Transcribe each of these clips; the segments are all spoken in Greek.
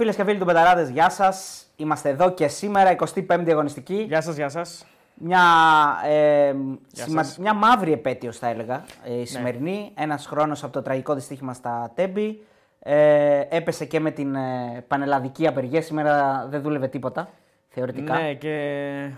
Φίλες και φίλοι του Betarades, γεια σας. Είμαστε εδώ και σήμερα, 25η αγωνιστική. Γεια σας, γεια σας. Μια, ε, Γεια σημα- σας. μια μαύρη επέτειος θα έλεγα ε, Ναι. η σημερινή. Ένας χρόνος από το τραγικό δυστύχημα στα Τέμπη. Ε, έπεσε και με την ε, πανελλαδική απεργία. Σήμερα δεν δούλευε τίποτα, θεωρητικά. Ναι, και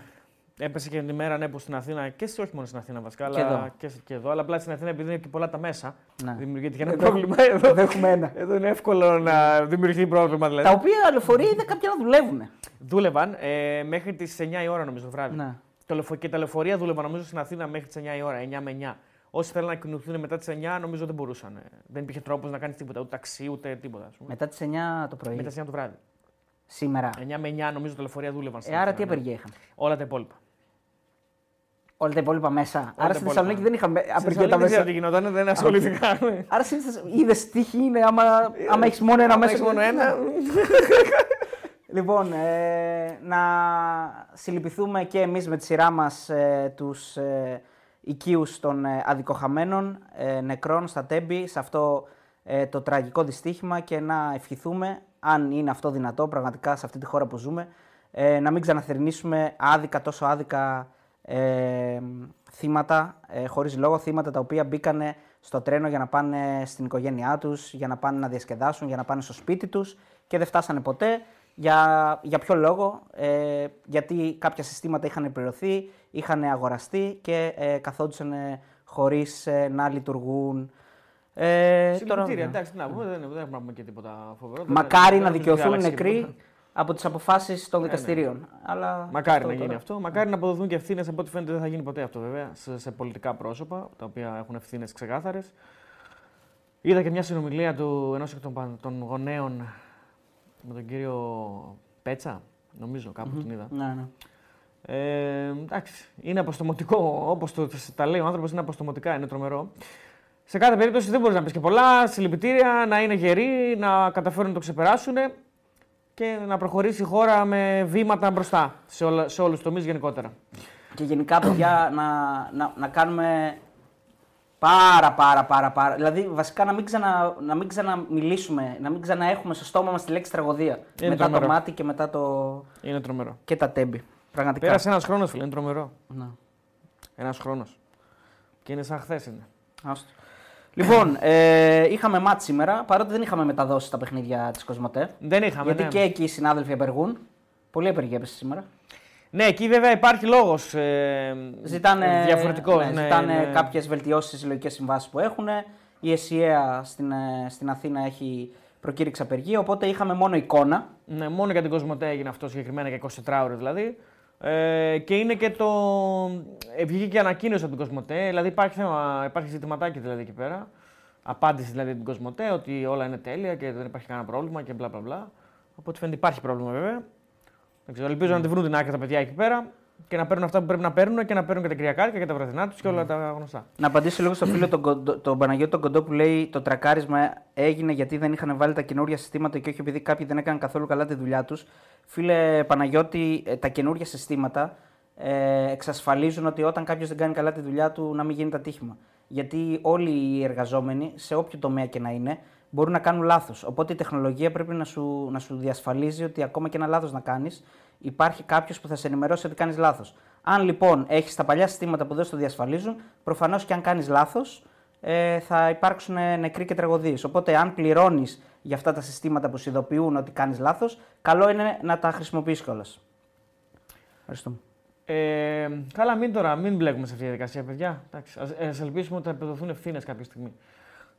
έπεσε και την ημέρα ναι, που στην Αθήνα και σε- όχι μόνο στην Αθήνα βασικά, Και αλλά εδώ. και, σε- και εδώ. Αλλά απλά στην Αθήνα επειδή είναι και πολλά τα μέσα, Ναι. δημιουργείται και ένα Εδώ- πρόβλημα εδώ. Εδώ έχουμε ένα. Εδώ είναι εύκολο να δημιουργηθεί πρόβλημα δηλαδή. Τα οποία λεωφορεία είδα κάποια να δουλεύουν. Δούλευαν ε, μέχρι τις 9 η ώρα νομίζω το βράδυ. Ναι. Το λεωφο- και τα λεωφορεία δούλευαν νομίζω στην Αθήνα μέχρι τις 9 η ώρα, 9 με 9. Όσοι θέλουν να κινηθούν μετά τις 9 νομίζω δεν μπορούσαν. ε. Δεν υπήρχε τρόπος να κάνεις τίποτα, ούτε ταξί ούτε τίποτα. Ας πούμε. Μετά τις 9 το πρωί. Μετά τις 9 το βράδυ. Σήμερα. 9 με 9 νομίζω τα λεωφορεία δούλευαν. στην Ε, άρα Αθήνα, τι ναι. απεργία είχαν; Όλα τα υπόλοιπα. Όλα τα υπόλοιπα μέσα. άρα τα στη υπόλοιπα. Θεσσαλονίκη δεν είχαμε Στην απεργία τα Θεσσαλονίκη Δεν ξέρω μέσα. τι γινόταν, δεν ασχολήθηκα. Άρα συνήθω είδες τύχη είναι άμα, άμα έχεις μόνο ένα Άμα μέσα. έχεις μόνο ένα. Λοιπόν, ε, να συλληπιθούμε και εμείς με τη σειρά μας ε, τους ε, οικείους των ε, αδικοχαμένων ε, νεκρών στα Τέμπη σε αυτό ε, το τραγικό δυστύχημα και να ευχηθούμε, αν είναι αυτό δυνατό πραγματικά σε αυτή τη χώρα που ζούμε, ε, να μην ξαναθερνήσουμε άδικα, τόσο άδικα ε, θύματα, ε, χωρίς λόγο, θύματα τα οποία μπήκανε στο τρένο για να πάνε στην οικογένειά τους, για να πάνε να διασκεδάσουν, για να πάνε στο σπίτι τους και δεν φτάσανε ποτέ. Για, για ποιο λόγο, ε, γιατί κάποια συστήματα είχαν πληρωθεί, είχαν αγοραστεί και ε, καθόντουσαν ε, χωρίς ε, να λειτουργούν. Ε, Συλληπιτήρια, εντάξει, τι να πούμε, δεν, δεν έχουμε να πούμε και τίποτα φοβερό. δεν- μακάρι δεν να έχουμε δικαιωθούν οι αλλάξει και νεκροί τίποτα. Από τις αποφάσεις των ναι. δικαστηρίων. Αλλά Μακάρι αυτό να γίνει τώρα- αυτό. Μακάρι να αποδοθούν και ευθύνες. Από ό,τι φαίνεται δεν θα γίνει ποτέ αυτό βέβαια. Σε, σε πολιτικά πρόσωπα τα οποία έχουν ευθύνες ξεκάθαρες. Είδα και μια συνομιλία του ενός εκ των, παν- των γονέων με τον κύριο Πέτσα. Νομίζω κάπου την είδα. Ναι, ναι. Ε, εντάξει, είναι αποστομωτικό. Όπως τα λέει ο άνθρωπος, είναι αποστομωτικά, είναι τρομερό. Σε κάθε περίπτωση δεν μπορείς να πεις και πολλά. Συλληπιτήρια, να είναι γεροί, να καταφέρουν να το ξεπεράσουν και να προχωρήσει η χώρα με βήματα μπροστά σε, όλα, σε όλους τους τομείς γενικότερα. Και γενικά, παιδιά, να, να, να κάνουμε πάρα πάρα πάρα πάρα. Δηλαδή, βασικά να μην, ξανα, να μην ξαναμιλήσουμε, να μην ξαναέχουμε στο στόμα μας τη λέξη τραγωδία. Είναι μετά το τρομερό. μάτι και μετά το. Είναι τρομερό. και τα τέμπη. Πραγματικά. Πέρασε ένας χρόνος, φίλε, είναι τρομερό. Ναι. Ένας χρόνος. Και είναι σαν χθες είναι. Άστο. Λοιπόν, ε, είχαμε μάτς σήμερα, παρότι δεν είχαμε μεταδώσει τα παιχνίδια της Κοσμοτέ. Δεν είχαμε. γιατί ναι. και εκεί οι συνάδελφοι απεργούν. Πολύ απεργία έπεσε σήμερα. ναι, εκεί βέβαια υπάρχει λόγος. Ε, Ζητάνε, διαφορετικός. ναι, ναι, ζητάνε ναι. κάποιες βελτιώσεις στις συλλογικές συμβάσεις που έχουν. Η ΕΣΥΑ στην, ε, στην Αθήνα έχει προκήρυξει απεργία, οπότε είχαμε μόνο εικόνα. Ναι, μόνο για την Κοσμοτέ έγινε αυτό συγκεκριμένα για 24 ώρες δηλαδή. Ε, και είναι και το. Ε, βγήκε και ανακοίνωση από την Κοσμοτέ. Δηλαδή υπάρχει, θέμα, υπάρχει ζητηματάκι δηλαδή εκεί πέρα. Απάντηση δηλαδή από την Κοσμοτέ ότι όλα είναι τέλεια και δεν υπάρχει κανένα πρόβλημα και μπλα μπλα μπλα. Από ό,τι φαίνεται υπάρχει πρόβλημα βέβαια. Δεν ξέρω, ελπίζω να τη βρουν την άκρη τα παιδιά εκεί πέρα και να παίρνουν αυτά που πρέπει να παίρνουν και να παίρνουν και τα κυριακάρικα και τα βραδινά τους και όλα τα γνωστά. Να απαντήσω λίγο στο φίλο τον, Κοντο- τον Παναγιώτη τον Κοντό που λέει το τρακάρισμα έγινε γιατί δεν είχαν βάλει τα καινούργια συστήματα και όχι επειδή κάποιοι δεν έκαναν καθόλου καλά τη δουλειά τους. Φίλε Παναγιώτη, ε, τα καινούργια συστήματα ε, εξασφαλίζουν ότι όταν κάποιος δεν κάνει καλά τη δουλειά του να μην γίνει ατύχημα. Γιατί όλοι οι εργαζόμενοι, σε όποιο τομέα και να είναι, μπορούν να κάνουν λάθος. Οπότε η τεχνολογία πρέπει να σου, να σου διασφαλίζει ότι ακόμα και ένα λάθος να κάνεις, υπάρχει κάποιος που θα σε ενημερώσει ότι κάνεις λάθος. Αν λοιπόν έχεις τα παλιά συστήματα που δεν σου το διασφαλίζουν, προφανώς και αν κάνεις λάθος, ε, θα υπάρξουν ε, νεκροί και τραγωδίες. Οπότε, αν πληρώνεις για αυτά τα συστήματα που σου ειδοποιούν ότι κάνεις λάθος, καλό είναι να τα χρησιμοποιήσει κιόλας. Ευχαριστούμε. Ε, καλά, μην τώρα, μην μπλέκουμε σε αυτή τη διαδικασία, παιδιά. Εντάξει, ας, ας ελπίσουμε ότι θα επιδοθούν ευθύνες κάποια στιγμή.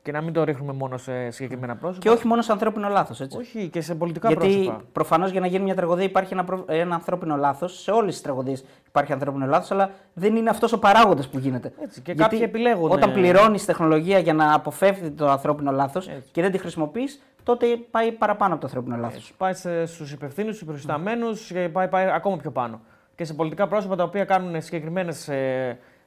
Και να μην το ρίχνουμε μόνο σε συγκεκριμένα πρόσωπα. Και όχι μόνο σε ανθρώπινο λάθος, έτσι. Όχι, και σε πολιτικά Γιατί πρόσωπα. προφανώς για να γίνει μια τραγωδία υπάρχει ένα, προ- ένα ανθρώπινο λάθος. Σε όλες τις τραγωδίες υπάρχει ανθρώπινο λάθος, αλλά δεν είναι αυτός ο παράγοντας που γίνεται. Έτσι, και Γιατί κάποιοι επιλέγουν, Όταν ε, πληρώνεις τεχνολογία για να αποφεύγει το ανθρώπινο λάθος Έτσι. και δεν τη χρησιμοποιείς, τότε πάει παραπάνω από το ανθρώπινο λάθος. Έτσι, πάει στους υπευθύνους, στους προϊσταμένου και πάει, πάει ακόμα πιο πάνω. Και σε πολιτικά πρόσωπα τα οποία κάνουν συγκεκριμένες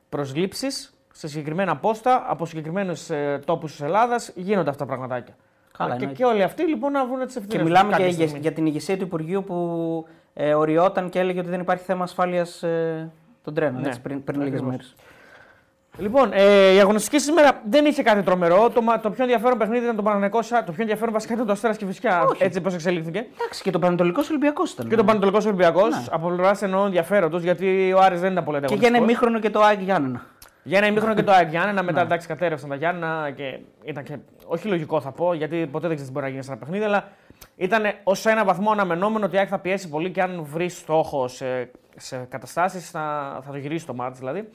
προσλήψεις σε συγκεκριμένα πόστα από συγκεκριμένους τόπους της Ελλάδας γίνονται αυτά τα πραγματάκια. Καλά, και, εννοείται. και όλοι αυτοί λοιπόν να βρουν τις ευθύνες. Και μιλάμε και για, για την ηγεσία του Υπουργείου που ε, οριόταν και έλεγε ότι δεν υπάρχει θέμα ασφάλειας ε, των τρένων Ναι, έτσι, πριν, πριν λίγες ακριβώς. μέρες. Λοιπόν, ε, η αγωνιστική σήμερα δεν είχε κάτι τρομερό. Το, το πιο ενδιαφέρον παιχνίδι ήταν το Παναγενικό. Το πιο ενδιαφέρον βασικά ήταν το Αστέρα και Φυσικά. Όχι. Έτσι πώς εξελίχθηκε. Εντάξει, και το Πανατολικό Ολυμπιακός ήταν. Και το Πανατολικό Ολυμπιακός. Ναι. Από πλευράς εννοώ ενδιαφέροντος γιατί ο Άρης δεν ήταν πολύ Και για ένα ανταγωνιστικός. ημίχρονο και το Άγιο Γιάννενα. Για ένα ημίχρονο και το ΑΕΚ Γιάννενα, μετά Ναι. εντάξει κατέρευσαν τα Γιάννενα και ήταν και. Όχι λογικό θα πω, γιατί ποτέ δεν ξέρεις τι μπορεί να γίνει σε ένα παιχνίδι, αλλά ήταν ως ένα βαθμό αναμενόμενο ότι η ΑΕΚ θα πιέσει πολύ και αν βρει στόχο σε, σε καταστάσεις θα, θα το γυρίσει το μάτς δηλαδή.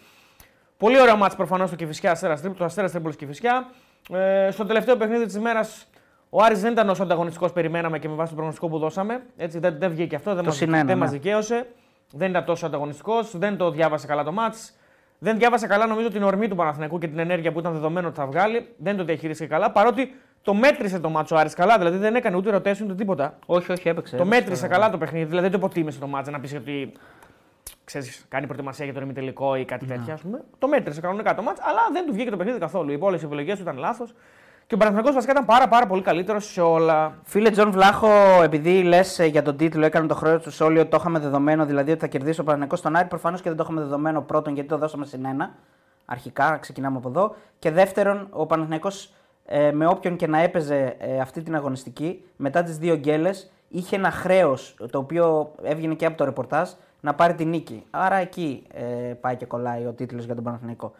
Πολύ ωραίο μάτς προφανώς το Κηφισιά, Αστέρας Τρίπολης, το Αστέρας Τρίπολης Κηφισιά. Ε, στο τελευταίο παιχνίδι της ημέρας ο Άρης δεν ήταν όσο ανταγωνιστικός περιμέναμε και με βάση το προγνωστικό που δώσαμε. Έτσι, δεν, δεν βγήκε αυτό, δεν Το μας συν ένα, δεν ναι. μας δικαίωσε. Δεν ήταν τόσο ανταγωνιστικός, δεν το διάβασε καλά το μάτς. Δεν διάβασε καλά νομίζω την ορμή του Παναθηναϊκού και την ενέργεια που ήταν δεδομένο ότι θα βγάλει. Δεν το διαχειρίστηκε καλά. Παρότι το μέτρησε το ματς ο Άρης καλά, δηλαδή δεν έκανε ούτε rotation ούτε τίποτα. Όχι, όχι, έπαιξε. Το έπαιξε, μέτρησε βέβαια. καλά το παιχνίδι, δηλαδή δεν το υποτίμησε το ματς να πεις ότι ξέρεις, κάνει προετοιμασία για τον ημιτελικό ή κάτι τέτοιο. Ας πούμε. Το μέτρησε κανονικά το ματς, αλλά δεν του βγήκε το παιχνίδι καθόλου. Οι όλες οι επιλογές του ήταν λάθος. Και ο Παναθηναϊκός βασικά ήταν πάρα, πάρα πολύ καλύτερος σε όλα. Φίλε Τζον Βλάχο, επειδή λες για τον τίτλο, έκανε το χρέος τους σε όλοι ότι το είχαμε δεδομένο, δηλαδή ότι θα κερδίσει ο Παναγενικό στον Άρη. Προφανώς και δεν το είχαμε δεδομένο πρώτον, γιατί το δώσαμε συν ένα. Αρχικά, ξεκινάμε από εδώ. Και δεύτερον, ο Παναγενικό ε, με όποιον και να έπαιζε ε, αυτή την αγωνιστική, μετά τις δύο γκέλες, είχε ένα χρέος το οποίο έβγαινε και από το ρεπορτάζ να πάρει την νίκη. Άρα εκεί ε, πάει και κολλάει ο τίτλος για τον Παναθηναϊκό.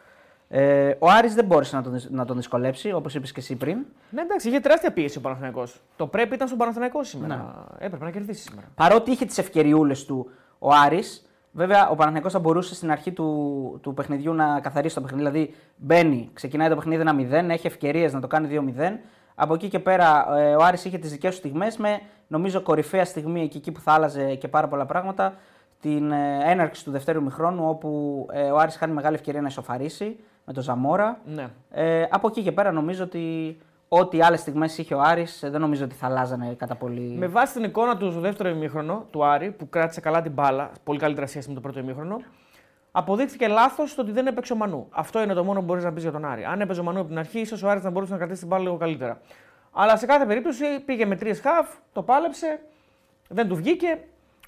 Ε, ο Άρης δεν μπόρεσε να τον, δυσ- να τον δυσκολέψει, όπως είπες και εσύ πριν. Ναι, εντάξει, είχε τεράστια πίεση ο Παναθηναϊκός. Το πρέπει ήταν στον Παναθηναϊκό σήμερα. Έπρεπε να κερδίσει σήμερα. Παρότι είχε τις ευκαιριούλες του ο Άρης, βέβαια ο Παναθηναϊκός θα μπορούσε στην αρχή του, του παιχνιδιού να καθαρίσει το παιχνίδι. Δηλαδή μπαίνει, ξεκινάει το παιχνίδι 1-0, έχει ευκαιρίες να το κάνει 2-0. Από εκεί και πέρα ε, ο Άρης είχε τις δικές του στιγμές με νομίζω κορυφαία στιγμή εκεί, εκεί που θα άλλαζε και πάρα πολλά πράγματα. Την ε, έναρξη του δευτέρου μηχρόνου όπου ε, ο Άρης χάνει μεγάλη ευκαιρία να ισοφαρίσει με τον Ζαμόρα. Ναι. Ε, από εκεί και πέρα νομίζω ότι ό,τι άλλες στιγμές είχε ο Άρης ε, δεν νομίζω ότι θα αλλάζανε κατά πολύ. Με βάση την εικόνα του στο δεύτερο ημίχρονο του Άρη, που κράτησε καλά την μπάλα, πολύ καλύτερα σχέση με το πρώτο ημίχρονο, αποδείχθηκε λάθος το ότι δεν έπαιξε ο Μανού. Αυτό είναι το μόνο που μπορείς να πεις για τον Άρη. Αν έπαιζε ο Μανού από την αρχή, ίσως ο Άρης να μπορούσε να κρατήσει την μπάλα λίγο καλύτερα. Αλλά σε κάθε περίπτωση πήγε με τρεις χαφ, το πάλεψε, δεν του βγήκε.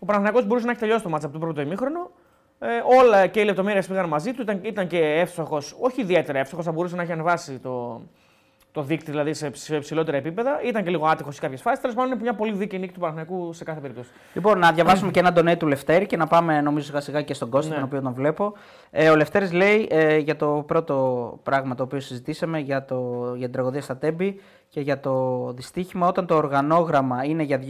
Ο Παναθηναϊκός μπορούσε να έχει τελειώσει το μάτσα από το πρώτο ημίχρονο. Ε, όλα και οι λεπτομέρειες πήγαν μαζί του. Ήταν, ήταν και εύστοχος, όχι ιδιαίτερα εύστοχος, θα μπορούσε να έχει ανεβάσει το, το δείκτη δηλαδή σε, σε ψηλότερα επίπεδα. Ήταν και λίγο άτυχος σε κάποιες φάσεις. Τέλος πάντων, είναι μια πολύ δίκαιη νίκη του Παναθηναϊκού σε κάθε περίπτωση. Λοιπόν, να διαβάσουμε και ένα ντονέ του Λευτέρη και να πάμε νομίζω σιγά σιγά και στον Κώστα, Ναι. τον οποίο τον βλέπω. Ε, ο Λευτέρης λέει ε, για το πρώτο πράγμα το οποίο συζητήσαμε, για, το, για την τραγωδία στα Τέμπη και για το δυστύχημα, όταν το οργανόγραμμα είναι για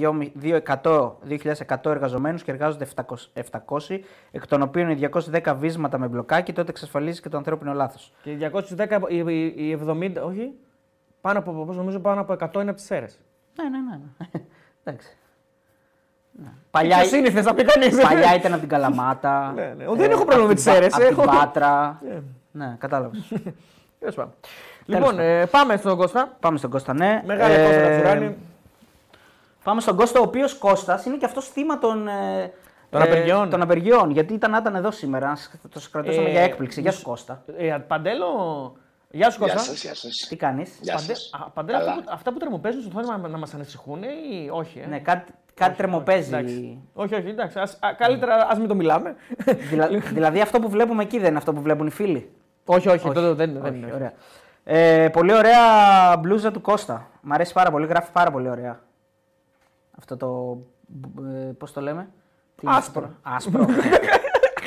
2.100 2.100 εργαζομένους και εργάζονται 700, 700, εκ των οποίων οι 210 βίσματα με μπλοκάκι, τότε εξασφαλίζει και το ανθρώπινο λάθος. Και οι 210, οι, οι, οι 70, όχι, πάνω από, πώς νομίζω, πάνω από 100 είναι από τις αίρε. Ναι, ναι, ναι. ναι. Εντάξει. Ναι. Παλιά, Ποιος είναι, θε να πει κανείς. παλιά ήταν από την Καλαμάτα. Ναι, ναι. Δεν έχω πρόβλημα από με την τις Πα- αίρες, Από την έχω- Πάτρα. Ναι, κατάλαβες. Τέλος πάντων. Λοιπόν, ε, πάμε στον Κώστα. Πάμε στον Κώστα, ναι. Μεγάλη Ε, Κώστα Κατσουράνη. Πάμε στον Κώστα, ο οποίος Κώστας είναι και αυτός θύμα των, ε, Των απεργιών. των απεργιών. Γιατί ήταν να ήταν εδώ σήμερα. να σ- Το κρατούσαμε Ε, για έκπληξη. Γεια σου μισ- Κώστα. Ε, Παντέλο, γεια σου Γεια Κώστα. σας, γεια σας. Τι κάνεις; Γεια Παντέ, σας. α, Παντέλο, Καλά. αυτά που, αυτά που τρεμοπαίζουν στο θέμα να, να μας ανησυχούν ή όχι. Ε; Ναι, κάτι, κάτι τρεμοπαίζει. Εντάξει. Όχι, όχι, εντάξει. Ας, α, καλύτερα ας μην το μιλάμε. Δηλα- δηλαδή αυτό που βλέπουμε εκεί δεν είναι αυτό που βλέπουν οι φίλοι. όχι, όχι, Όχι, τότε δεν, δεν όχι, είναι. ωραία. Ε, πολύ ωραία μπλούζα του Κώστα. Μ' αρέσει πάρα πολύ, γράφει πάρα πολύ ωραία. Αυτό το. Ε, Πώς το λέμε, Τι είναι Άσπρο. αυτό; Άσπρο.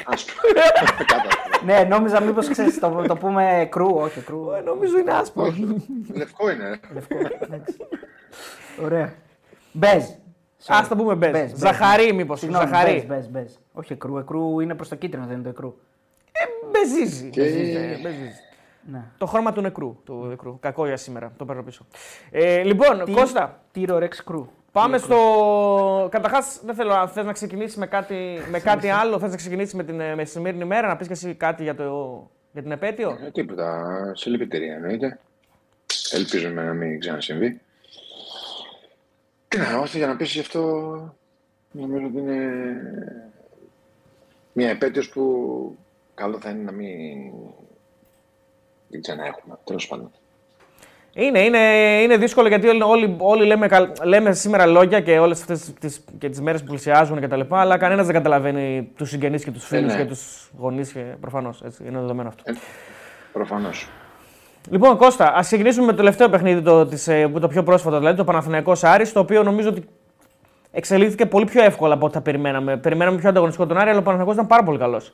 Άσπρο. Κάτω. ναι, νόμιζα μήπως ξέρεις το, το πούμε εκρού, όχι εκρού. Ε, νομίζω είναι άσπρο. Λευκό είναι. ρε. Λευκό, εντάξει. Ωραία. Μπέζ. Ας τα πούμε μπεζ. Μπεζ, μπεζ. Ζαχαρή, μήπως. Συγγνώμη, Ζαχαρή. μπέζ, μπέζ, μπέζ. Όχι εκρού, εκρού είναι προς το κίτρινο, δεν είναι το εκρού. Μπεζίζει. Και- Μπεζίζει, ε, μπεζίζει. Ναι. Το χρώμα του νεκρού. Του νεκρού. Κακό για σήμερα. Το παίρνω πίσω. Ε, λοιπόν, Τι- Κώστα, Τύρο ρεξ κρού. Πάμε στο. Καταρχάς, δεν θέλω να θες να ξεκινήσεις με κάτι, με κάτι άλλο. Θες να ξεκινήσεις με την, ε, με τη σημερινή μέρα, να πεις και εσύ κάτι για, το, για την επέτειο; Ε, τίποτα. Σε λυπητερία εννοείται. Ελπίζουμε να μην ξανασυμβεί. Τι να είμαστε για να πεις γι' αυτό νομίζω ότι είναι μια επέτειος που καλό θα είναι να μην την ξαναέχουμε. Τέλος πάντων. Είναι, είναι, είναι δύσκολο γιατί όλοι, όλοι, όλοι λέμε, καλ- λέμε σήμερα λόγια και όλες αυτές τις, και τις μέρες που πλησιάζουν κτλ. Αλλά κανένας δεν καταλαβαίνει τους συγγενείς και τους φίλους ναι. και τους γονείς. Προφανώς είναι δεδομένο αυτό. Προφανώς. Λοιπόν, Κώστα, ας ξεκινήσουμε με το τελευταίο παιχνίδι, το, της, ε, το πιο πρόσφατο, δηλαδή το Παναθηναϊκός Άρης, το οποίο νομίζω ότι εξελίχθηκε πολύ πιο εύκολα από ό,τι θα περιμέναμε. Περιμέναμε πιο ανταγωνιστικό τον Άρη, αλλά ο Παναθηναϊκός ήταν πάρα πολύ καλός.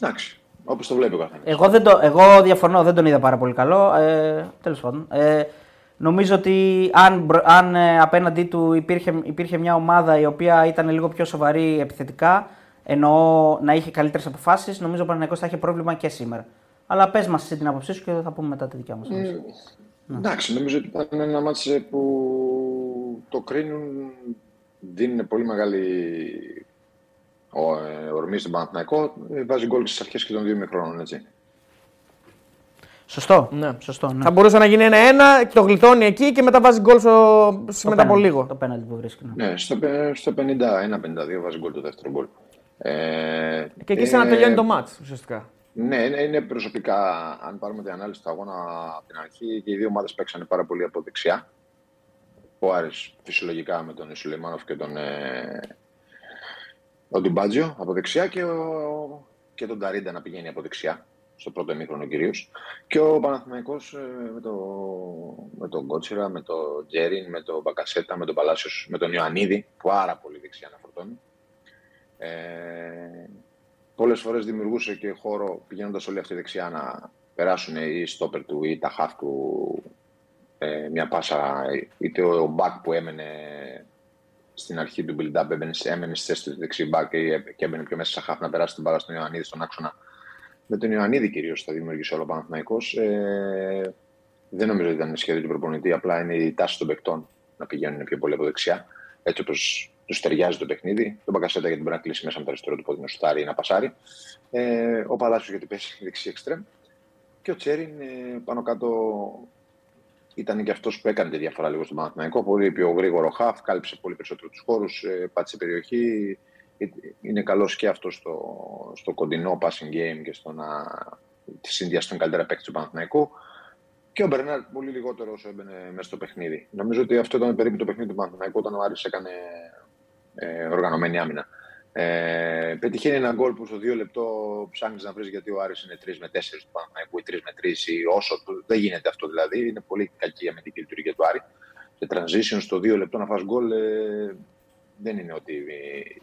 Εντάξει. Όπως το βλέπει ο καθένας. Εγώ, δεν το, εγώ διαφωνώ, δεν τον είδα πάρα πολύ καλό. Ε, Τέλος πάντων. Ε, νομίζω ότι αν, μπρο- αν ε, απέναντί του υπήρχε, υπήρχε μια ομάδα η οποία ήταν λίγο πιο σοβαρή επιθετικά, εννοώ να είχε καλύτερες αποφάσεις, νομίζω ο Παναθηναϊκός θα είχε πρόβλημα και σήμερα. Αλλά πες μας την άποψή σου και θα πούμε μετά τη δικιά μας. Εντάξει, νομίζω ότι ήταν ένα μάτς που το κρίνουν, δίνουν πολύ μεγάλη ο- ε, ορμή στον Παναθηναϊκό. Ε, Βάζει γκολ στις αρχές και των δύο μικρών, έτσι. Σωστό. Ναι. Σωστό ναι. Θα μπορούσε να γίνει ένα-ένα, το γλιτώνει εκεί και μετά βάζει γκολ στο... Το μετά από πέναλτι, λίγο. Το πέναλτι που βρίσκει. Ναι. Ναι, στο, πε- στο 51-52 βάζει γκολ το δεύτερο γκολ. Ε, Και εκεί σαν να ε, τελειώνει το μάτς ουσιαστικά. Ναι, είναι, είναι προσωπικά, αν πάρουμε την ανάλυση του αγώνα από την αρχή, και οι δύο ομάδες παίξανε πάρα πολύ από δεξιά. Ο Άρης φυσιολογικά με τον Σουλεϊμάνοφ και τον ε, ο Ντιμπάτζιο από δεξιά και, ο, και τον Ταρίντα να πηγαίνει από δεξιά, στο πρώτο ημίχρονο κυρίως. Και ο Παναθηναϊκός ε, με, το, με τον Κότσιρα, με τον Τζέριν, με τον Μπακασέτα, με τον Παλάσιος, με τον Ιωαννίδη, πάρα πολύ δεξιά να φορτώνει. Ε, πολλές φορές δημιουργούσε και χώρο πηγαίνοντας όλοι αυτοί δεξιά να περάσουν ή στόπερ του ή τα χαφ του ε, μια πάσα είτε ο μπακ που έμενε στην αρχή του build-up έμενε, σε- έμενε στη θέση του δεξί μπακ και έμπαινε πιο μέσα σαν χαφ να περάσει την μπάλα στον Ιωαννίδη στον άξονα. Με τον Ιωαννίδη κυρίως θα δημιουργήσει όλο ο Παναθηναϊκός. Ε, δεν νομίζω ότι ήταν σχέδιο του προπονητή, απλά είναι η τάση των παικτών να πηγαίνουν πιο πολύ από δεξιά. Έτσι όπως τους ταιριάζει το παιχνίδι. Τον Μπακασέτα γιατί μπορεί να κλείσει μέσα με το αριστερό του πόδι να σουτάρει ή να πασάρει. Ε, ο Παλάσιος γιατί πέσει δεξί εξτρέμ. Και ο Τσέριν ε, πάνω κάτω ήταν και αυτός που έκανε τη διαφορά λίγο στον Παναθηναϊκό. Πολύ πιο γρήγορο χαφ, κάλυψε πολύ περισσότερο τους χώρους, ε, πάτησε περιοχή. Ε, Είναι καλός και αυτός στο, στο κοντινό passing game και στο να συνδυαστούν καλύτερα παίκτη του Παναθηναϊκού. Και ο Μπερνάρ πολύ λιγότερο όσο έμπαινε μέσα στο παιχνίδι. Νομίζω ότι αυτό ήταν περίπου το παιχνίδι του Παναθηναϊκού όταν ο Άρης έκανε ε, οργανωμένη άμυνα. Ε, πετυχαίνει ένα γκολ που στο δύο λεπτό ψάχνεις να βρεις γιατί ο Άρης είναι 3 με 4 του Παναθηναϊκού ή 3 με 3 ή όσο. του- Δεν γίνεται αυτό δηλαδή. Είναι πολύ κακή η αμυντική λειτουργία του Άρη. Σε transition στο δύο λεπτό να φας γκολ ε, δεν είναι ότι.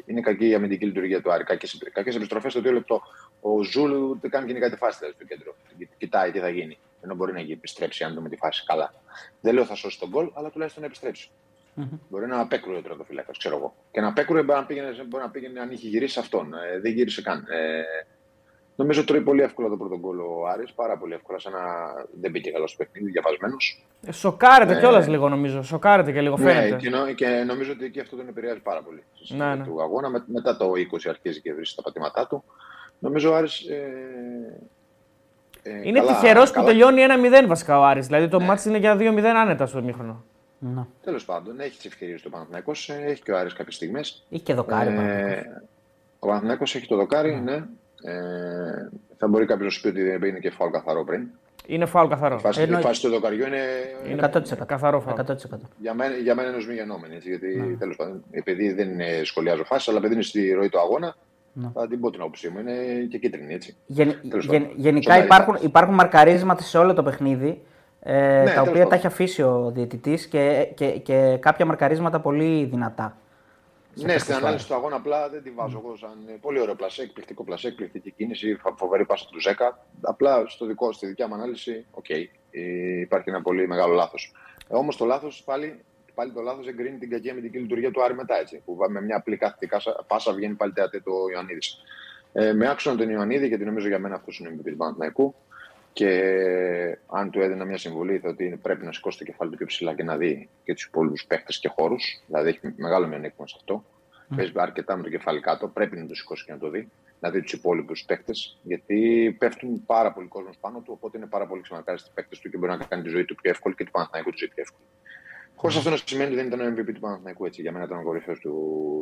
Είναι κακή η αμυντική λειτουργία του Άρη. Κακές επιστροφές στο δύο λεπτό. Ο Ζούλ ούτε καν γίνει κάτι φάση δηλαδή, στο κέντρο. Κοιτάει τι θα γίνει. Ενώ μπορεί να επιστρέψει αν δούμε τη φάση καλά. Δεν λέω θα σώσει τον γκολ, αλλά τουλάχιστον να επιστρέψει. Μπορεί να απέκρουε ο τερματοφύλακα, ξέρω εγώ. Και να απέκρουε μπορεί να πήγαινε, μπορεί να πήγαινε αν είχε γυρίσει αυτόν. Ε, δεν γύρισε καν. Ε, νομίζω τρώει πολύ εύκολα το πρώτο γκολ ο Άρης, πάρα πολύ εύκολα. Σαν να δεν μπήκε καλός στο παιχνίδι, διαβασμένος. Ε, σοκάρεται Ναι. κιόλας λίγο νομίζω. Σοκάρεται και λίγο Ναι, φαίνεται. και, νο, και νομίζω ότι και αυτό τον επηρεάζει πάρα πολύ. Στη συνέχεια Ναι, ναι. του αγώνα. Με, μετά το 20 αρχίζει και βρίσκει τα πατήματά του. Νομίζω ο Άρης. Ε, ε, Είναι καλά- τυχερός που καλά- τελειώνει 1-0 βασικά ο Άρης. Δηλαδή το Ναι. μάτι είναι για 2-0 άνετα στο ημίχρονο. Ναι. Τέλος πάντων, έχει τις ευκαιρίες του Παναθυνακό, έχει και ο Άρης κάποιες στιγμές. Είχε και δοκάρι. Ε, Παναθηναϊκός. ο Παναθηναϊκός έχει το δοκάρι, ναι. Ε, θα μπορεί κάποιος να σου πει ότι δεν είναι και φάουλ καθαρό πριν. Είναι φάουλ καθαρό. Η φάση, Εννοείται. η φάση του δοκαριού είναι, Είναι 100%. καθαρό φάουλ. 100%. για μένα, για μένα είναι ως μη γεννόμενη. Έτσι, γιατί Ναι. τέλος πάντων, επειδή δεν είναι, σχολιάζω φάση, αλλά επειδή είναι στη ροή του αγώνα, Ναι. θα την πω την άποψή μου. Είναι και κίτρινη, έτσι. Γεν, Τέλος γεν- πάντων. γενικά Σοβαρή υπάρχουν, φάση. υπάρχουν μαρκαρίσματα σε όλο το παιχνίδι. Ε, Ναι, τα τέλος οποία τα πάντων. έχει αφήσει ο διαιτητής και, και, και κάποια μαρκαρίσματα πολύ δυνατά. σε Ναι, παίκτες στην του ανάλυση Άρη. του αγώνα απλά δεν τη βάζω εγώ σαν ε, πολύ ωραίο πλασέ, εκπληκτικό πλασέ, εκπληκτική κίνηση, φα- φοβερή πάσα του Ζέκα. Απλά στο δικό, στη δικιά μου ανάλυση, οκ, ε, υπάρχει ένα πολύ μεγάλο λάθος. Ε, Όμως το λάθος πάλι, πάλι το λάθος εγκρίνει την κακή αμυντική λειτουργία του Άρη μετά. Έτσι, που με μια απλή κάθετη κάσα- πάσα βγαίνει πάλι τέτοια το Ιωαννίδης. Ε, με άξονα τον Ιωαννίδη, γιατί νομίζω για μένα αυτός είναι ο MVP του Παναθηναϊκού. Και αν του έδινα μια συμβουλή, θα ότι πρέπει να σηκώσει το κεφάλι του πιο ψηλά και να δει και τους υπόλοιπους παίχτες και χώρους. Δηλαδή έχει μεγάλο μειονέκτημα σε αυτό. Mm. Παίζει αρκετά με το κεφάλι κάτω. Πρέπει να το σηκώσει και να το δει. Να δει τους υπόλοιπους παίχτε. Γιατί πέφτουν πάρα πολλοί κόσμος πάνω του. Οπότε είναι πάρα πολύ σημαντικά στι παίχτε του και μπορεί να κάνει τη ζωή του πιο εύκολη και του Παναθηναϊκού τη ζωή πιο εύκολη. Χωρίς αυτό να σημαίνει ότι δεν ήταν ο MVP του Παναθηναϊκού έτσι. Για μένα ήταν ο κορυφαίος του,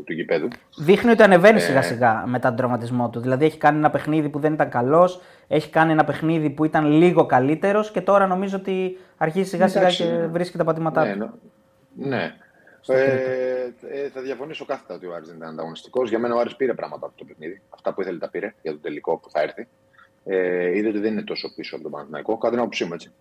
του γηπέδου. Δείχνει ότι ανεβαίνει Ε. σιγά σιγά μετά τον τραυματισμό του. Δηλαδή έχει κάνει ένα παιχνίδι που δεν ήταν καλός, έχει κάνει ένα παιχνίδι που ήταν λίγο καλύτερος και τώρα νομίζω ότι αρχίζει σιγά σιγά Εντάξει, και ναι. βρίσκει τα πατήματά Ναι, του. νο- ναι. Ε, ε, θα διαφωνήσω κάθετα ότι ο Άρης δεν ήταν ανταγωνιστικός. Για μένα ο Άρης πήρε πράγματα από το παιχνίδι. Αυτά που ήθελε τα πήρε για το τελικό που θα έρθει. Ε, είδε ότι δεν είναι τόσο πίσω από τον Παναθηναϊκό. Κατά την άποψή μου έτσι.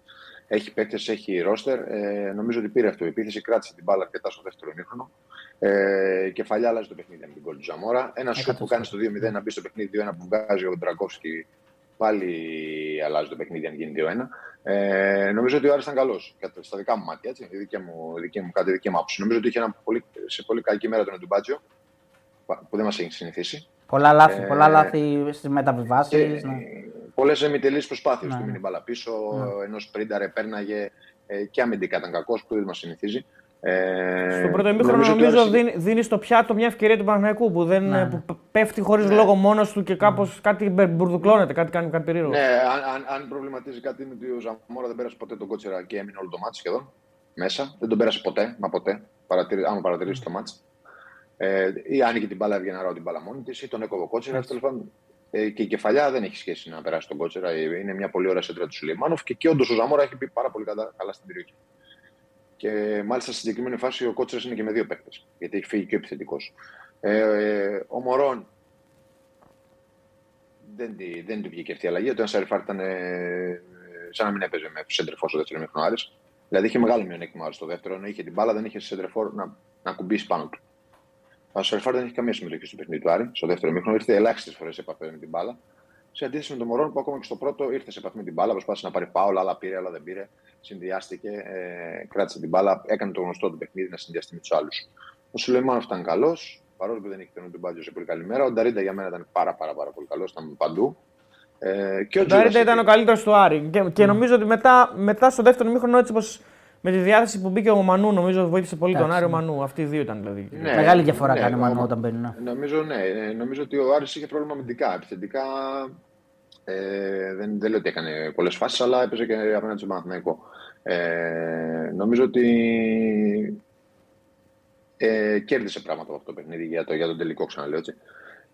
Έχει παίκτες, έχει ρόστερ. Ε, νομίζω ότι πήρε αυτό η επίθεση, κράτησε την μπάλα αρκετά στο δεύτερο μήχρονο. Ε, κεφαλιά αλλάζει το παιχνίδι με την κόλ του Ζαμόρα. Ένα σου που κάνει στο 2-0 να μπει στο παιχνίδι 2-1 που βγάζει ο Ντραγκόφσκι πάλι αλλάζει το παιχνίδι αν γίνει 2-1. Ε, νομίζω ότι ο Άρης ήταν καλός στα δικά μου μάτια. Έτσι, η δική μου, δική μου, κάτι δική μου άποψη. Νομίζω ότι είχε ένα πολύ, σε πολύ κακή μέρα τον Εντουμπάτζιο που δεν μας έχει συνηθίσει. Πολλά λάθη, ε, πολλά λάθη στις μεταβιβάσεις. Ναι. Πολλές εμιτελείς προσπάθειες του μείνει μπαλά πίσω. Ναι. Ενώ σπρίνταρε, πέρναγε ε, και αμυντικά ήταν κακός που δεν μας συνηθίζει. Ε, στο πρώτο ημίχρονο νομίζω, νομίζω δίνει, δίνει στο πιάτο μια ευκαιρία του Παναγιακού που, δεν, ναι. που πέφτει χωρίς ναι. λόγο μόνος του και κάπως ναι. κάτι μπουρδουκλώνεται, κάτι κάνει κάτι περίεργο. Ναι, αν, αν, αν προβληματίζει κάτι είναι ότι ο Ζαμόρα δεν πέρασε ποτέ τον κότσερα και έμεινε όλο το μάτι σχεδόν μέσα. Δεν τον πέρασε ποτέ, μα ποτέ. Παρατηρεί, άμα παρατηρήσεις το μάτι. Ε, ή άνοιγε την μπάλα, έβγαινε ράω την μπάλα μόνη της, ή τον έκοβε κότσερα. Τέλος πάντων, ε, και η κεφαλιά δεν έχει σχέση να περάσει τον κότσερα. Ε, είναι μια πολύ ωραία σέντρα του Σουλεϊμάνοφ και, και όντως ο Ζαμόρα έχει πει πάρα πολύ καλά, καλά στην περιοχή. Και μάλιστα στη συγκεκριμένη φάση ο Κότσερας είναι και με δύο παίκτες, γιατί έχει φύγει και ο επιθετικός. Ε, ο Μωρόν δεν, δεν του βγήκε αυτή η αλλαγή. Ο Σαϊφάρ ήταν ε, σαν να μην έπαιζε με σέντερ φορ στο δεύτερο ημίχρονο Δηλαδή είχε μεγάλο μειονέκτημα στο δεύτερο, ενώ είχε την μπάλα, δεν είχε σέντερ φορ να, να ακουμπήσει πάνω του. Ο Σαϊφάρ δεν είχε καμία συμμετοχή στο παιχνίδι του Άρη. Στο δεύτερο ημίχρονο ήρθε ελάχιστες φορές σε επαφή με την μπάλα. Σε αντίθεση με τον Μωρόν που ακόμα και στο πρώτο ήρθε σε επαφή με την μπάλα, προσπάθησε να πάρει φάουλ, αλλά πήρε, αλλά δεν πήρε συνδυάστηκε, ε, κράτησε την μπάλα, έκανε το γνωστό του παιχνίδι να συνδυαστεί με τους άλλους. Ο Σουλεϊμάνοφ ήταν καλός, παρόλο που δεν είχε τον Μπάτζο σε πολύ καλή μέρα. Ο Νταρίντα για μένα ήταν πάρα, πάρα, πάρα πολύ καλός, ήταν παντού. Ε, και ο Νταρίντα ήταν ο καλύτερος του Άρη. Και, και νομίζω ότι μετά, μετά στο δεύτερο μήχρονο, έτσι όπως με τη διάθεση που μπήκε ο Μανού, νομίζω βοήθησε πολύ τον Άρη ο Μανού. Αυτοί οι δύο ήταν δηλαδή. Ναι, Μεγάλη διαφορά ναι, κάνει ο Μανού όταν μπαίνει. Ναι. Νομίζω, ναι, ναι, νομίζω ότι ο Άρης είχε πρόβλημα αμυντικά. Επιθετικά ε, δεν, δεν λέω ότι έκανε πολλές φάσεις, αλλά έπαιζε και απέναντι στον Παναθηναϊκό. Ε, νομίζω ότι ε, κέρδισε πράγματα από αυτό το παιχνίδι για, το, για τον τελικό, ξαναλέω έτσι.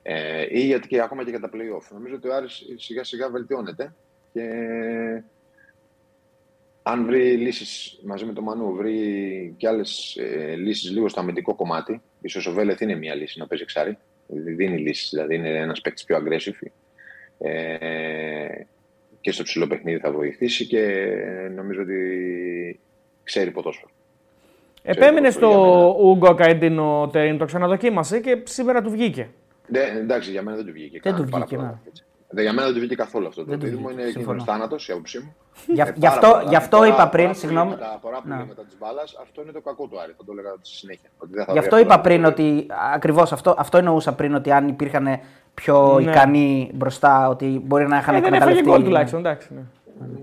Ε, ή γιατί και ακόμα και για τα play-off. Νομίζω ότι ο Άρης σιγά σιγά βελτιώνεται και αν βρει λύσεις μαζί με τον Μανού, βρει και άλλες ε, λύσεις λίγο στο αμυντικό κομμάτι, ίσως ο Βέλεθ είναι μια λύση να παίζει εξάρι, δίνει λύσεις, δηλαδή είναι ένας παίκτης πιο aggressive. Ε, και στο ψηλό παιχνίδι θα βοηθήσει και νομίζω ότι ξέρει ποδόσφαιρο. Επέμεινε στο Ούγκο Καϊντίνο Τερίν, το ξαναδοκίμασε και σήμερα του βγήκε. Ναι, εντάξει, για μένα δεν του βγήκε. Δεν του βγήκε. Ναι. Για μένα δεν του βγήκε καθόλου αυτό το δίδυμο. Είναι κοινό θάνατο, η άποψή μου. Γι' αυτό, γι αυτό είπα πριν, συγγνώμη. Τα πολλά που μετά τη μπάλα, αυτό είναι το κακό του Άρη. Θα το έλεγα στη συνέχεια. Γι' αυτό είπα πριν ότι. Ακριβώς αυτό, αυτό εννοούσα πριν ότι αν υπήρχαν πιο ναι. ικανοί μπροστά, ότι μπορεί να είχαν ε, εκμεταλλευτεί. Δεν έφαγε τουλάχιστον, εντάξει. Ναι.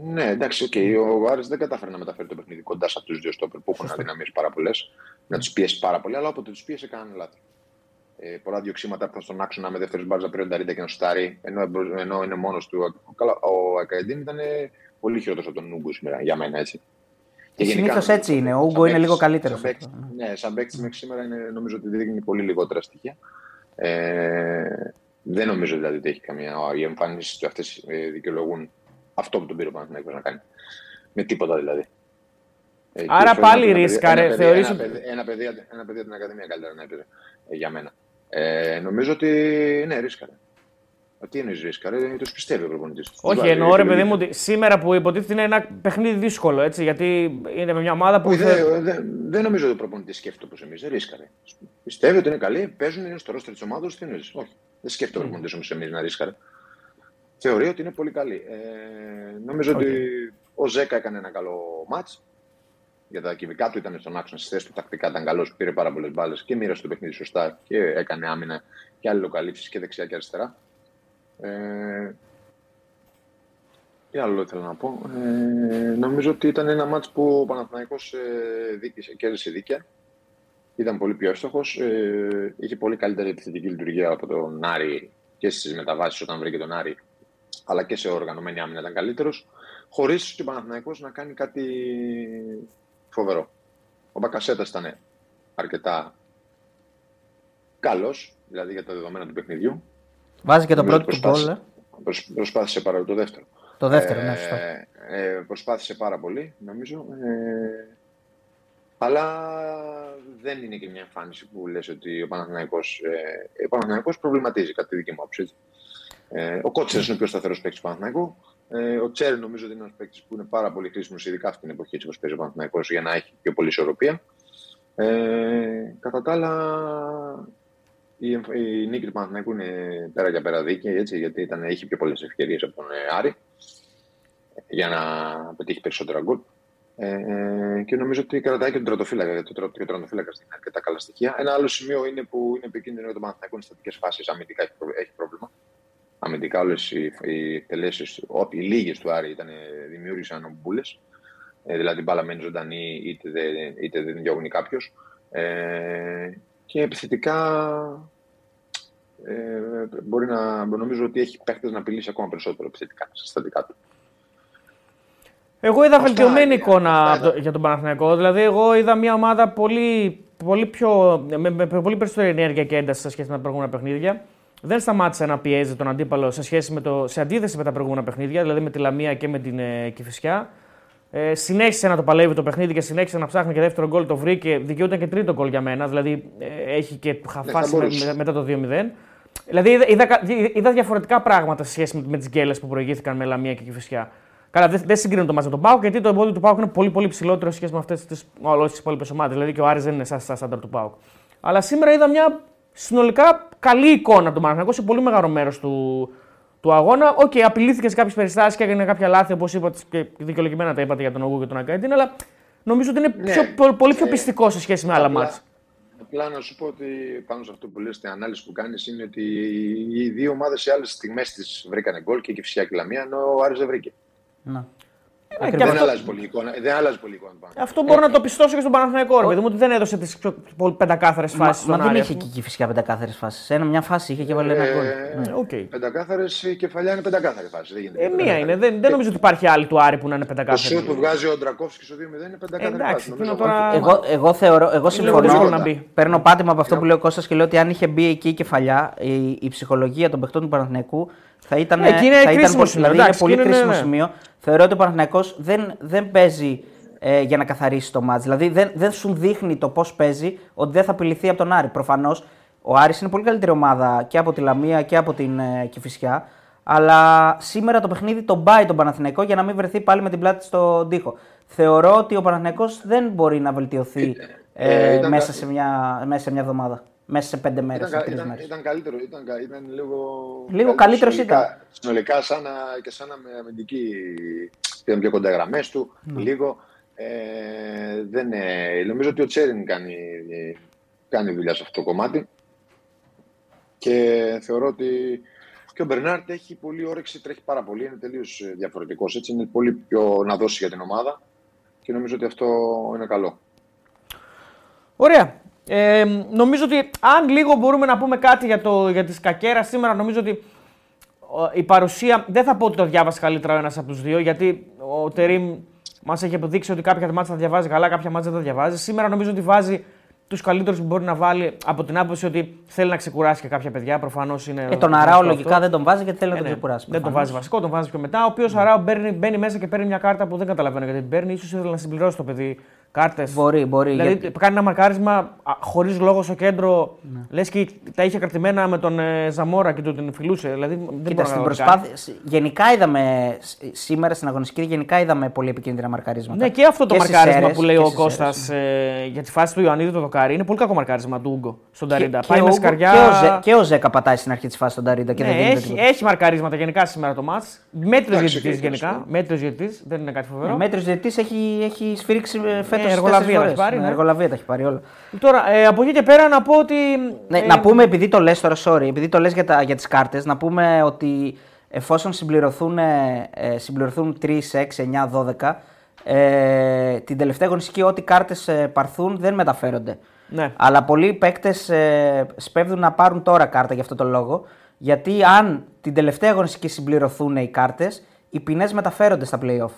Ναι, εντάξει, okay. ο Άρης δεν κατάφερε να μεταφέρει το παιχνίδι κοντά σε αυτούς τους δύο στόπερ που έχουν αδυναμίες πάρα πολλές, να τους πιέσει πάρα πολύ, αλλά όποτε τους πίεσε κάνανε λάθη. Ε, πολλά διοξήματα που θα στον άξονα με δεύτερο μπάρζα πριν τα ρίντα και να στάρει, ενώ, ενώ είναι μόνος του. Καλά, ο Ακαϊντίν ήταν πολύ χειρότερος από τον Ούγκο σήμερα, για μένα έτσι. Και συνήθως έτσι είναι. Ο Ούγκο είναι λίγο καλύτερος. Ναι, σαν παίκτη μέχρι σήμερα είναι, νομίζω ότι δείχνει πολύ λιγότερα στοιχεία. Ε, δεν νομίζω δηλαδή ότι έχει καμία. Οι εμφανίσεις του αυτές ε, δικαιολογούν αυτό που τον πήρε ο Παναθηναϊκός να κάνει. Με τίποτα δηλαδή. Ε, Άρα πάλι ρίσκαρε, θεωρείς... Ένα, παιδί, ένα, παιδί, ένα παιδί από την Ακαδημία καλύτερα να έπαιζε ε, για μένα. Ε, νομίζω ότι ναι, ρίσκαρε. Τι είναι ρίσκαρε, τους πιστεύει ο προπονητής. Όχι, εννοώ ρε παιδί μου ότι σήμερα που υποτίθεται είναι ένα παιχνίδι δύσκολο έτσι, γιατί είναι με μια ομάδα που. Όχι, δεν δε, δε νομίζω ότι ο προπονητής σκέφτεται όπως εμείς. Ρίσκαρε. Πιστεύει ότι είναι καλή, παίζουν, είναι στο ρόστρο της ομάδας, τι Όχι. Δεν σκέφτεται ο προπονητής όμως εμείς να ρίσκαρε. Θεωρεί ότι είναι πολύ καλή. Ε, νομίζω okay. ότι ο Ζέκα έκανε ένα καλό μάτς. Για τα κυβικά του ήταν στον άξονα στις θέσεις του τακτικά, ήταν καλός, πήρε πάρα πολλές μπάλες και μοίρασε το παιχνίδι σωστά και έκανε άμυνα και αλληλοκαλύψει και δεξιά και αριστερά. Ε, τι άλλο ήθελα να πω. Ε, νομίζω ότι ήταν ένα μάτς που ο Παναθηναϊκός ε, κέρδισε δίκαια. Ήταν πολύ πιο εύστοχος. Ε, είχε πολύ καλύτερη επιθετική λειτουργία από τον Άρη και στις μεταβάσεις όταν βρήκε τον Άρη, αλλά και σε οργανωμένη άμυνα ήταν καλύτερος. Χωρίς και ο Παναθηναϊκός να κάνει κάτι φοβερό. Ο Μπακασέτα ήταν αρκετά καλός, δηλαδή για τα δεδομένα του παιχνιδιού. Βάζει και το πρώτο του γκολ. Ε. Προσπάθησε πάρα το δεύτερο. Το δεύτερο, ναι, σωστά. Ε, ε, προσπάθησε πάρα πολύ, νομίζω. Ε, Αλλά δεν είναι και μια εμφάνιση που λες ότι ο Παναθηναϊκός, ε, ο Παναθηναϊκός προβληματίζει κατά τη δική μου άποψη. Ε, ο Κότσερς είναι ο πιο σταθερός παίκτης του Παναθηναϊκού. Ε, ο Τσέρ νομίζω ότι είναι ένας παίκτης που είναι πάρα πολύ χρήσιμος, ειδικά αυτή την εποχή έτσι όπω παίζει ο Παναθηναϊκός, για να έχει πιο πολύ ισορροπία. Ε, κατά τα άλλα, η, η νίκη του Παναθηναϊκού είναι πέρα για πέρα δίκαιη, έτσι, γιατί ήταν, είχε πιο πολλές ευκαιρίες από τον ε, Άρη για να πετύχει περισσότερα γκολ. Ε, και νομίζω ότι κρατάει και τον τρωτοφύλακα, γιατί το, και ο τρωτοφύλακας είναι αρκετά καλά στοιχεία. Ένα άλλο σημείο είναι που είναι επικίνδυνο για τον Παναθηναϊκό είναι στατικές φάσεις. Αμυντικά έχει, έχει πρόβλημα. Αμυντικά όλες οι, οι εκτελέσεις, οι λίγες του Άρη ήταν, δημιούργησαν ομπούλε. Ε, δηλαδή μπάλα μένει ζωντανή, είτε, είτε δεν διώγνει κάποιος. Ε, και επιθετικά ε, μπορεί να νομίζω ότι έχει παίχτες να απειλήσει ακόμα περισσότερο επιθετικά στα στατικά του. Εγώ είδα βελτιωμένη εικόνα για τον Παναθηναϊκό. Δηλαδή, εγώ είδα μια ομάδα πολύ, πολύ, πιο, με, με, πολύ περισσότερη ενέργεια και ένταση σε σχέση με τα προηγούμενα παιχνίδια. Δεν σταμάτησε να πιέζει τον αντίπαλο σε, σχέση με το, σε αντίθεση με τα προηγούμενα παιχνίδια, δηλαδή με τη Λαμία και με την ε, Κηφισιά. Ε, συνέχισε να το παλεύει το παιχνίδι και συνέχισε να ψάχνει και δεύτερο γκολ. Το βρήκε. Δικαιούταν και τρίτο γκολ για μένα. Δηλαδή ε, έχει και χαφάσει με, με, μετά το 2-0. Δηλαδή είδα, είδα, είδα, διαφορετικά πράγματα σε σχέση με, με τις γκέλες που προηγήθηκαν με Λαμία και Κηφισιά. Καλά, δεν, δεν συγκρίνω το μαζί με τον Πάουκ γιατί το εμπόδιο του Πάουκ είναι πολύ, πολύ ψηλότερο σε σχέση με αυτές τι υπόλοιπες ομάδες. Δηλαδή και ο Άρης δεν είναι σαν στα στάνταρ του Πάουκ. Αλλά σήμερα είδα μια συνολικά καλή εικόνα από τον Παναγενικό σε πολύ μεγάλο μέρος του, του αγώνα. OK, okay, απειλήθηκε σε κάποιες περιστάσεις και έκανε κάποια λάθη, όπως είπατε και δικαιολογημένα τα είπατε για τον Όγκου και τον Ακαϊντίν, αλλά νομίζω ότι είναι ναι, πιο, πολύ πιο πειστικό σε σχέση με άλλα ματς. Απλά να σου πω ότι πάνω σε αυτό που λες, την ανάλυση που κάνεις είναι ότι οι δύο ομάδες σε άλλες στιγμές του βρήκαν γκολ και η Κηφισιά και η Λαμία, ενώ ο Άρης δεν βρήκε. Να. Ε, δεν, αυτό... αλλάζει πολύ εικόνα, δεν αλλάζει πολύ εικόνα. Αυτό μπορώ να το πιστώσω και στον Παναθηναϊκό. Ρε, μου ότι δεν έδωσε τις πιο πεντακάθαρες φάσεις. Μα, μα δεν είχε και φυσικά πεντακάθαρες φάσεις. Σε ένα μια φάση είχε και βάλει ένα γκολ. Ε, okay. Πεντακάθαρες κεφαλιά είναι πεντακάθαρη φάση. Δεν ε, μία είναι. Δεν, δεν νομίζω ότι υπάρχει άλλη του Άρη που να είναι πεντακάθαρη. Ο που βγάζει ο Ντρακόφσκι στο 2-0 είναι πεντακάθαρη φάση. Εγώ, εγώ θεωρώ, εγώ συμφωνώ. Παίρνω πάτημα από αυτό που λέει ο Κώστας και λέω ότι αν είχε μπει εκεί η κεφαλιά, η ψυχολογία των παιχτών του Παναθηναϊκού θα ήταν, ε, θα ήταν πολύ, δηλαδή είναι πολύ κρίσιμο ναι. σημείο. Θεωρώ ότι ο Παναθηναϊκός δεν, δεν παίζει ε, για να καθαρίσει το μάτς. Δηλαδή δεν, δεν σου δείχνει το πώς παίζει ότι δεν θα απειληθεί από τον Άρη. Προφανώς ο Άρης είναι πολύ καλύτερη ομάδα και από τη Λαμία και από την ε, Κηφισιά. Αλλά σήμερα το παιχνίδι τον πάει τον Παναθηναϊκό για να μην βρεθεί πάλι με την πλάτη στον τοίχο. Θεωρώ ότι ο Παναθηναϊκός δεν μπορεί να βελτιωθεί ε, ε, μέσα, σε μια, μέσα σε μια εβδομάδα μέσα σε πέντε μέρες. Ήταν, ήταν, ήταν, καλύτερο, ήταν, ήταν λίγο. Λίγο καλύτερο ήταν. Συνολικά, σαν να, και σαν να με αμυντική. Ήταν πιο κοντά γραμμές του. Ναι. Λίγο. Ε, δεν, ε, νομίζω ότι ο Τσέριν κάνει, κάνει δουλειά σε αυτό το κομμάτι. Και θεωρώ ότι και ο Μπερνάρτ έχει πολύ όρεξη, τρέχει πάρα πολύ. Είναι τελείως διαφορετικός. Έτσι είναι πολύ πιο να δώσει για την ομάδα. Και νομίζω ότι αυτό είναι καλό. Ωραία. Ε, νομίζω ότι αν λίγο μπορούμε να πούμε κάτι για, το, για τη Σκακέρα σήμερα, νομίζω ότι η παρουσία. Δεν θα πω ότι το διάβασε καλύτερα ο ένας από τους δύο, γιατί ο Τερήμ μας έχει αποδείξει ότι κάποια μάτια θα διαβάζει καλά, κάποια μάτια δεν τα διαβάζει. Σήμερα νομίζω ότι βάζει τους καλύτερους που μπορεί να βάλει από την άποψη ότι θέλει να ξεκουράσει και κάποια παιδιά. Προφανώς είναι. Ε, τον Αράο λογικά δεν τον βάζει γιατί θέλει ε, να τον ναι. ξεκουράσει. Δεν τον βάζει βασικό, τον βάζει πιο μετά. Ο οποίος ναι. Αράο μπαίνει, μπαίνει μέσα και παίρνει μια κάρτα που δεν καταλαβαίνω γιατί την παίρνει. σω ήθελε να συμπληρώσει το παιδί κάρτες. Μπορεί, μπορεί. Δηλαδή γιατί... κάνει ένα μαρκάρισμα χωρίς λόγο στο κέντρο. Ναι. Λες και τα είχε κρατημένα με τον ε, Ζαμόρα και του την φιλούσε. Δηλαδή, Κοίτα, στην προσπάθεια. Γενικά είδαμε σήμερα στην αγωνιστική, γενικά είδαμε πολύ επικίνδυνα μαρκαρίσματα. Ναι, και αυτό το και μαρκάρισμα που λέει ο Κώστας ε, για τη φάση του Ιωαννίδη το δοκάρι είναι πολύ κακό μαρκάρισμα του Ούγκο στον Ταρίντα. Και, Πάει με σκαριά. Και ο, Ζε, και ο Ζέκα πατάει στην αρχή της φάσης στον Ταρίντα και ναι, δεν έχει, έχει μαρκαρίσματα γενικά σήμερα το μάτς. Μέτριος διαιτητής γενικά. Μέτριος διαιτητής, δεν είναι κάτι φοβερό. Μέτριος διαιτητής έχει, έχει σφίριξει ε, φέτο ναι, εργολαβία τα έχει πάρει. Ναι. Εργολαβία τα έχει πάρει όλα. Τώρα, ε, από εκεί και πέρα να πω ότι. Ναι, ε, να πούμε, επειδή το λες τώρα, sorry, επειδή το λες για, για τις κάρτες, να πούμε ότι εφόσον συμπληρωθούν, ε, συμπληρωθούν 3, 6, 9, 12, ε, την τελευταία αγωνιστική ό,τι κάρτες ε, παρθούν δεν μεταφέρονται. Ναι. Αλλά πολλοί παίκτες ε, σπέβδουν να πάρουν τώρα κάρτα για αυτό το λόγο. Γιατί αν την τελευταία αγωνιστική συμπληρωθούν οι κάρτες, οι ποινές μεταφέρονται στα playoff.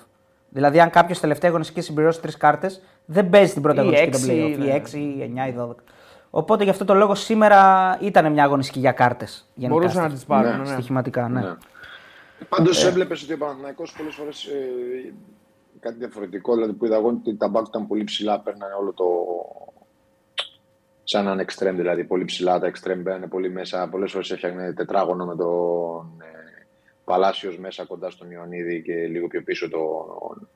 Δηλαδή, αν κάποιος τελευταία αγωνιστική συμπληρώσει τρεις κάρτες, δεν παίζει την πρώτη αγωνιστική των playoff. Ή 6, ή 9 ή 12. Οπότε γι' αυτό το λόγο σήμερα ήταν μια αγωνιστική για κάρτες. Μπορούσαν να τις πάρουν. Ναι. Στοιχηματικά, ναι. ναι. Πάντως ε. έβλεπες ότι ο Παναθηναϊκός πολλές φορές ε, κάτι διαφορετικό. Δηλαδή που είδα εγώ ότι τα μπακ ήταν πολύ ψηλά, παίρνανε όλο το. σαν έναν εξτρέμ δηλαδή. Πολύ ψηλά τα εξτρέμ μπαίνανε πολύ μέσα. Πολλές φορές έφτιαχνε τετράγωνο με τον ε, Παλάσιος μέσα κοντά στον Ιωαννίδη και λίγο πιο πίσω τον,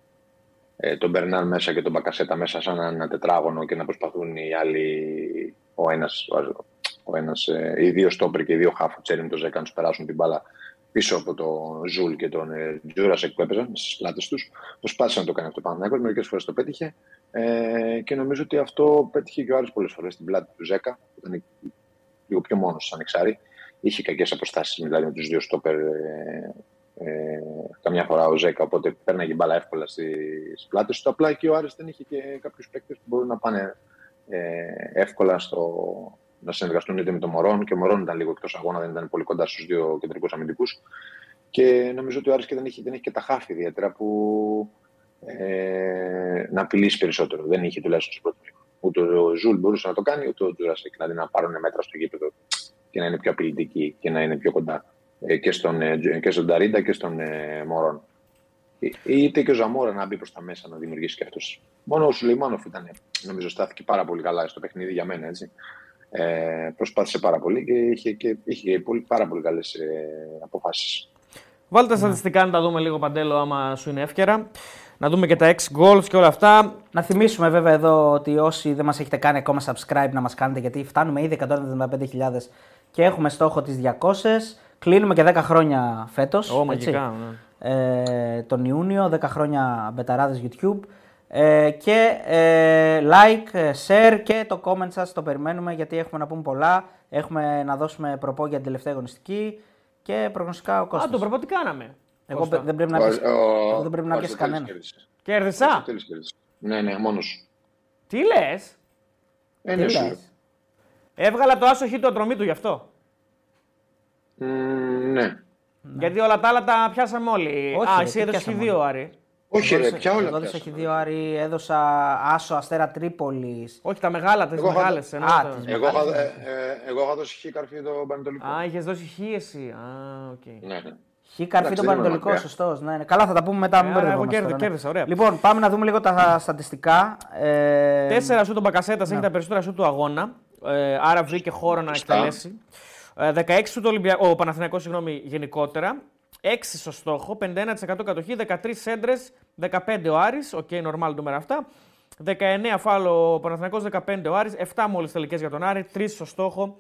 ε, τον Μπερνάν μέσα και τον Μπακασέτα μέσα σαν ένα τετράγωνο και να προσπαθούν οι άλλοι, ο ένας, ο ένας, ε, οι δύο στόπερ και οι δύο χαφ, ο Τσέριν το Ζέκα, να τους περάσουν την μπάλα πίσω από τον Ζουλ και τον ε, Τζούρασεκ που έπαιζαν στις πλάτες τους. Προσπάθησε να το κάνει αυτό ο Παναθηναϊκός, μερικές φορές το πέτυχε. Ε, και νομίζω ότι αυτό πέτυχε και ο Άρης πολλές φορές στην πλάτη του Ζέκα, που ήταν λίγο πιο μόνος σαν εξάρι. Είχε κακές αποστάσεις δηλαδή, με τους δύο στόπερ ε, ε, καμιά φορά ο Ζέκα, οπότε παίρναγε μπάλα εύκολα στις πλάτες του. Απλά και ο Άρης δεν είχε και κάποιους παίκτες που μπορούν να πάνε ε, εύκολα στο, να συνεργαστούν είτε με τον Μωρόν και ο Μωρόν ήταν λίγο εκτός αγώνα, δεν ήταν πολύ κοντά στους δύο κεντρικούς αμυντικούς. Και νομίζω ότι ο Άρης και δεν έχει, δεν έχει και τα χάφη ιδιαίτερα που ε, να απειλήσει περισσότερο. Δεν είχε τουλάχιστον στο πρώτο ημίχρονο. Ούτε ο Ζουλ μπορούσε να το κάνει, ούτε ο Τζουρασέκ δηλαδή να πάρουν μέτρα στο γήπεδο και να είναι πιο απειλητικοί και να είναι πιο κοντά ε, και, στον, ε, και στον Νταρίντα και στον ε, Μωρόν. Ε, είτε και ο Ζαμόρα να μπει προς τα μέσα να δημιουργήσει και αυτός. Μόνο ο Σουλεϊμάνοφ ήταν, νομίζω, στάθηκε πάρα πολύ καλά στο παιχνίδι για μένα. Έτσι. Ε, προσπάθησε πάρα πολύ και είχε, και, είχε πολύ, πάρα πολύ καλές ε, αποφάσεις. Βάλτε τα στατιστικά να τα δούμε λίγο παντέλο, άμα σου είναι εύκαιρα. Να δούμε και τα 6 goals και όλα αυτά. Να θυμίσουμε βέβαια εδώ ότι όσοι δεν μας έχετε κάνει ακόμα subscribe να μας κάνετε, γιατί φτάνουμε ήδη 175.000 και έχουμε στόχο τις 200. Κλείνουμε και 10 χρόνια φέτος. Ω, μαγικά. Ναι. Ε, τον Ιούνιο, 10 χρόνια μπεταράδες YouTube. Ε, και ε, like, ε, share και το comment σας το περιμένουμε γιατί έχουμε να πούμε πολλά. Έχουμε να δώσουμε προπό για την τελευταία αγωνιστική και προγνωστικά ο Κώστας. Α, το προπό τι κάναμε. Εγώ δεν πρέπει να πεις, δεν πρέπει να πεις κανένα. Κέρδισα; Ναι, ναι, μόνος. Τι λες; Ε, ναι, Έβγαλα το άσο χ του ατρομή του γι' αυτό. Mm, ναι. Γιατί όλα τα άλλα τα πιάσαμε όλοι. Όχι, Α, εσύ έδωσες δύο, Άρη. Όχι, ρε, ποια όλα. Εγώ έδωσα δύο Άρη, έδωσα Άσο Αστέρα Τρίπολης. Όχι, τα μεγάλα, τις μεγάλες. Εγώ, εγώ, είχα, ε, ε, εγώ είχα δώσει χ καρφί το Πανετολικό. Α, είχες δώσει χ εσύ. Α, okay. Ναι, ναι. Χ καρφί το Πανετολικό, σωστός. Ναι, ναι. Καλά, θα τα πούμε μετά. Μην ε, εγώ κέρδισα, ναι. κέρδισα, ωραία. Λοιπόν, πάμε να δούμε λίγο τα στατιστικά. Ε... Τέσσερα σου τον Μπακασέτα έχει τα περισσότερα σου του αγώνα. Ε, άρα βρήκε χώρο να εκτελέσει. 16 σου το Ολυμπιακό, ο Παναθηναϊκός συγγνώμη, γενικότερα. 6 στο στόχο, 51% κατοχή, 13 σέντρες, 15 ο Άρης, OK, okay, normal νούμερα αυτά. 19 φάουλ ο Παναθηναϊκός, 15 ο Άρης, 7 μόλις τελικές για τον Άρη, 3 στο στόχο.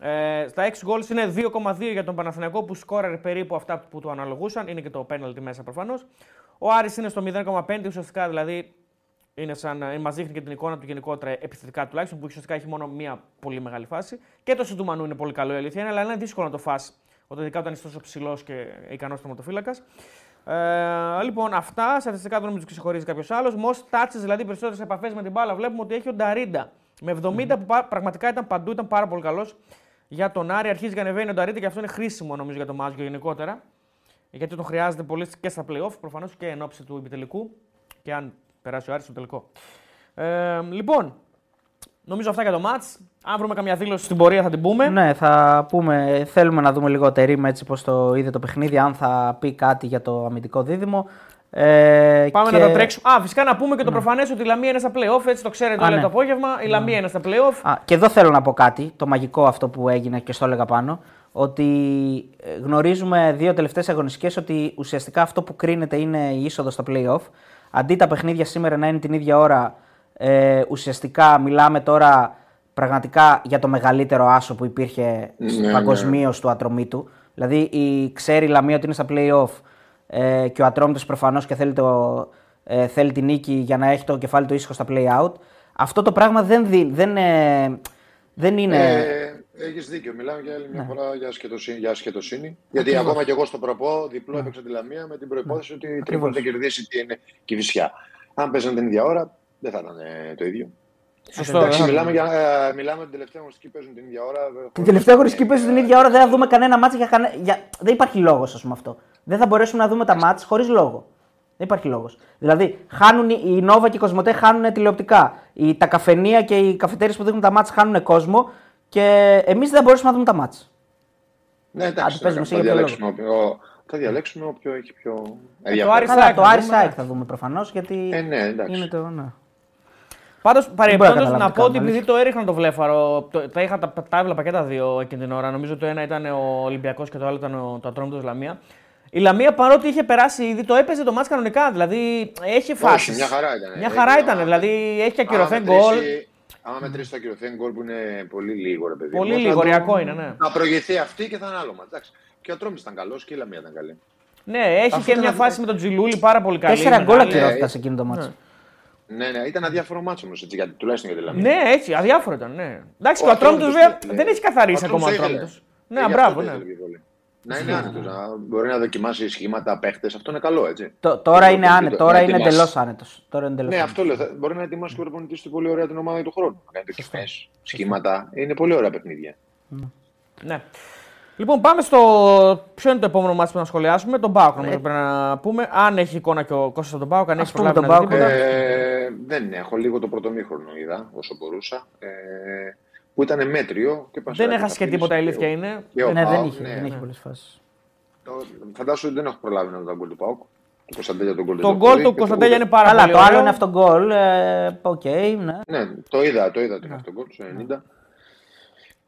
Ε, στα 6 goals είναι 2,2 για τον Παναθηναϊκό που σκόραρε περίπου αυτά που του αναλογούσαν, είναι και το penalty μέσα προφανώς. Ο Άρης είναι στο 0,5, ουσιαστικά δηλαδή είναι σαν, ε, μας δείχνει και την εικόνα του γενικότερα επιθετικά τουλάχιστον, που ουσιαστικά έχει μόνο μία πολύ μεγάλη φάση. Και το σουτ του Μανού είναι πολύ καλό η αλήθεια, αλλά είναι δύσκολο να το φάσει όταν ειδικά όταν είσαι τόσο ψηλός και ικανός τροματοφύλακα. Ε, λοιπόν, αυτά στατιστικά δεν νομίζω ότι ξεχωρίζει κάποιος άλλος. Μος τάτσες, δηλαδή περισσότερες επαφές με την μπάλα, βλέπουμε ότι έχει ο Νταρίντα. Με 70 που πραγματικά ήταν παντού, ήταν πάρα πολύ καλός για τον Άρη. Αρχίζει και ανεβαίνει ο Νταρίντα και αυτό είναι χρήσιμο νομίζω για τον Μάζιο γενικότερα. Γιατί τον χρειάζεται πολύ και στα playoff προφανώς και εν ώψη του επιτελικού. Και αν περάσει ο Άρης στο τελικό. Ε, λοιπόν, νομίζω αυτά για το match. Αν βρούμε καμιά δήλωση στην πορεία θα την πούμε. Ναι, θα πούμε. Θέλουμε να δούμε λίγο τερίμα έτσι πώ το είδε το παιχνίδι, αν θα πει κάτι για το αμυντικό δίδυμο. Ε, Πάμε και... να τα τρέξουμε. Α, φυσικά να πούμε και το ναι. προφανές ότι η Λαμία είναι στα playoff, έτσι το ξέρετε όλο ναι. το απόγευμα. Η Λαμία ναι. είναι στα playoff. Α, και εδώ θέλω να πω κάτι, το μαγικό αυτό που έγινε και στο έλεγα πάνω. Ότι ε, γνωρίζουμε δύο τελευταίες αγωνιστικές ότι ουσιαστικά αυτό που κρίνεται είναι η είσοδο στα playoff. Αντί τα παιχνίδια σήμερα να είναι την ίδια ώρα, ε, ουσιαστικά μιλάμε τώρα πραγματικά για το μεγαλύτερο άσο που υπήρχε ναι, παγκοσμίω ναι. του ατρωμίτου. Δηλαδή η, ξέρει η Λαμία ότι είναι στα play-off ε, και ο Ατρόμητος προφανώς και θέλει, το, ε, θέλει την νίκη για να έχει το κεφάλι του ήσυχο στα play-out. Αυτό το πράγμα δεν, δι, δεν, ε, δεν είναι... Ε, Έχεις δίκιο. Μιλάμε για άλλη μια ναι. φορά για ασχετοσύνη. Για ασχετοσύνη. Γιατί ακόμα και εγώ στο προπό διπλό ναι. έπαιξα τη Λαμία με την προπόθεση ναι. ότι τρίπον θα κερδίσει την Κυφυσιά. Αν παίζαν την ίδια ώρα, δεν θα ήταν ε, το ίδιο. Σωστό, Εντάξει, μιλάμε, για, ε, μιλάμε την τελευταία αγωνιστική παίζουν την ίδια ώρα. Την τελευταία αγωνιστική παίζουν την ίδια ώρα, δεν θα δούμε κανένα μάτς για, κανε... για... Δεν υπάρχει λόγος, ας πούμε αυτό. Δεν θα μπορέσουμε να δούμε τα μάτς χωρίς λόγο. Δεν υπάρχει λόγος. Δηλαδή, χάνουν οι Νόβα και οι Κοσμοτέ χάνουν τηλεοπτικά. Οι, τα καφενεία και οι καφετέρειε που δείχνουν τα μάτς χάνουν κόσμο και εμείς δεν μπορέσουμε να δούμε τα μάτς. Ναι, εντάξει, θα, θα διαλέξουμε Θα διαλέξουμε όποιο έχει πιο Ε, ενδιαφέρον. Άρη Καλά, Σάικ το θα Άρη δούμε. Σάικ θα δούμε προφανώς γιατί Ε, ναι, εντάξει. είναι το. Ναι. Πάντως, παρεμπιπτόντω καταλάβω να τι πω ότι κάνουμε, επειδή το έριχναν το βλέφαρο, το, τα, είχα, τα, τα έβλεπα και τα δύο εκείνη την ώρα. Νομίζω το ένα ήταν ο Ολυμπιακός και το άλλο ήταν ο, το Ατρόμητος Λαμία. Η Λαμία παρότι είχε περάσει ήδη, το έπαιζε το μάτς κανονικά. Δηλαδή έχει φάσεις. μια χαρά ήταν. Μια Ε, χαρά άμα- ήταν. Δηλαδή έχει άμα ακυρωθεί μετρήσει- γκολ. Άμα μετρήσει το ακυρωθέν γκολ που είναι πολύ λίγο, ρε παιδί. Πολύ μου, θα λίγο, το- ωριακό είναι, ναι. Θα προηγηθεί αυτή και θα είναι άλλο μάτς. Εντάξει. Και ο Τρόμι ήταν καλός και η Λαμία ήταν καλή. Ναι, έχει Αυτό και ήταν μια αυτό. φάση με τον Τζιλούλη πάρα πολύ καλή. Τέσσερα γκολ μεγάλη. ακυρώθηκαν σε εκείνο το μάτσο. Ναι, ναι, ήταν αδιάφορο μάτσο όμως, γιατί τουλάχιστον για τη Λαμία. Ναι, έτσι, αδιάφορο ήταν. Ναι. Εντάξει, Ο και ο Ατρόμητος Ατρόμητος βέβαια το ήθελε. δεν έχει καθαρίσει Ο ακόμα ο Ατρόμητος Ατρόμητος. ήθελε. Ναι, Ε, γι' μπράβο, αυτό το ναι. Ήθελε και πολύ. Να είναι άνετος, να μπορεί να δοκιμάσει σχήματα παίχτες. Αυτό είναι καλό, έτσι. Το- Τώρα Και είναι το- άνετος, το- τώρα να είναι ετοιμάσεις. εντελώς άνετος. Τώρα είναι εντελώς Ναι, άνετος. αυτό λέω. θα- Μπορεί να ετοιμάσει και ο προπονητής του πολύ ωραία την ομάδα του χρόνου. Να κάνει δοκιμές, σχήματα. Είναι πολύ ωραία παιχνίδια. Ναι. Λοιπόν, πάμε στο. Ποιο είναι το επόμενο ματς που να σχολιάσουμε, τον ΠΑΟΚ. Νομίζω πρέπει να πούμε. Αν έχει εικόνα και ο Κώστας τον ΠΑΟΚ, αν έχει πούμε προλάβει τον να δει Πάοκ, τίποτα. Ε, δεν έχω λίγο το πρώτο ημίχρονο είδα όσο μπορούσα. Ε, που ήταν μέτριο. Και Δεν έχασε και τίποτα, η αλήθεια είναι. Και ο Ναι, δεν Πάοκ, είχε, ναι. δεν είχε πολλές φάσεις. Το- Φαντάσου ότι δεν έχω προλάβει να δω το γκολ του ΠΑΟΚ. Του Κωνσταντέλια το γκολ Το γκολ του Κωνσταντέλια είναι πάρα Καλά, πολύ το άλλο ωραίο. είναι αυτό γκολ. ε, Οκ, ναι. Ναι, το είδα, το είδα το αυτό το γκολ στο 90.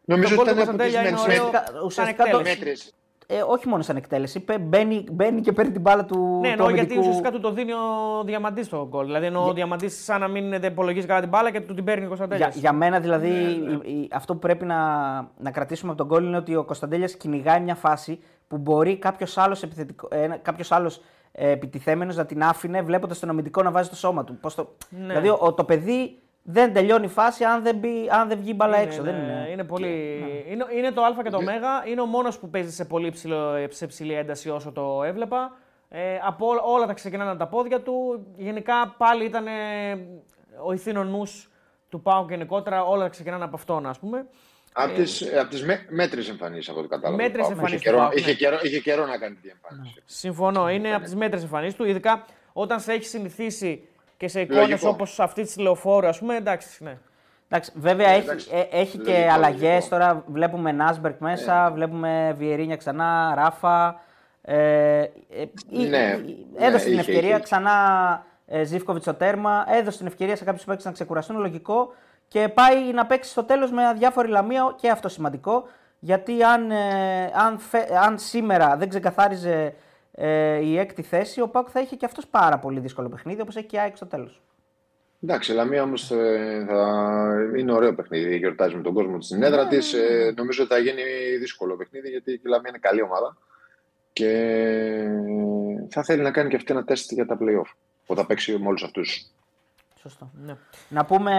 Νομίζω Το ότι γκολ του ήταν από τις Κωνσταντέλια είναι ωραίο. Ουσιαστικά- σαν ουσιαστικά το- εκτέλεση. μέτρες. Ε, όχι μόνο σαν εκτέλεση. πε- Μπαίνει, μπαίνει και παίρνει την μπάλα του. Ναι, του εννοώ γιατί αμυντικού. ουσιαστικά του το δίνει ο Διαμαντής το γκολ. Δηλαδή ενώ ο Διαμαντής σαν να μην δεν υπολογίζει καλά την μπάλα και του την παίρνει ο Κωνσταντέλιας. Για, για μένα δηλαδή Ναι, η- η- αυτό που πρέπει να, να κρατήσουμε από τον γκολ είναι ότι ο Κωνσταντέλιας κυνηγάει μια φάση που μπορεί κάποιος άλλος ε, κάποιος άλλος, ε, επιτιθέμενος να την άφηνε βλέποντας τον αμυντικό να βάζει το σώμα του. Πώς το... Ναι. Δηλαδή ο, το παιδί δεν τελειώνει η φάση αν δεν, μπει, αν δεν βγει η μπάλα Είναι, έξω. είναι, δεν είναι. είναι πολύ... είναι, είναι το Α και το Μ. Είναι ο μόνος που παίζει σε πολύ ψηλό, σε ψηλή ένταση όσο το έβλεπα. Ε, από όλα, όλα τα ξεκινάνε από τα πόδια του. Γενικά πάλι ήταν ο ηθήνο νους του Πάου γενικότερα. Όλα τα ξεκινάνε από αυτόν, ας πούμε. Από τις, ε, απ' τις με, μέτρες εμφανίσεις από ό,τι κατάλαβα. Μέτρες του Πάουκ. εμφανίσεις Είχε του καιρό, Πάουκ, είχε, ναι. καιρό, είχε καιρό να κάνει τη εμφάνιση. Συμφωνώ. Είναι από τις μέτρες εμφανίσεις του. Ειδικά όταν σε έχει συνηθίσει και σε εικόνες Λογικό. όπως αυτή της λεωφόρου, ας πούμε. Εντάξει, ναι. Εντάξει, βέβαια έχει, εντάξει. ε, έχει και Λογικό, αλλαγές. λογικό. Τώρα βλέπουμε Νάσμπερκ μέσα, βλέπουμε Βιερίνια ξανά, Ράφα. Ε, ε, ή- Ναι, ή- ναι, έδωσε την είχε, ευκαιρία είχε. ξανά ε, Ζήφκοβιτς στο τέρμα. Έδωσε την ευκαιρία σε κάποιους παίκτες να ξεκουραστούν, λογικό. Και πάει να παίξει στο τέλος με αδιάφορη λαμία και αυτό σημαντικό. Γιατί αν, ε, αν, φε- αν σήμερα δεν ξεκαθάριζε ε, η έκτη θέση, ο Πάκου θα είχε και αυτός πάρα πολύ δύσκολο παιχνίδι, όπως έχει και η ΑΕΚ στο τέλος. Εντάξει, η Λαμία όμως θα... είναι ωραίο παιχνίδι. Γιορτάζει με τον κόσμο της στην έδρα της. Ε, νομίζω ότι θα γίνει δύσκολο παιχνίδι γιατί η Λαμία είναι καλή ομάδα. Και θα θέλει να κάνει και αυτή ένα τεστ για τα playoff που θα παίξει με όλους αυτούς. Σωστό. ναι. Να πούμε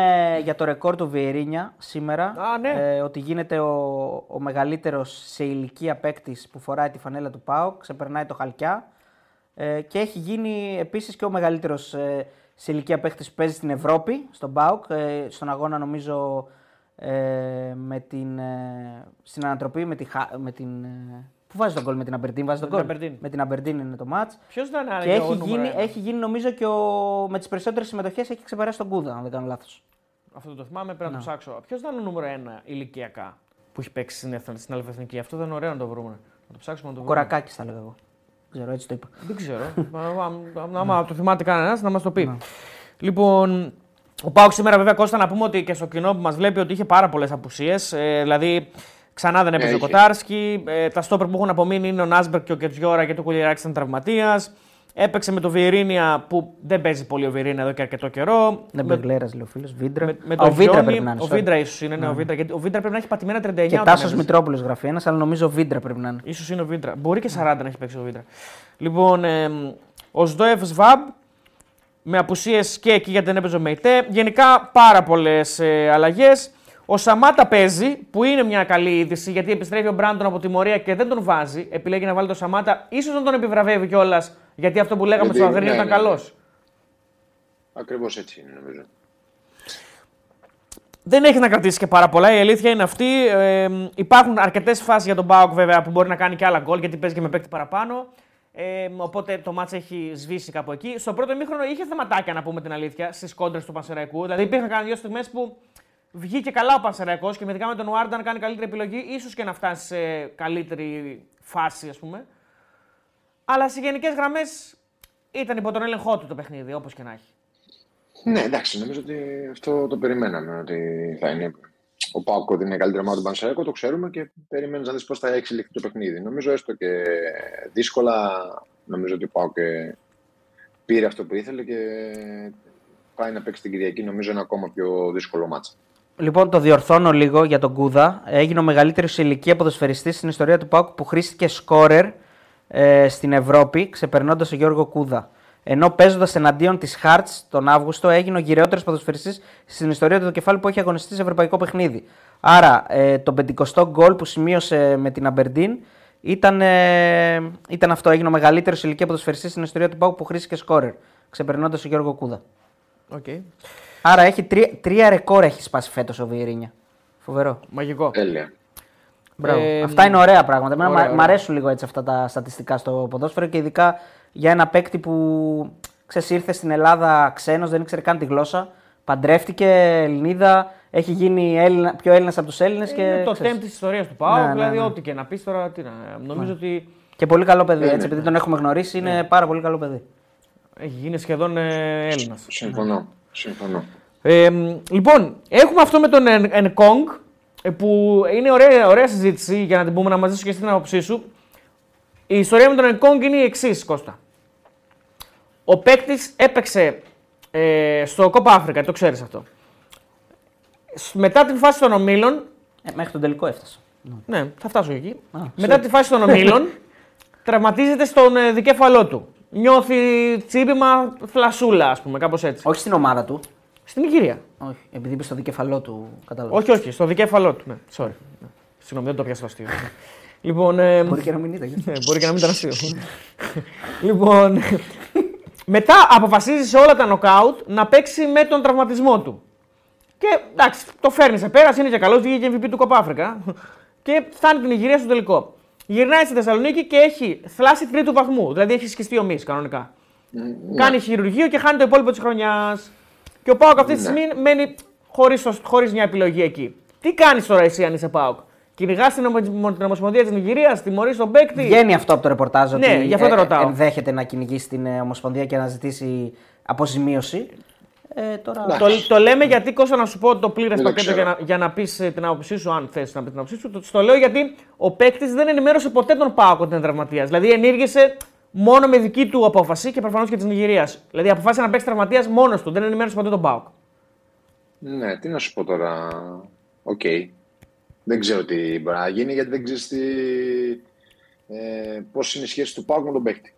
για το ρεκόρ του Βιερίνια σήμερα Α, ναι. ε, ότι γίνεται ο, ο μεγαλύτερος σε ηλικία παίκτης που φοράει τη φανέλα του ΠΑΟΚ, ξεπερνάει το Χαλκιά ε, και έχει γίνει επίσης και ο μεγαλύτερος ε, σε ηλικία παίκτης που παίζει στην Ευρώπη, στον ΠΑΟΚ, ε, στον αγώνα νομίζω ε, με την, ε, στην ανατροπή με, τη, Χα- με την... ε, Πού βάζει τον γκολ με την Αμπερντίν, βάζει τον Με την γκολ. Aberdeen. Με την Αμπερντίν είναι το μάτς. Ποιος ήταν άραγε Και ο έχει νούμερο γίνει, ένα; έχει γίνει νομίζω και ο, με τις περισσότερες συμμετοχές έχει ξεπεράσει τον Κούδα, αν δεν κάνω λάθος. Αυτό το θυμάμαι, πρέπει Ναι. να το ψάξω. Ποιος ήταν ο νούμερο ένα ηλικιακά που έχει παίξει στην, εθνική- στην Αλφα Αυτό δεν είναι ωραίο να το βρούμε. Να το ψάξουμε να το βρούμε. Κορακάκι θα λέγα εγώ. Δεν ξέρω, έτσι το είπα. Δεν ξέρω. Άμα- Άμα το θυμάται κανένας, να μας το πει. Λοιπόν, ο ΠΑΟΚ σήμερα, βέβαια, Κώστα, να πούμε ότι και στο κοινό που μας βλέπει ότι είχε πάρα πολλές απουσίες. Ε, δηλαδή, ξανά δεν έπαιζε ο είχε. Κοτάρσκι. Ε, τα στόπερ που έχουν απομείνει είναι ο Νάσμπεργκ και ο Κεντζιόρα και το Κουλιαράκη ήταν τραυματίας. Έπαιξε με το Βιεϊρίνια που δεν παίζει πολύ ο Βιεϊρίνια εδώ και αρκετό καιρό. Δεν με, μπεγκλέρα, λέει ο φίλος. Βίντρα. με, με Α, τον ο Βίντρα Γιόνι, πρέπει να είναι. Ο sorry. Βίντρα ίσως είναι, ναι, ο Βίντρα. Γιατί ο Βίντρα πρέπει να έχει πατημένα 39 Και όταν Τάσος έπαιζε. Μητρόπουλος γράφει ένας, αλλά νομίζω ο Βίντρα πρέπει να είναι. Ίσως είναι ο Βίντρα. Μπορεί και 40 να έχει παίξει ο Βίντρα. Λοιπόν, ε, ο Σδόεφ Σβάμπ με απουσίες και εκεί γιατί δεν έπαιζε ο Μεϊτέ. Γενικά πάρα πολλές ε, αλλαγές. Ο Σαμάτα παίζει, που είναι μια καλή είδηση γιατί επιστρέφει ο Μπράντον από τιμωρία και δεν τον βάζει. Επιλέγει να βάλει τον Σαμάτα, ίσως να τον επιβραβεύει κιόλας γιατί αυτό που λέγαμε Γιατί- στο Αγρίνιο ναι, ήταν ναι, ναι. καλός. Ακριβώς έτσι είναι, νομίζω. Δεν έχει να κρατήσει και πάρα πολλά. Η αλήθεια είναι αυτή. Ε, υπάρχουν αρκετές φάσεις για τον Μπάουκ βέβαια που μπορεί να κάνει και άλλα γκολ γιατί παίζει και με παίκτη παραπάνω. Ε, οπότε το μάτς έχει σβήσει κάπου εκεί. Στο πρώτο ημίχρονο είχε θεματάκια να πούμε την αλήθεια στις κόντρες του Πανσεραϊκού. Δηλαδή υπήρχαν κανένα δύο στιγμές που βγήκε καλά ο Πανσεραϊκός και ειδικά με τον Ουάρντα να κάνει καλύτερη επιλογή, ίσως και να φτάσει σε καλύτερη φάση, ας πούμε. Αλλά σε γενικές γραμμές ήταν υπό τον έλεγχό του το παιχνίδι, όπως και να έχει. Ναι, εντάξει, νομίζω ότι αυτό το περιμέναμε. Ότι θα είναι ο ΠΑΟΚ ότι είναι καλύτερο ομάδα του Πανσερραϊκό, το ξέρουμε και περιμένεις να δεις πώς θα εξελιχθεί το παιχνίδι. Νομίζω έστω και δύσκολα, νομίζω ότι ο ΠΑΟΚ πήρε αυτό που ήθελε και πάει να παίξει την Κυριακή. Νομίζω ένα ακόμα πιο δύσκολο ματς. Λοιπόν, το διορθώνω λίγο για τον Κούδα. Έγινε ο μεγαλύτερος σε ηλικία ποδοσφαιριστής στην ιστορία του ΠΑΟΚ που χρίστηκε σκόρερ ε, στην Ευρώπη, ξεπερνώντας τον Γιώργο Κούδα. Ενώ παίζοντας εναντίον της Χάρτς τον Αύγουστο, έγινε ο γηραιότερος ποδοσφαιριστής στην ιστορία του Δικεφάλου που έχει αγωνιστεί σε ευρωπαϊκό παιχνίδι. Άρα, ε, το 50 γκολ που σημείωσε με την Αμπερντίν ήταν, ε, ήταν αυτό. Έγινε ο μεγαλύτερος σε ηλικία ποδοσφαιριστής στην ιστορία του Πάουκ που χρήστηκε σκόρερ, ξεπερνώντας τον Γιώργο Κούδα. Okay. Άρα έχει τρία, τρία ρεκόρ έχει σπάσει φέτος ο Βιερίνια. Φοβερό. Μαγικό. Τέλεια. Μπράβο. Ε, αυτά είναι ωραία πράγματα. Εμένα ωραία, μ' ωραία. αρέσουν λίγο έτσι αυτά τα στατιστικά στο ποδόσφαιρο και ειδικά για ένα παίκτη που ξέρεις, ήρθε στην Ελλάδα ξένος, δεν ήξερε καν τη γλώσσα. Παντρεύτηκε Ελληνίδα, έχει γίνει Έλληνα, πιο Έλληνας από τους Έλληνες. Και, Είναι το ξέρεις, τέμπ της ιστορίας του Πάου. Ναι, ναι, δηλαδή, ναι. ό,τι και να πεις τώρα. Τι να... Νομίζω ότι και πολύ καλό παιδί. Ναι, έτσι, ναι. επειδή τον έχουμε γνωρίσει, είναι πάρα πολύ καλό παιδί. έχει γίνει σχεδόν ε, Έλληνας. Συμφωνώ. Συμφωνώ. Ε, μ, λοιπόν, έχουμε αυτό με τον Εν- Ενκόγκ ε, που είναι ωραία, ωραία συζήτηση για να την πούμε να μαζί σου και στην άποψή σου. Η ιστορία με τον Ενκόγκ είναι η εξής, Κώστα. Ο παίκτης έπαιξε ε, στο Κόπα Αφρικα, το ξέρεις αυτό. Σ- Μετά την φάση των ομίλων, Ε, μέχρι τον τελικό έφτασε. ναι, θα φτάσω εκεί. Α, Μετά τη φάση των ομίλων, τραυματίζεται στον ε, δικέφαλό του. Νιώθει τσίπημα φλασούλα, ας πούμε, κάπως έτσι. Όχι στην ομάδα του. Στην Ιγυρία. Όχι, επειδή είπε στο δικεφαλό του. Κατάλαβα. Όχι, όχι, στο δικέφαλό του. Ναι, sorry. Ναι. Συγγνώμη, δεν το πιάσα το αστείο. λοιπόν, ε, Μπορεί και να μην ήταν. ναι, μπορεί και να μην ήταν αστείο. λοιπόν, μετά αποφασίζεις σε όλα τα νοκάουτ να παίξει με τον τραυματισμό του. Και εντάξει, το φέρνεις σε πέρας, είναι και καλός, βγήκε MVP του Κοπάφρικα. Και φτάνει την Ιγυρία στο τελικό. Γυρνάει στη Θεσσαλονίκη και έχει θλάση τρίτου βαθμού. Δηλαδή έχει σκιστεί ομή κανονικά. Κάνει χειρουργείο και χάνει το υπόλοιπο της χρονιάς. Και ο Πάοκ αυτή τη Ναι. στιγμή μένει χωρίς χωρίς μια επιλογή εκεί. Τι κάνεις τώρα εσύ αν είσαι Πάοκ; Κυνηγάς την, ομο- την Ομοσπονδία της Νιγηρίας, τιμωρείς τον παίκτη; Βγαίνει αυτό από το ρεπορτάζ Ναι, ότι γι' αυτό το ε, ρωτάω. ενδέχεται να κυνηγήσει την ε, Ομοσπονδία και να ζητήσει αποζημίωση. Ε, τώρα... Το, το λέμε γιατί Κώστα να σου πω το πλήρες Δεν το πακέτο ξέρω. για να, για να πεις την άποψή σου, αν θες να πεις την άποψή σου. Το, το λέω γιατί ο παίκτης δεν ενημέρωσε ποτέ τον ΠΑΟΚ ότι είναι τραυματίας. Δηλαδή ενήργησε μόνο με δική του απόφαση και προφανώς και της Νιγηρίας. Δηλαδή αποφάσισε να παίξει τραυματίας μόνος του, δεν ενημέρωσε ποτέ τον ΠΑΟΚ. Ναι, τι να σου πω τώρα. Οκ. Δεν ξέρω τι μπορεί να γίνει γιατί δεν ξέρεις τι... ε, πώς είναι η σχέση του Πάουκ με τον παίκτη.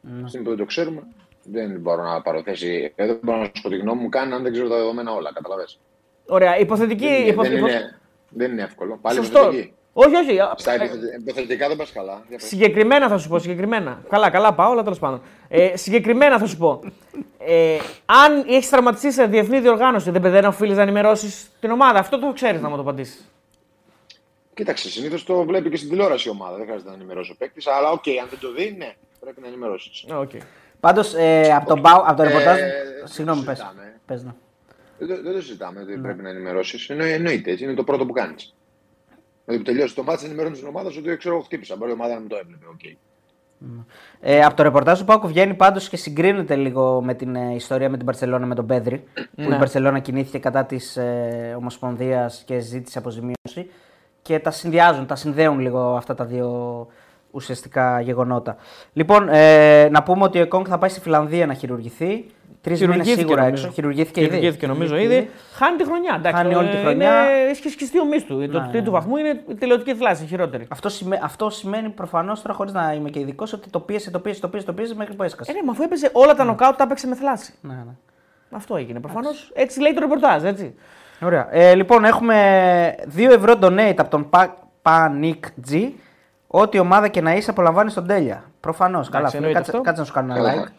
Ναι. Στην που δεν το ξέρουμε, δεν μπορώ να πάρω θέση. Ε, Δεν μπορώ να σου πω τη γνώμη μου καν αν δεν ξέρω τα δεδομένα όλα. Καταλαβες. Ωραία, υποθετική. δεν, είναι, υπο- δεν, υπο- είναι, δεν είναι εύκολο. Πάλι Σωστό. υποθετική. Όχι, όχι. α, Στα ε, υποθε- υποθετικά δεν πας καλά. Για πες. Συγκεκριμένα θα σου πω, συγκεκριμένα. Καλά, καλά πάω, αλλά τέλος πάντων. Ε, συγκεκριμένα θα σου πω. Ε, αν έχεις τραυματιστεί σε διεθνή διοργάνωση, δεν, δεν οφείλεις να ενημερώσεις την ομάδα. Αυτό το ξέρεις να μου το απαντήσεις. Κοίταξε, συνήθως το βλέπει και στην τηλεόραση η ομάδα. Δεν χρειάζεται να ενημερώσει ο παίκτης. Αλλά οκ, αν δεν το δει, ναι, πρέπει να ενημερώσεις. Okay. Πάντως ε, από, τον ΠΑΟ- από το Ε, ρεπορτάζ. δεν Συγγνώμη, το πες. συζητάμε. Πες, ναι. Δεν, το- δεν το συζητάμε Ναι. ότι πρέπει να ενημερώσεις. Εννοείται, έτσι είναι το πρώτο που κάνεις. Δηλαδή που τελειώσει το ματς, ενημερώνεις την ομάδα σου ότι ξέρω εγώ χτύπησα. Μπορεί η ομάδα να μην το έβλεπε. οκ. Ε, από το ρεπορτάζ του ΠΑΟΚ βγαίνει πάντως και συγκρίνεται λίγο με την ε, ιστορία με την Μπαρσελόνα με τον Πέδρι. Που Ναι. η Μπαρσελόνα κινήθηκε κατά της ε, Ομοσπονδίας και ζήτησε αποζημίωση. Και τα συνδυάζουν, τα συνδέουν λίγο αυτά τα δύο ουσιαστικά γεγονότα. Λοιπόν, ε, να πούμε ότι ο Εκόνγκ θα πάει στη Φιλανδία να χειρουργηθεί. Τρεις μήνες Χειρουργήθηκε, σίγουρα νομίζω. έξω. Χειρουργήθηκε, ήδη. Χειρουργήθηκε νομίζω ήδη. Χάνει τη χρονιά. Εντάξει, Χάνει το- όλη τη είναι- χρονιά. Έχει σκιστεί ο μυς του. Ναι, το ναι, τρίτο ναι. βαθμού είναι η τελειωτική θλάση, η χειρότερη. Αυτό, σημαίνει, αυτό σημαίνει προφανώς τώρα, χωρίς να είμαι και ειδικός, ότι το πίεσε, το πίεσε, το πίεσε, το πίεσε μέχρι που έσκασε. Ε, ναι, μα αφού έπαιζε όλα τα νοκάουτ, τα έπαιξε με θλάση. Ναι, ναι. Αυτό έγινε προφανώς. Έτσι λέει το ρεπορτάζ, έτσι. Ωραία. Ε, λοιπόν, έχουμε 2 ευρώ donate από τον Pa- Panic G. Ό,τι ομάδα και να είσαι, απολαμβάνεις τον τέλεια. Προφανώς. Καλά, φίλε, εννοείται κάτσε, αυτό. κάτσε να σου κάνω ένα Καλά. like.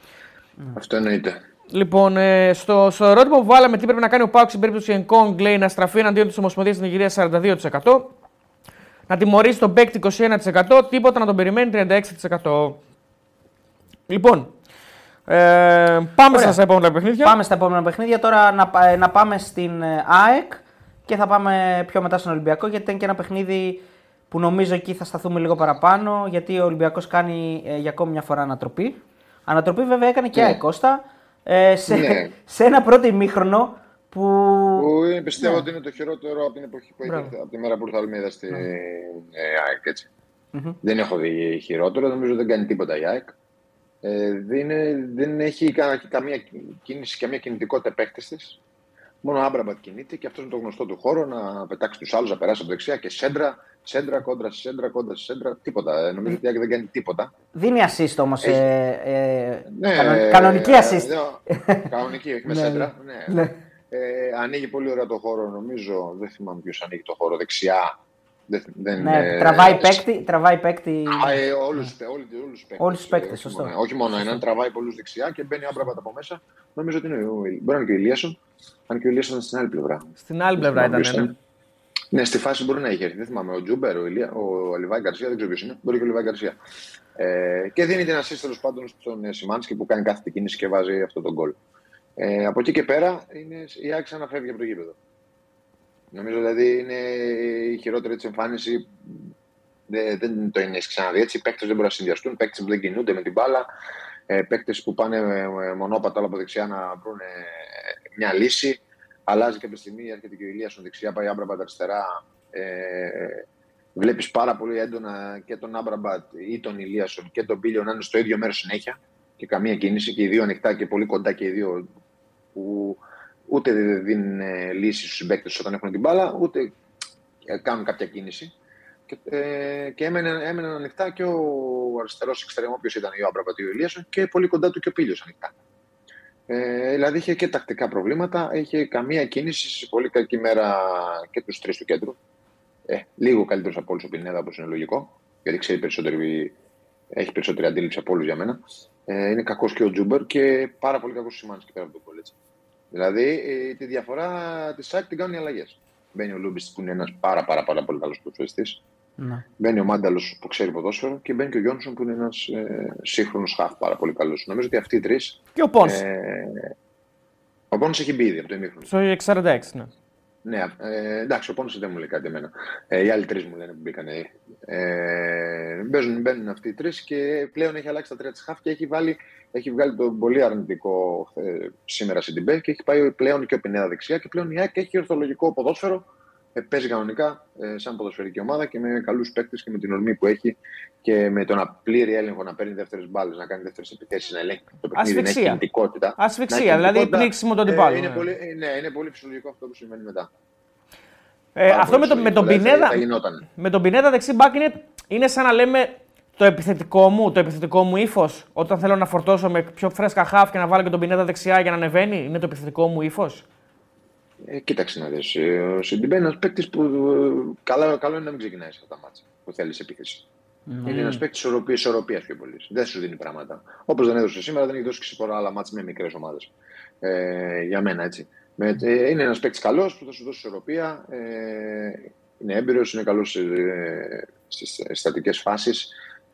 Αυτό εννοείται. Λοιπόν, ε, στο, στο ερώτημα που βάλαμε τι πρέπει να κάνει ο Πάουκ στην περίπτωση Ενκόγκ, λέει να στραφεί εναντίον της Ομοσπονδίας τη Νιγηρία 42%. Να τιμωρήσει τον παίκτη 21%, τίποτα να τον περιμένει 36%. Λοιπόν, ε, πάμε Ωραία. στα επόμενα παιχνίδια. Πάμε στα επόμενα παιχνίδια. Τώρα να, πα- ε, να πάμε στην ε, ΑΕΚ και θα πάμε πιο μετά στον Ολυμπιακό γιατί ήταν και ένα παιχνίδι που νομίζω εκεί θα σταθούμε λίγο παραπάνω γιατί ο Ολυμπιακός κάνει ε, για ακόμη μια φορά ανατροπή. Ανατροπή βέβαια έκανε και Ναι. η Κώστα ε, σε, Ναι. σε ένα πρώτο ημίχρονο που. Που είναι- πιστεύω Ναι. ότι είναι το χειρότερο από την εποχή που Μπράβο. έχει από τη μέρα που ήρθα Αλμίδας στη Ναι. ε, ΑΕΚ. Έτσι. Μμμ. Δεν έχω δει χειρότερο, νομίζω δεν κάνει τίποτα η ΑΕΚ. Ε, δεν, είναι- δεν έχει κα- καμία κίνηση, καμία κινητικότητα παίκτης της. Μόνο ο Άμπραμπατ κινείται και αυτός είναι το γνωστό του χώρο να πετάξει τους άλλους, να περάσει από δεξιά και σέντρα, σέντρα κόντρα σε σέντρα, κόντρα σε σέντρα. Τίποτα. Ε, νομίζω ότι η ΑΕΚ δεν κάνει τίποτα. Δίνει assist όμως. Έχει. Ε, ε, Ναι, κανον- κανονική ε, assist. ναι, κανονική, όχι με Ναι, σέντρα. Ναι. ναι. Ε, ανοίγει πολύ ωραία το χώρο, νομίζω. Δεν θυμάμαι ποιος ανοίγει το χώρο. Δεξιά. Δεν, δεν, Ναι, ε, τραβάει παίκτη. Τραβάει παίκτη. Α, ε, όλους, όλους, όλους τους παίκτες. Όλους τους παίκτες, όχι σωστό. μόνο- όχι μόνο έναν, τραβάει πολλούς δεξιά και μπαίνει Άμραμπατ από μέσα. Νομίζω ότι είναι ο, μπορεί να είναι και ο Ελίασον. Αν και ο Ελίασον ήταν στην άλλη πλευρά. Στην άλλη πλευρά Δεν θυμάμαι ήταν. Ποιος Ναι. ήταν. Ναι, στη φάση μπορεί να είχε έρθει. Δεν θυμάμαι. Ο Τζούμπερ, ο, Ηλία, ο Λιβάι Γκαρσία, δεν ξέρω ποιος είναι. Μπορεί και ο Λιβάι Γκαρσία. Ε, και δίνει την assist τέλος πάντων στον ε, Σιμάνσκι που κάνει κάθε κίνηση και βάζει αυτό το γκολ. Ε, από εκεί και πέρα είναι, η ΑΕΚ να φεύγει από το γήπεδο. Νομίζω δηλαδή είναι η χειρότερη της εμφάνιση. Δεν, δεν το είναι ξαναδεί έτσι. Οι παίκτες δεν μπορούν να συνδυαστούν. Παίκτες που δεν κινούνται με την μπάλα. Ε, παίκτες που πάνε ε, μονόπατα όλα από δεξιά να βρουν ε, μια λύση. Αλλάζει κάποια στιγμή, έρχεται και ο Ηλίας στον δεξιά, πάει Άμπραμπατ αριστερά. Ε, Βλέπεις πάρα πολύ έντονα και τον Άμπραμπατ ή τον Ηλίασον και τον Μπίλιο να είναι στο ίδιο μέρος συνέχεια και καμία κίνηση και οι δύο ανοιχτά και πολύ κοντά και οι δύο που ούτε δίνουν ε, λύσεις στους συμπαίκτες όταν έχουν την μπάλα, ούτε ε, κάνουν κάποια κίνηση. Και, ε, και έμεναν, έμεναν ανοιχτά και ο αριστερός εξτρεμός, ποιος ήταν ο Άμπραμπατ ή ο Ηλίασον, και πολύ κοντά του και ο Πίλιο ανοιχτά. Ε, δηλαδή είχε και τακτικά προβλήματα, είχε καμία κίνηση σε πολύ κακή μέρα και τους τρεις του κέντρου. Ε, λίγο καλύτερος από όλους ο Πινέδα, όπως είναι λογικό, γιατί ξέρει περισσότερη, έχει περισσότερη αντίληψη από όλους για μένα. Ε, είναι κακός και ο Τζούμπερ και πάρα πολύ κακός ο Σιμάνσκι πέρα από το γκολ. Δηλαδή ε, τη διαφορά της ΑΕΚ την κάνουν οι αλλαγές. Μπαίνει ο Λιούμπισιτς που είναι ένας πάρα, πάρα, πάρα πολύ καλός ποδοσφαιριστής. Ναι. Μπαίνει ο Μάνταλος που ξέρει ποδόσφαιρο και μπαίνει και ο Γιόνσον που είναι ένας ε, σύγχρονος χαφ πάρα πολύ καλός. Νομίζω ότι αυτοί οι τρεις. Και ο Πόνσε. Ε, ο Πόνσε έχει μπει ήδη από το ημίχρονο. Στο 46, ναι. Ναι, ε, εντάξει, ο Πόνσε δεν μου λέει κάτι εμένα. Ε, οι άλλοι τρεις μου λένε που μπήκαν. Ε, μπαίνουν, μπαίνουν αυτοί οι τρεις και πλέον έχει αλλάξει τα τρία της χαφ και έχει, βάλει, έχει βγάλει τον πολύ αρνητικό ε, σήμερα στην Τιμπέ και έχει πάει πλέον και ο Πινέδα δεξιά και πλέον η ΑΕΚ έχει ορθολογικό ποδόσφαιρο. Ε, παίζει κανονικά ε, σαν ποδοσφαιρική ομάδα και με καλούς παίκτες και με την ορμή που έχει και με τον πλήρη έλεγχο να παίρνει δεύτερες μπάλες, να κάνει δεύτερες επιθέσεις, να ελέγχει το παιχνίδι, να έχει Ασφυξία. κινητικότητα. Ασφυξία, Να έχει δηλαδή κινητικότητα. πνίξιμο των Ε, αντιπάλων. είναι ναι. πολύ, ε, ναι, είναι πολύ φυσιολογικό αυτό που συμβαίνει μετά. Ε, Πάρα αυτό πολύ με, το, με, τον φυσιολογικό, δηλαδή, Πινέδα, θα γινόταν. με τον Πινέδα δεξί μπακ είναι, είναι σαν να λέμε το επιθετικό μου, το επιθετικό μου ύφος. Όταν θέλω να φορτώσω με πιο φρέσκα χάφ και να βάλω και τον Πινέδα δεξιά για να ανεβαίνει, είναι το επιθετικό μου ύφος. Ε, κοίταξε να δεις. Ε, Ο Σιντιμπέ είναι ένας παίκτης που ε, καλά, καλό είναι να μην ξεκινάει σε αυτά τα ματς που θέλεις επίθεση. Είναι ένας παίκτης ισορροπίας πιο πολύ. Δεν σου δίνει πράγματα. Όπως δεν έδωσε σήμερα, δεν έχει δώσει και σε πολλά άλλα ματς με μικρές ομάδες. Ε, για μένα έτσι. Με, ε, είναι ένας παίκτης καλός που θα σου δώσει ισορροπία. Ε, είναι έμπειρος, είναι καλός ε, στις στατικές φάσεις.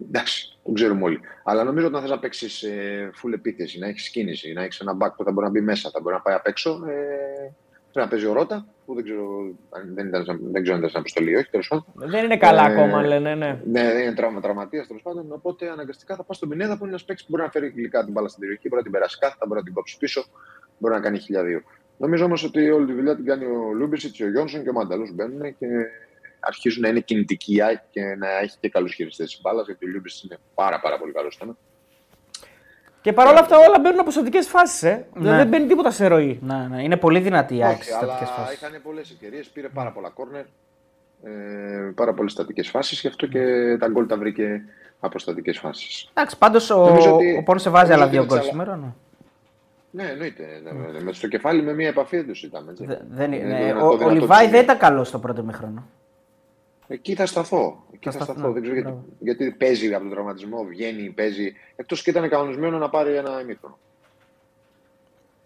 Εντάξει, το ξέρουμε όλοι. Αλλά νομίζω ότι όταν θες να παίξεις ε, full επίθεση, να έχεις κίνηση, να έχεις ένα back που θα μπορεί να μπει μέσα, θα μπορεί να πάει απ' έξω, ε, πρέπει να παίζει ο Ρότα, που δεν ξέρω αν δεν, ήταν, σαν- δεν ξέρω αν ήταν στην αποστολή ή όχι, τέλος πάντων. Δεν είναι καλά Ε, ακόμα, λένε, ναι. Ναι, δεν είναι τραυμα, τραυματίας τέλος πάντων. Οπότε αναγκαστικά θα πας στον Πινέδα που είναι ένας παίκτης που μπορεί να φέρει γλυκά την μπάλα στην περιοχή, μπορεί να την περάσει κάθετα, μπορεί να την κόψει πίσω, μπορεί να κάνει χιλιαδίο. Νομίζω όμως ότι όλη τη δουλειά την κάνει ο Λιούμπισιτς, ο Γιόνσον και ο Μάνταλος μπαίνουν και αρχίζουν να είναι κινητικοί η ΑΕΚ και να έχει και καλούς χειριστές της μπάλας, γιατί ο Λιούμπισιτς είναι πάρα, πάρα πολύ καλός θέμα. Και παρόλα αυτά όλα μπαίνουν από στατικές φάσεις. Ε. Δηλαδή Ναι. δεν μπαίνει τίποτα σε ροή. Ναι, ναι. Είναι πολύ δυνατή η ΑΕΚ Όχι, στις αλλά στατικές φάσεις. είχαν πολλές ευκαιρίες, πήρε πάρα πολλά κόρνερ, ε, πάρα πολλές στατικές φάσεις, γι' αυτό και τα γκολ τα βρήκε από στατικές φάσεις. Εντάξει, πάντως Νομίζω ο, ότι- ο Πόνσε βάζει νομίζω άλλα ότι δύο είναι γκολ τσαλα- σήμερα. Ναι. Ναι, εννοείται. Με στο κεφάλι με μία επαφή δεν το συζητάμε. έτσι. Δε- δεν, Ε, ναι, το δυνατό- ο, το ο δυνατό Λιβάη της δεν ήταν καλός στο πρώτο μήχρονο. Εκεί θα σταθώ. Εκεί Θα θα, σταθώ, σταθώ. ναι. Δεν ξέρω γιατί, Μπράβο. γιατί παίζει από τον τραυματισμό, βγαίνει, παίζει. Εκτός και ήταν κανονισμένο να πάρει ένα ημίχρονο.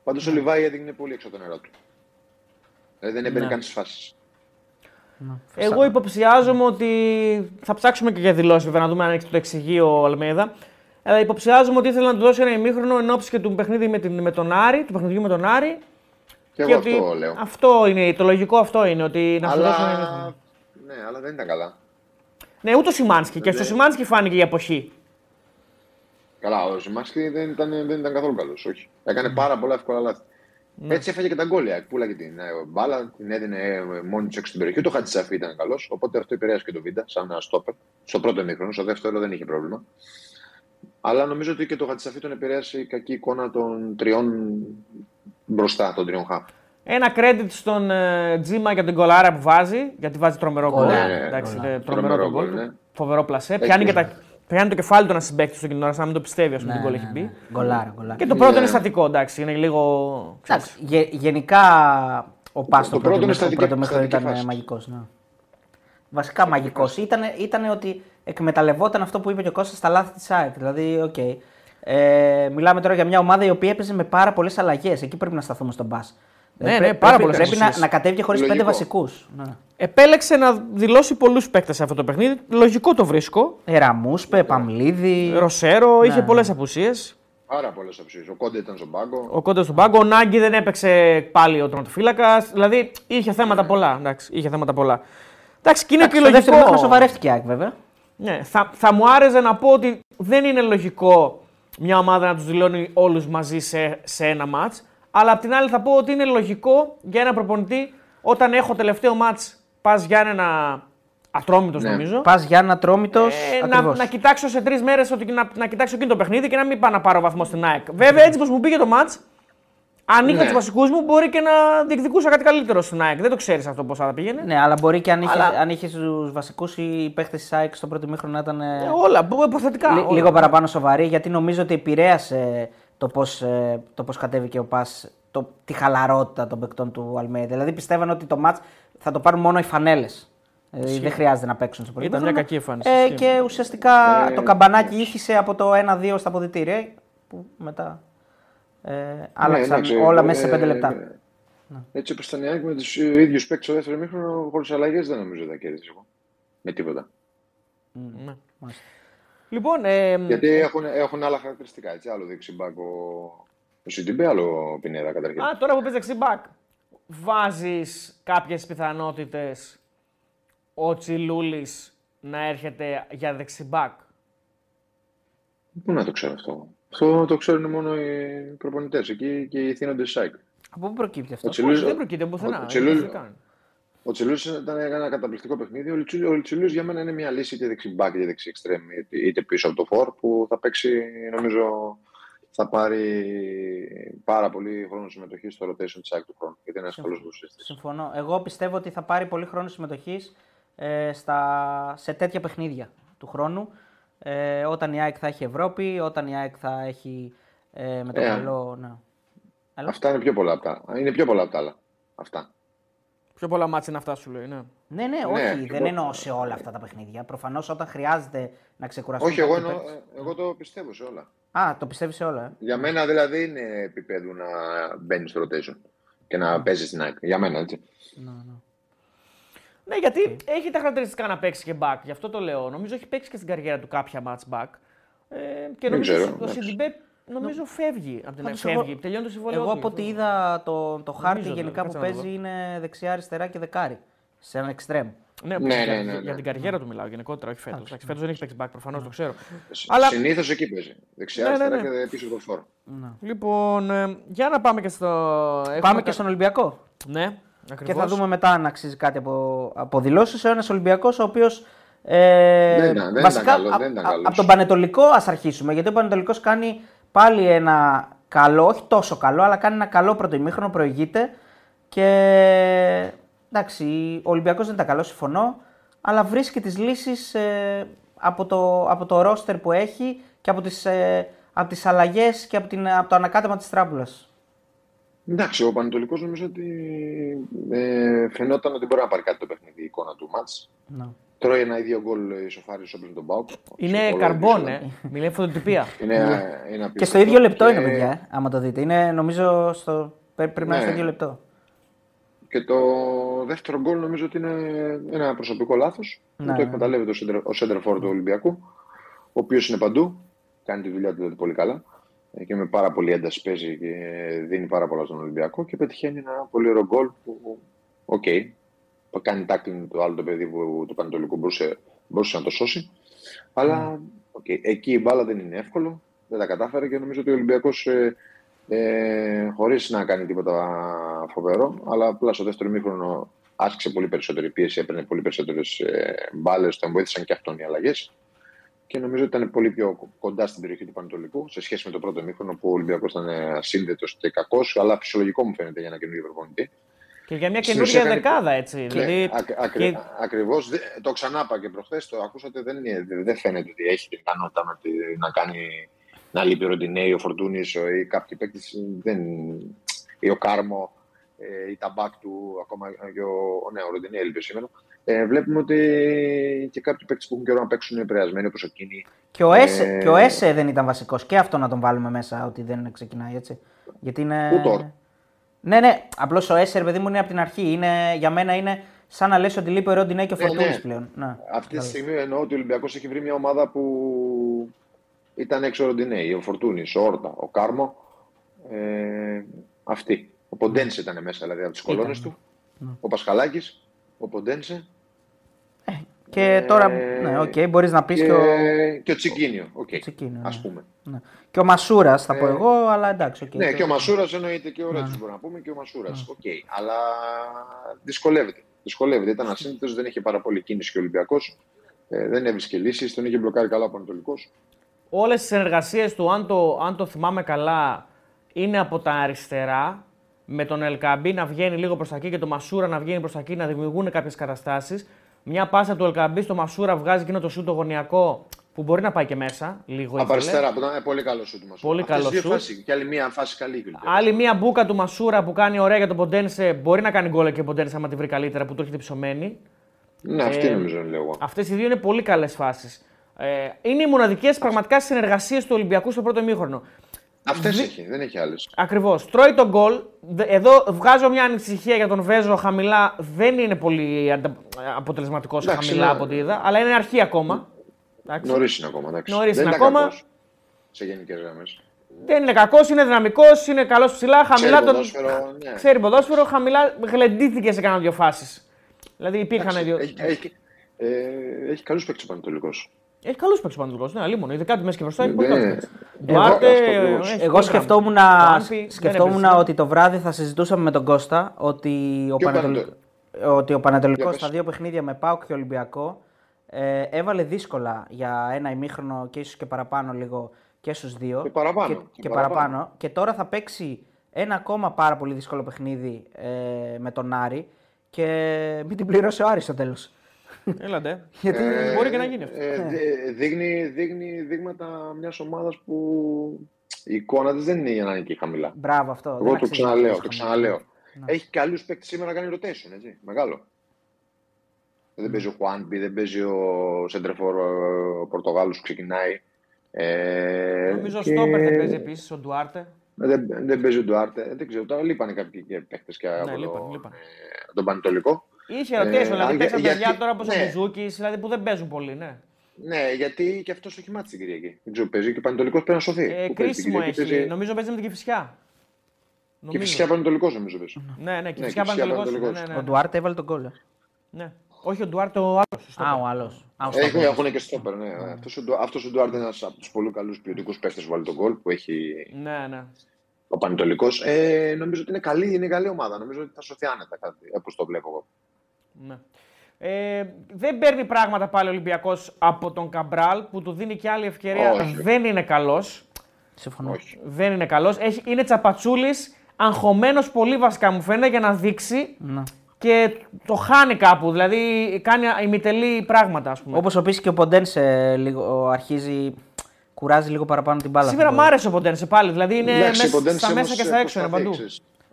Πάντως Ναι. ο Λιβάη έδειχνε πολύ έξω από το νερό του. Δηλαδή δεν έμπαινε Ναι. καν στις φάσεις. Ναι. Εγώ υποψιάζομαι ότι. Θα ψάξουμε και για δηλώσεις βέβαια να δούμε αν το εξηγεί ο Αλμέδα. Αλλά υποψιάζομαι ότι ήθελε να του δώσει ένα ημίχρονο εν ώψη και του παιχνίδι με, την, με τον Άρη, του παιχνιδιού με τον Άρη. Και εγώ ότι αυτό λέω. αυτό είναι, το λογικό αυτό είναι, ότι να σου δώσει ένα ημίχρονο. Αλλά, ναι, αλλά δεν ήταν καλά. Ναι, ούτε ο Σιμάνσκι. Και στο Σιμάνσκι φάνηκε η εποχή. Καλά, ο Σιμάνσκι δεν ήταν, δεν ήταν καθόλου καλός. Όχι. Έκανε πάρα πολλά εύκολα λάθη. Έτσι έφαγε και τα γκόλια. Πούλαγε την ε, μπάλα, την έδινε ε, μόνη της έξω στην περιοχή. Το Χατζησαφή ήταν καλός. Οπότε αυτό επηρέασε και το Βίντα σαν ένα στόπερ. Στο πρώτο ημίχρονο, στο δεύτερο δεν είχε πρόβλημα. Αλλά νομίζω ότι και το Χατζησαφή τον επηρέασε η κακή εικόνα των τριών μπροστά, των τριών χαφ. Ένα credit στον ε, Τζίμα για την κολάρα που βάζει, γιατί βάζει τρομερό γκολ. Ναι, ναι, Εντάξει, ναι. είναι Τρομερό τρομερό το γκολ, γκολ. ναι. του. Φοβερό πλασέ. Έχει- Πιάνει, και τα, πιάνει το κεφάλι του ένα συμπέκτη του εκείνη την ώρα, σαν να μην το πιστεύει, ας πούμε, Ναι, την γκολ ναι, έχει ναι. μπει. Γκολάρα, γκολάρα. Και το πρώτο Ναι. είναι στατικό, εντάξει. Είναι λίγο. ξέρεις. Εντάξει, γε- γενικά ο Πας Το στο πρώτο πρώτο, είναι μήχρονο- στατική- πρώτο μήχρονο στατική ήταν φάση. μαγικός. Ναι. Βασικά μαγικός. Ήτανε, ήτανε ότι εκμεταλλευόταν αυτό που είπε και ο Κώστας στα λάθη της ΑΕΚ. Δηλαδή, οκ. Ε, μιλάμε τώρα για μια ομάδα η οποία έπαιζε με πάρα πολλές αλλαγές. Εκεί πρέπει να σταθούμε στον ΠΑΣ. Ναι, Δηλαδή, ναι, πρέ- πάρα πρέπει, πολλές πρέπει να, αλλαγές. να κατέβει χωρίς πέντε Λογικό. βασικούς. Ναι. Επέλεξε να δηλώσει πολλούς παίκτες σε αυτό το παιχνίδι. Λογικό το βρίσκω. Ε, Ραμούσπε, Παμλίδη. Ροσέρο, είχε Ναι. πολλές απουσίες. Πάρα πολλές απουσίες. Ο Κόντε ήταν στον πάγκο. Ο Κόντε στον πάγκο. Ο Νάγκι δεν έπαιξε πάλι ο τερματοφύλακας. Δηλαδή είχε θέματα πολλά. Εντάξει, είχε θέματα πολλά. Εντάξει, και είναι Εντάξει, και στο δεύτερο μήχρονο λογικό. σοβαρεύτηκε η ΑΕΚ βέβαια. Ναι, θα, θα μου άρεσε να πω ότι δεν είναι λογικό μια ομάδα να τους δηλώνει όλους μαζί σε, σε ένα ματ. Αλλά απ' την άλλη θα πω ότι είναι λογικό για ένα προπονητή όταν έχω τελευταίο ματ πας για ένα ατρόμητος Ναι. νομίζω. Πας για ένα τρόμητο. Ε, να, να κοιτάξω σε τρεις μέρες να, να κοιτάξω εκείνο το παιχνίδι και να μην πάω να πάρω βαθμό στην ΑΕΚ. Βέβαια, έτσι πως μου πήγε το ματ, αν είχα Ναι. τους βασικούς μου, μπορεί και να διεκδικούσα κάτι καλύτερο στην ΑΕΚ. Δεν το ξέρεις αυτό πώ θα πήγαινε. Ναι, αλλά μπορεί και αν είχε, Αλλά- αν είχες τους βασικούς οι παίχτες της ΑΕΚ στο πρώτο μήχρονο να ήταν. ε, Ε, όλα, μπο- υποθετικά. Λι- όλα. λίγο παραπάνω σοβαρή, γιατί νομίζω ότι επηρέασε το πώς το πώς κατέβηκε ο Πας, το, τη χαλαρότητα των παικτών του Αλμέιδα. Δηλαδή πιστεύαν ότι το μάτς θα το πάρουν μόνο οι φανέλες. Δηλαδή δεν χρειάζεται να παίξουν στο πρώτο Ήταν μια ημίχρονο. κακή εμφάνιση, Ε, ισχύει. και ουσιαστικά το καμπανάκι ήχησε από το 1-2 στα αποδητήρια. Που μετά ε, άλλαξαν Ναι, εντάξει, όλα ε, μέσα σε 5 ε, λεπτά. ε, Έτσι όπως ήταν η ΑΕΚ με τους ίδιους παίκτες στο δεύτερο μήχρονο, χωρίς αλλαγές δεν νομίζω θα κέρδισε εγώ. Με τίποτα. Ναι. Μάλιστα. Λοιπόν, ε, Γιατί έχουν, έχουν άλλα χαρακτηριστικά. Έτσι. Άλλο δεξιμπάκ ο, ο Σιντιμπέ, άλλο Πινέδα καταρχήν. Α, τώρα που παίζει δεξιμπάκ, βάζεις κάποιες πιθανότητες ο Τσιλούλης να έρχεται για δεξιμπάκ. Πού να το ξέρω αυτό. Αυτό το ξέρουν μόνο οι προπονητές εκεί και οι θύνοντε τη ΑΕΚ. Από πού προκύπτει αυτό; Ο Τσιλούλης- Όχι, δεν προκείται πουθενά. ο Τσιλούλης- δεν κάνει. Ο Τσιλού ήταν ένα καταπληκτικό παιχνίδι. Ο Τσιλού- Ο Τσιλού για μένα είναι μια λύση είτε δεξιμπάκ είτε δεξί εξτρέμ, είτε- είτε πίσω από το φόρ που θα παίξει, νομίζω, θα πάρει πάρα πολύ χρόνο συμμετοχή στο rotation της ΑΕΚ του χρόνου. Γιατί είναι ένας καλός δοσίστη. Συμφωνώ. Εγώ πιστεύω ότι θα πάρει πολύ χρόνο συμμετοχής ε, στα, σε τέτοια παιχνίδια του χρόνου. Ε, όταν η ΑΕΚ θα έχει Ευρώπη, όταν η ΑΕΚ θα έχει ε, με το Ε, καλό. Ναι. Έλα. Αυτά είναι πιο πολλά από τα, είναι πιο πολλά από τα άλλα. Αυτά. Πιο πολλά μάτια είναι αυτά σου λέει. Ναι. Ναι, ναι, Ναι, όχι, και δεν εγώ- εννοώ σε όλα αυτά τα παιχνίδια. Προφανώς όταν χρειάζεται να ξεκουραστούν. Όχι, εγώ, κάποιοι εννοώ, παίκτες. ε, εγώ το πιστεύω σε όλα. Α, το πιστεύεις σε όλα. Ε. Για μένα δηλαδή είναι επίπεδο να μπαίνεις στο rotation και να παίζεις στην ΑΕΚ. Για μένα έτσι. Ναι, ναι. Ναι, γιατί έχει τα χαρακτηριστικά να παίξει και back. Γι' αυτό το λέω. Νομίζω έχει παίξει και στην καριέρα του κάποια match back. Ε, και νομίζω ξέρω, ότι ο εντάξει. Σιντιμπέ νομίζω φεύγει από την Πάντως φεύγει. εγώ- Τελειώνει το συμβόλαιο. Εγώ του, από γι' ό,τι αυτό. είδα το, το χάρτη Νομίζω, γενικά κάτσε που να το παίζει δω. είναι δεξιά, αριστερά και δεκάρι. Σε ένα εξτρέμ. Ναι, Ναι, για, ναι, ναι, για ναι. την καριέρα του μιλάω γενικότερα, όχι φέτος. Φέτος δεν έχει παίξει back, προφανώς το ξέρω. Αλλά... Αλλά- Συνήθως εκεί παίζει. Δεξιά, Ναι, ναι, αριστερά ναι. και πίσω από το φόρ. Λοιπόν, ε, για να πάμε και στο. έχουμε Πάμε κα- και στον Ολυμπιακό. Ναι, Και ακριβώς. θα δούμε μετά αν αξίζει κάτι από, από δηλώσεις. Ένας Ολυμπιακός ο οποίος. Ε, Δεν ήταν- δεν βασικά, ήταν καλός, α- δεν ήταν α- καλός. από τον Πανετολικό ας αρχίσουμε. Γιατί ο Πανετολικός κάνει πάλι ένα καλό, όχι τόσο καλό, αλλά κάνει ένα καλό πρώτο ημίχρονο, προηγείται. Και εντάξει, ο Ολυμπιακός δεν ήταν καλός, συμφωνώ. Αλλά βρίσκει τις λύσεις ε, από, το, από το ρόστερ που έχει και από τις ε, από τις αλλαγές και από, την, από το ανακάτεμα της τράπουλας. Εντάξει, ο Πανετολικός νομίζω ότι ε, φαινόταν ότι μπορεί να πάρει κάτι το παιχνίδι, η εικόνα του μάτς. Ναι. Τρώει ένα ίδιο γκολ ισοφάρισε όπως τον Πάουκ. Είναι Σε πολλό καρμπόν, δύσκολο. ε. Μιλάει φωτοτυπία. Είναι, είναι Και στο απίστευτο. ίδιο λεπτό είναι, Και- παιδιά, ε, άμα το δείτε. Είναι, νομίζω, στο, πρέ- πρέπει να είναι στο Ναι. ίδιο λεπτό. Και το δεύτερο γκολ νομίζω ότι είναι ένα προσωπικό λάθος. Ναι, που το ναι. εκμεταλλεύεται ο center- ο center for του Ολυμπιακού, ο οποίος είναι παντού, κάνει τη δουλειά του δηλαδή πολύ καλά ε, και με πάρα πολύ ένταση παίζει και δίνει πάρα πολλά στον Ολυμπιακό και πετυχαίνει ένα πολύ ωραίο γκολ που, οκ, που κάνει tackling το άλλο το παιδί που, του Παναιτωλικού μπορούσε, μπορούσε να το σώσει. Αλλά okay, εκεί η μπάλα δεν είναι εύκολο. Δεν τα κατάφερε και νομίζω ότι ο Ολυμπιακός ε, ε, χωρίς να κάνει τίποτα φοβερό, αλλά απλά στο δεύτερο ημίχρονο άσκησε πολύ περισσότερη πίεση, έπαιρνε πολύ περισσότερες ε, μπάλες, τον βοήθησαν και αυτόν οι αλλαγές. Και νομίζω ότι ήταν πολύ πιο κοντά στην περιοχή του Πανετολικού σε σχέση με το πρώτο μήχρονο που ο Ολυμπιακός ήταν ασύνδετος και κακός, αλλά φυσιολογικό μου φαίνεται για ένα καινούργιο προπονητή. Και για μια καινούργια δεκάδα, έτσι. Και, δηλαδή, ακρι, και... Ακριβώς. Το ξανάπα και προχθές το ακούσατε. Δεν, δεν φαίνεται ότι έχει την ικανότητα να κάνει να λείπει ο Ροντινέη, ο Φορτούνης ή κάποιοι παίκτες. Ή ο Κάρμο ε, η ταμπάκ του, ακόμα και ο, ναι, ο Ροντινέη έλειπε σήμερα. Ε, βλέπουμε ότι και κάποιοι παίκτες που έχουν καιρό να παίξουν είναι επηρεασμένοι όπως ο Κίνη. Και ο, Έσε, ε... και ο Έσε δεν ήταν βασικός. Και αυτό να τον βάλουμε μέσα ότι δεν ξεκινάει έτσι. Γιατί είναι. Πού τώρα. Ναι, ναι. Απλώς ο Έσε, παιδί μου, είναι από την αρχή. Είναι, για μένα είναι σαν να λες ότι λείπει ο Ροντινέη και ο Φορτούνη ναι, ναι. πλέον. Ναι. Αυτή τη στιγμή εννοώ ότι ο Ολυμπιακός έχει βρει μια ομάδα που ήταν έξω ο Ροντινέη, ο Φορτούνης, ο Όρτα, ο Κάρμο. Ε, αυτή. Ο Ποντένσε ήταν μέσα δηλαδή από τις κολόνες του. Ναι. Ο Πασχαλάκης, ο Ποντένσε. Ε, και ε, τώρα, ναι, okay, μπορείς να πεις και, και ο... Και ο Τσικίνιο, okay, Τσικίνιο ας ναι. πούμε. Ναι. Και ο Μασούρας θα πω ε, εγώ, αλλά εντάξει. Okay, ναι, και, και ο Μασούρας εννοείται και ο Ρέτσος ναι. μπορούμε να πούμε και ο Μασούρας. Οκ, okay. αλλά δυσκολεύεται. Δυσκολεύεται. Ήταν ασύνθετος, δεν είχε πάρα πολύ κίνηση και ο Ολυμπιακός. Ε, δεν έβρισκε λύσεις, τον είχε μπλοκάρει καλά ο Παναιτωλικός. Όλες τις συνεργασίες του, αν το, αν το θυμάμαι καλά, είναι από τα αριστερά με τον Ελκαμπή να βγαίνει λίγο προς τα εκεί και το Μασούρα να βγαίνει προς τα εκεί, να δημιουργούν κάποιες καταστάσεις. Μια πάσα του Ελκαμπή στο Μασούρα βγάζει εκείνο το σούτ το γωνιακό που μπορεί να πάει και μέσα. Λίγο Από αριστερά, που ήταν πολύ καλό σούτ του Μασούρα. Πολύ καλό σούτ. Και άλλη μία φάση καλή. Άλλη μία μπουκα του Μασούρα που κάνει ωραία για τον Ποντένσε. Μπορεί να κάνει γκολ και ο Ποντένσε άμα τη βρει καλύτερα που του έρχεται ψωμένη. Ναι, αυτή ε, νομίζω είναι λίγο. Αυτές οι δύο είναι πολύ καλές φάσεις. Ε, είναι οι μοναδικές πραγματικά συνεργασίες του Ολυμπιακού στο πρώτο μήχρονο. Αυτές έχει, δεν έχει άλλες. Ακριβώς. Τρώει τον γκολ. Εδώ βγάζω μια ανησυχία για τον Βέζο χαμηλά. Δεν είναι πολύ αποτελεσματικός χαμηλά ναι. από ό,τι είδα, αλλά είναι αρχή ακόμα. Νωρίς είναι ακόμα. Νωρίς είναι ακόμα. Κακός, σε γενικές γραμμές. Δεν είναι κακός, είναι δυναμικός, είναι καλός ψηλά. Χαμηλά ξέρει, ποδόσφαιρο, ναι. ξέρει ποδόσφαιρο, χαμηλά γλεντήθηκε σε κάνα δύο φάσεις. Δηλαδή υπήρχαν δύο. Έχει, έχει, ε, έχει καλούς παίκτες ο Πανετολικός. Έχει καλούς παίκτε ο Ναι, αλλήμον. Ειδικά τη μέση και μπροστά έχει πολύ ναι. Ντουάρτε. Εγώ σκεφτόμουν, σκεφτόμουν ότι το βράδυ θα συζητούσαμε με τον Κώστα ότι ο, Πανετολ... ότι ο Πανατολικός στα δύο παιχνίδια με Πάουκ και Ολυμπιακό ε, έβαλε δύσκολα για ένα ημίχρονο και ίσως και παραπάνω λίγο και στους δύο. Και παραπάνω. Και, και, και παραπάνω. Και τώρα θα παίξει ένα ακόμα πάρα πολύ δύσκολο παιχνίδι ε, με τον Άρη και μην την πληρώσει ο Άρης στο τέλος. Έλατε. Γιατί ε, μπορεί και να γίνει αυτό. Ε, ε, δείχνει, δείχνει δείγματα μιας ομάδας που η εικόνα της δεν είναι για να είναι εκεί χαμηλά. Μπράβο αυτό. Εγώ το ξαναλέω. Το ξαναλέω. Ναι. Έχει καλού παίκτες σήμερα να κάνει rotation. Έτσι. Μεγάλο. Δεν παίζει ο Χουάνμπι, δεν παίζει ο Σεντρεφόρ ο Πορτογάλος που ξεκινάει. Ε, Νομίζω ο και... Στόπερ δεν παίζει επίσης ο Ντουάρτε. Ε, δεν, δεν παίζει ο Ντουάρτε. Δεν ξέρω. Τώρα λείπανε κάποιοι παίκτες και ναι, από λείπαν, λείπαν. τον Πανετολικό. Είχε ερωτήσει, ε, δηλαδή παίξαν παιδιά γιατί... τώρα όπω ναι. ο Μπουζούκη, δηλαδή που δεν παίζουν πολύ, ναι. Ναι, γιατί και αυτός έχει μάθει την Κυριακή. Δεν ξέρω, παίζει και ο Πανετολικός πρέπει να σωθεί. Ε, κρίσιμο έχει. Παίζει... Νομίζω παίζει με την Κυφυσιά. Και φυσικά Πανετολικός νομίζω παίζει. Ναι, ναι, και φυσικά Πανετολικός. Ναι, ναι, ο Ντουάρτε έβαλε τον κόλλο. Ναι. Όχι ο Ντουάρτε, ο άλλος. Α, ο άλλος. Έχουν και στόπερ, ναι. Αυτός ο Ντουάρτε είναι ένας από τους πολύ καλούς ποιοτικούς παίχτε που βάλει τον κόλ που έχει. Ναι, ναι. Ο Πανετολικός. Ε, νομίζω ότι είναι καλή, είναι καλή ομάδα. Νομίζω ότι θα σωθεί άνετα κάτι, όπως το βλέπω εγώ. Ναι. Ε, δεν παίρνει πράγματα πάλι ο Ολυμπιακός από τον Καμπράλ που του δίνει και άλλη ευκαιρία. Όχι. Δεν είναι καλός. Συμφωνώ. Όχι. Δεν είναι καλός. Είναι τσαπατσούλης, αγχωμένος πολύ βασικά μου φαίνεται για να δείξει. Ναι. Και το χάνει κάπου, δηλαδή κάνει ημιτελή πράγματα, ας πούμε. Όπως επίσης και ο Ποντένσε λίγο αρχίζει κουράζει λίγο παραπάνω την μπάλα. Σήμερα μου άρεσε ο Ποντένσε πάλι. Δηλαδή είναι μέσα, στα μέσα και στα έξω, είναι παντού.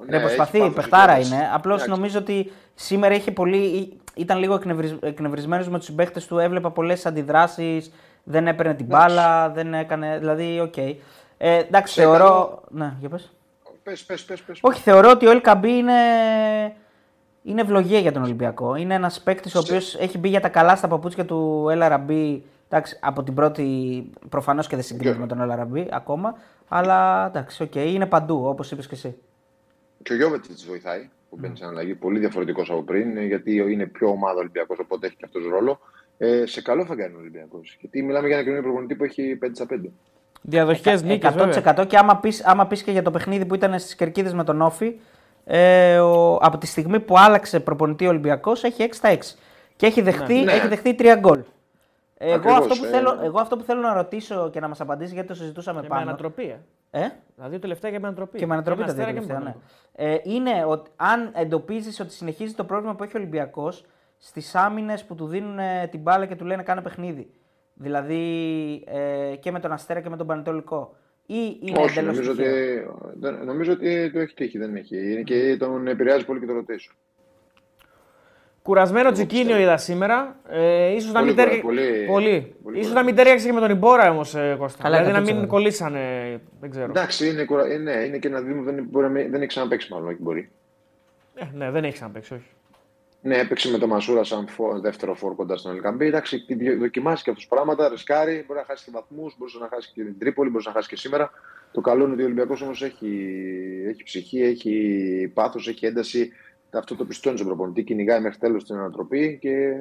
Ναι, ναι προσπαθεί, παιχτάρα είναι. Απλώς νομίζω ότι σήμερα είχε πολύ, ήταν λίγο εκνευρισμένος με τους συμπαίκτες του. Έβλεπα πολλές αντιδράσεις. Δεν έπαιρνε την μπάλα, δεν έκανε. Δηλαδή, ok. Okay. Ε, εντάξει, Σε θεωρώ. Καλό... Ναι, για πες. Πες, πες, πες, πες. Όχι, θεωρώ ότι ο Ελ Κααμπί είναι, είναι ευλογία για τον Ολυμπιακό. Είναι ένας παίκτης ο οποίος έχει μπει για τα καλά στα παπούτσια του Ελ Αραμπί. Εντάξει, από την πρώτη προφανώς και δεν συγκρίνει με τον Ελ Αραμπί ακόμα. Αλλά εντάξει, ok, okay, είναι παντού όπως είπες και εσύ. Και ο Γιόβετιτς βοηθάει που μπαίνει σε αλλαγή. Πολύ διαφορετικός από πριν, γιατί είναι πιο ομάδα Ολυμπιακός, οπότε έχει και αυτός ρόλο. Ε, σε καλό θα κάνει ο Ολυμπιακός. Γιατί μιλάμε για ένα καινούριο προπονητή που έχει 5 στα 5. Διαδοχικές νίκες. 100% και άμα πεις άμα πεις και για το παιχνίδι που ήταν στις κερκίδες με τον ΟΦΗ, ε, ο, από τη στιγμή που άλλαξε προπονητή ο Ολυμπιακός έχει 6 στα 6. Και έχει δεχτεί, Ναι. έχει δεχτεί 3 γκολ. Εγώ Ακριβώς, αυτό, που ε. θέλω, εγώ αυτό που θέλω να ρωτήσω και να μας απαντήσει, γιατί το συζητούσαμε Με πάνω. ανατροπή. Ε. Ε; Δηλαδή τελευταία και με ανατροπή. Και με ανατροπή Ένα τα δύο αστέρα και με τελευταία, ναι. ανατροπή. Ε, είναι ότι αν εντοπίζεις ότι συνεχίζει το πρόβλημα που έχει ο Ολυμπιακός στις άμυνες που του δίνουν ε, την μπάλα και του λένε κάνε παιχνίδι. Δηλαδή ε, και με τον Αστέρα και με τον Πανετολικό. Ή είναι Όχι, εντελώς νομίζω ότι, τυχαίο. δεν- νομίζω ότι το έχει τύχει. Δεν έχει. Είναι και τον επηρεάζει πολύ και το rotation. Κουρασμένο Τζικίνιο είδα σήμερα. Ε, ίσως να Πολύ μην κουρα- τέριαξε. πολύ- Πολύ. πολύ Ίσως κουρασμένο. να μην τέριαξε και με τον Ιμπόρα όμως, ε, Κώστα. Καλά, δηλαδή να μην 100%. κολλήσανε. Δεν ξέρω. Εντάξει, είναι, κουρα... ε, ναι, είναι και ένα δίδυμο που δεν, μπορεί να μην- δεν έχει ξαναπέξει μάλλον. Όχι μπορεί. Ε, ναι, δεν έχει ξαναπέξει, όχι. Ναι, έπαιξε με τον Μασούρα σαν φο... δεύτερο φόρ κοντά στον Ελκαμπή. Εντάξει, δι- δοκιμάσει και αυτού πράγματα, ρισκάρει. Μπορεί να χάσει και βαθμούς, μπορεί να χάσει και την Τρίπολη, μπορεί να χάσει και σήμερα. Το καλό είναι ότι ο Ολυμπιακός όμως έχει, έχει ψυχή, έχει πάθος, έχει ένταση. Αυτό το πιστώνει στον προπονητή, κυνηγάει μέχρι τέλος την ανατροπή και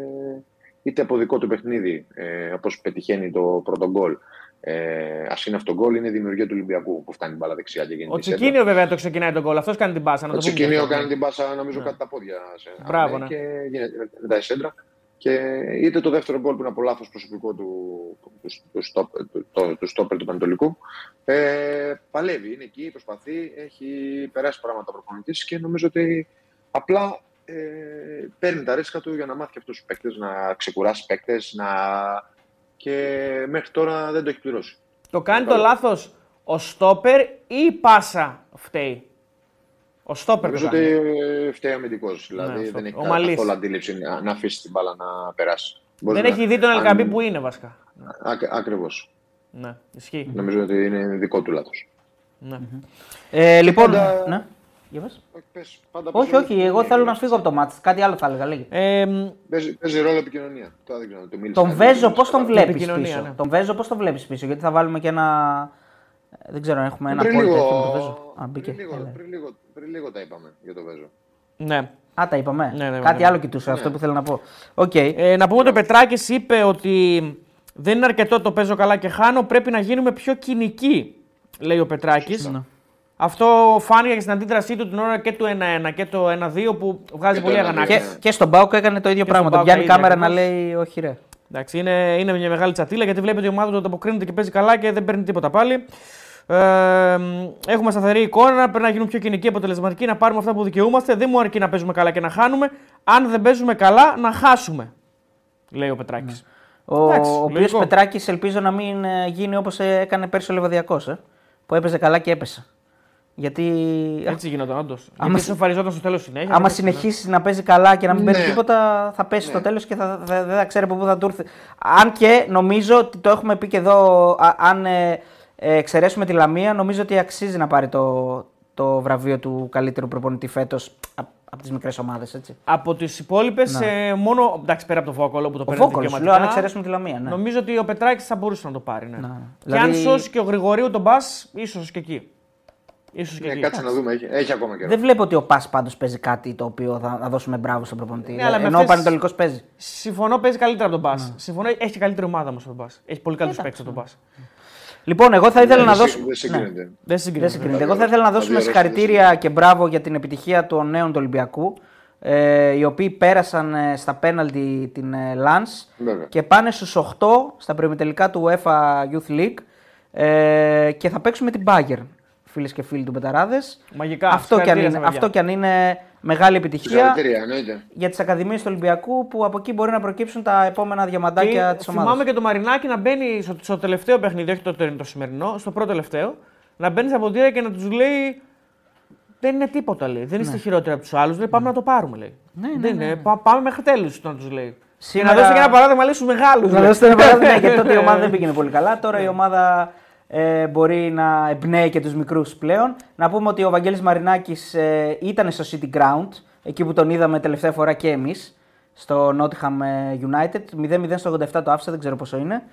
είτε από δικό του παιχνίδι, ε, όπως πετυχαίνει το πρώτο γκολ. Ε, Α είναι αυτό το γκολ, είναι η δημιουργία του Ολυμπιακού που φτάνει την μπάλα δεξιά και γίνεται Ο η σέντρα. Τσικίνιο βέβαια το ξεκινάει τον κόλ. Αυτός κάνει την πάσα. Να Ο το πούμε Τσικίνιο και αυτό. κάνει την πάσα, νομίζω, κάτω τα πόδια. Σε, Μπράβο, ναι, ναι. Και γίνεται μετά η σέντρα. Και είτε το δεύτερο γκολ που είναι από λάθος προσωπικό του, του, του, στόπ- του, το- του στόπερ του Πανετολικού. Ε, παλεύει, είναι εκεί, προσπαθεί, έχει περάσει πράγματα προπονητής και νομίζω ότι απλά ε, παίρνει τα ρίσκα του για να μάθει και αυτούς τους παίκτες, να ξεκουράσει παίκτες, να... και μέχρι τώρα δεν το έχει πληρώσει. Το κάνει το Καλό. λάθος ο Στόπερ ή η πάσα φταίει; Ο Στόπερ το Νομίζω κάνει. ότι ε, φταίει αμυντικός. Δηλαδή αυτό. δεν έχει Ο Μαλής. καθόλου αντίληψη να, να αφήσει την μπάλα να περάσει. Μπορεί Δεν να- έχει δει τον αν- Ελκαμπή που είναι βασικά. Ακ- Ακριβώς. Ναι, ισχύει. Νομίζω ότι είναι δικό του λάθος. Ναι. Ε, λοιπόν. πάντα- Ναι. Για πες. Όχι, πες, πάντα Όχι, πες, όχι, εγώ θέλω να φύγω από το μάτι. Κάτι άλλο θα έλεγα. Λέγε. Ε, μ, Παίζει, παίζει ρόλο επικοινωνία. Τώρα δεν ξέρω, το μίλησα Τον κάτι, Βέζο δεν πώς ξέρω. τον βλέπεις επικοινωνία, πίσω. ναι. Τον Βέζο πώς τον βλέπεις πίσω. Γιατί θα βάλουμε και ένα. ε, Δεν ξέρω αν έχουμε ένα Πριν απόλυτο λίγο, έχουμε τον Βέζο. Α, μπήκε. πριν, λίγο, Έλα. πριν, λίγο, πριν λίγο τα είπαμε για τον Βέζο. ναι. Α, τα είπαμε. Ναι, ναι, Κάτι ναι. άλλο κοιτούσα, αυτό που θέλω να πω. Οκ. Ε, να πούμε ότι ο Πετράκης είπε ότι δεν είναι αρκετό το παίζω καλά και χάνω, πρέπει να γίνουμε πιο κυνικοί, λέει ο Πετράκης. Ναι. Αυτό φάνηκε και στην αντίδρασή του την ώρα και του 1-1 και το 1-2 που βγάζει Και το πολύ 1-2. αγανάκτηση. Και, και στον ΠΑΟΚ έκανε το ίδιο Και πράγμα. στον Τον ΠΑΟΚ πιάνει η τα ίδια κάμερα να ακριβώς. λέει όχι ρε. Εντάξει, είναι, είναι μια μεγάλη τσατίλα γιατί βλέπει ότι η ομάδα του ανταποκρίνεται και παίζει καλά και δεν παίρνει τίποτα πάλι. Ε, έχουμε σταθερή εικόνα, πρέπει να γίνουμε πιο κυνικοί, αποτελεσματικοί, να πάρουμε αυτά που δικαιούμαστε. Δεν μου αρκεί να παίζουμε καλά και να χάνουμε. Αν δεν παίζουμε καλά, να χάσουμε. Λέει ο Πετράκης. Ο, Εντάξει, ο οποίος λογικό. Πετράκης ελπίζω να μην ε, γίνει όπως έκανε πέρσι ο Λεβαδιακός. Ε, που έπαιζε καλά και έπεσε. Γιατί Έτσι γινόταν, όντως. Άμα Γιατί συ- σοφαριζόταν στο τέλος συνέχεια. άμα δεν έπαιζε, συνεχίσει να παίζει καλά και να μην παίρνει Ναι. τίποτα, θα πέσει στο τέλος και θα, θα- δεν θα ξέρει από πού θα του έρθει. Αν και νομίζω ότι το έχουμε πει και εδώ, α- αν ε, ε, εξαιρέσουμε τη Λαμία, νομίζω ότι αξίζει να πάρει το, το βραβείο του καλύτερου προπονητή φέτος από τις μικρές ομάδες. Από τις υπόλοιπες, ε, μόνο. Εντάξει, πέρα από το Βόκολο που το Ναι. Ο παίρνει Βόκολος, λέω, δικαιωματικά. αν εξαιρέσουμε τη Λαμία. Ναι. Νομίζω ότι ο Πετράκης θα μπορούσε να το πάρει. Ναι. Ναι. Και Δηλαδή- αν σώσει και ο Γρηγορίου τον πα, ίσως και εκεί. Ίσως και Ναι, εκεί. κάτσε να δούμε, έχει, έχει ακόμα καιρό. Δεν βλέπω ότι ο Πας πάντως παίζει κάτι το οποίο θα, θα δώσουμε μπράβο στον προπονητή. Ναι, αλλά με Ενώ ο αυτές- Πανετολικός παίζει. Συμφωνώ, παίζει καλύτερα από τον Πας. Ναι. Συμφωνώ, έχει και καλύτερη ομάδα όμως από τον Πας. Έχει πολύ καλού παίκτες από τον Πας. Λοιπόν, εγώ θα ήθελα Δεν να συ- δώσω. Δεν Ναι. συγκρίνεται. Δεν Δεν συγκρίνεται. συγκρίνεται. Εγώ θα ήθελα να δώσουμε Τα δύο ρόστερ συγχαρητήρια και μπράβο για την επιτυχία των νέων του Ολυμπιακού. Ε, οι οποίοι πέρασαν ε, στα πέναλτι την ε, Lens Βέβαια. και πάνε στους 8 στα προημιτελικά του UEFA Youth League ε, και θα παίξουμε την Bayern, φίλες και φίλοι του Μπεταράδες. Μαγικά. Αυτό και, αν Συγχαρητήρια είναι, στα παιδιά. αυτό και αν είναι μεγάλη επιτυχία Συγχαρητήρια, εννοείται. για τις Ακαδημίες του Ολυμπιακού που από εκεί μπορεί να προκύψουν τα επόμενα διαμαντάκια Και της θυμάμαι ομάδας. και το Μαρινάκι να μπαίνει στο, στο τελευταίο παιχνίδι, όχι το, το, το σημερινό, στο πρώτο τελευταίο, να μπαίνει στα ποντήρια και να τους λέει. Δεν είναι τίποτα, λέει. Δεν είστε χειρότεροι από τους άλλους. Λέει, πάμε να το πάρουμε, λέει. Ναι, ναι, δεν ναι, είναι. ναι. Πά- πάμε μέχρι τέλους να τους λέει. Σήμερα- Και να δώσετε και ένα παράδειγμα, λέει στους μεγάλους. Να δώσετε ένα παράδειγμα, γιατί τότε η ομάδα δεν πήγαινε πολύ καλά. Τώρα η ομάδα ε, μπορεί να εμπνέει και τους μικρούς πλέον. Να πούμε ότι ο Βαγγέλης Μαρινάκης ε, ήταν στο City Ground, εκεί που τον είδαμε τελευταία φορά και εμείς, στο Nottingham ε, United. 0-0 στο 87 το άφησα, δεν ξέρω πόσο είναι.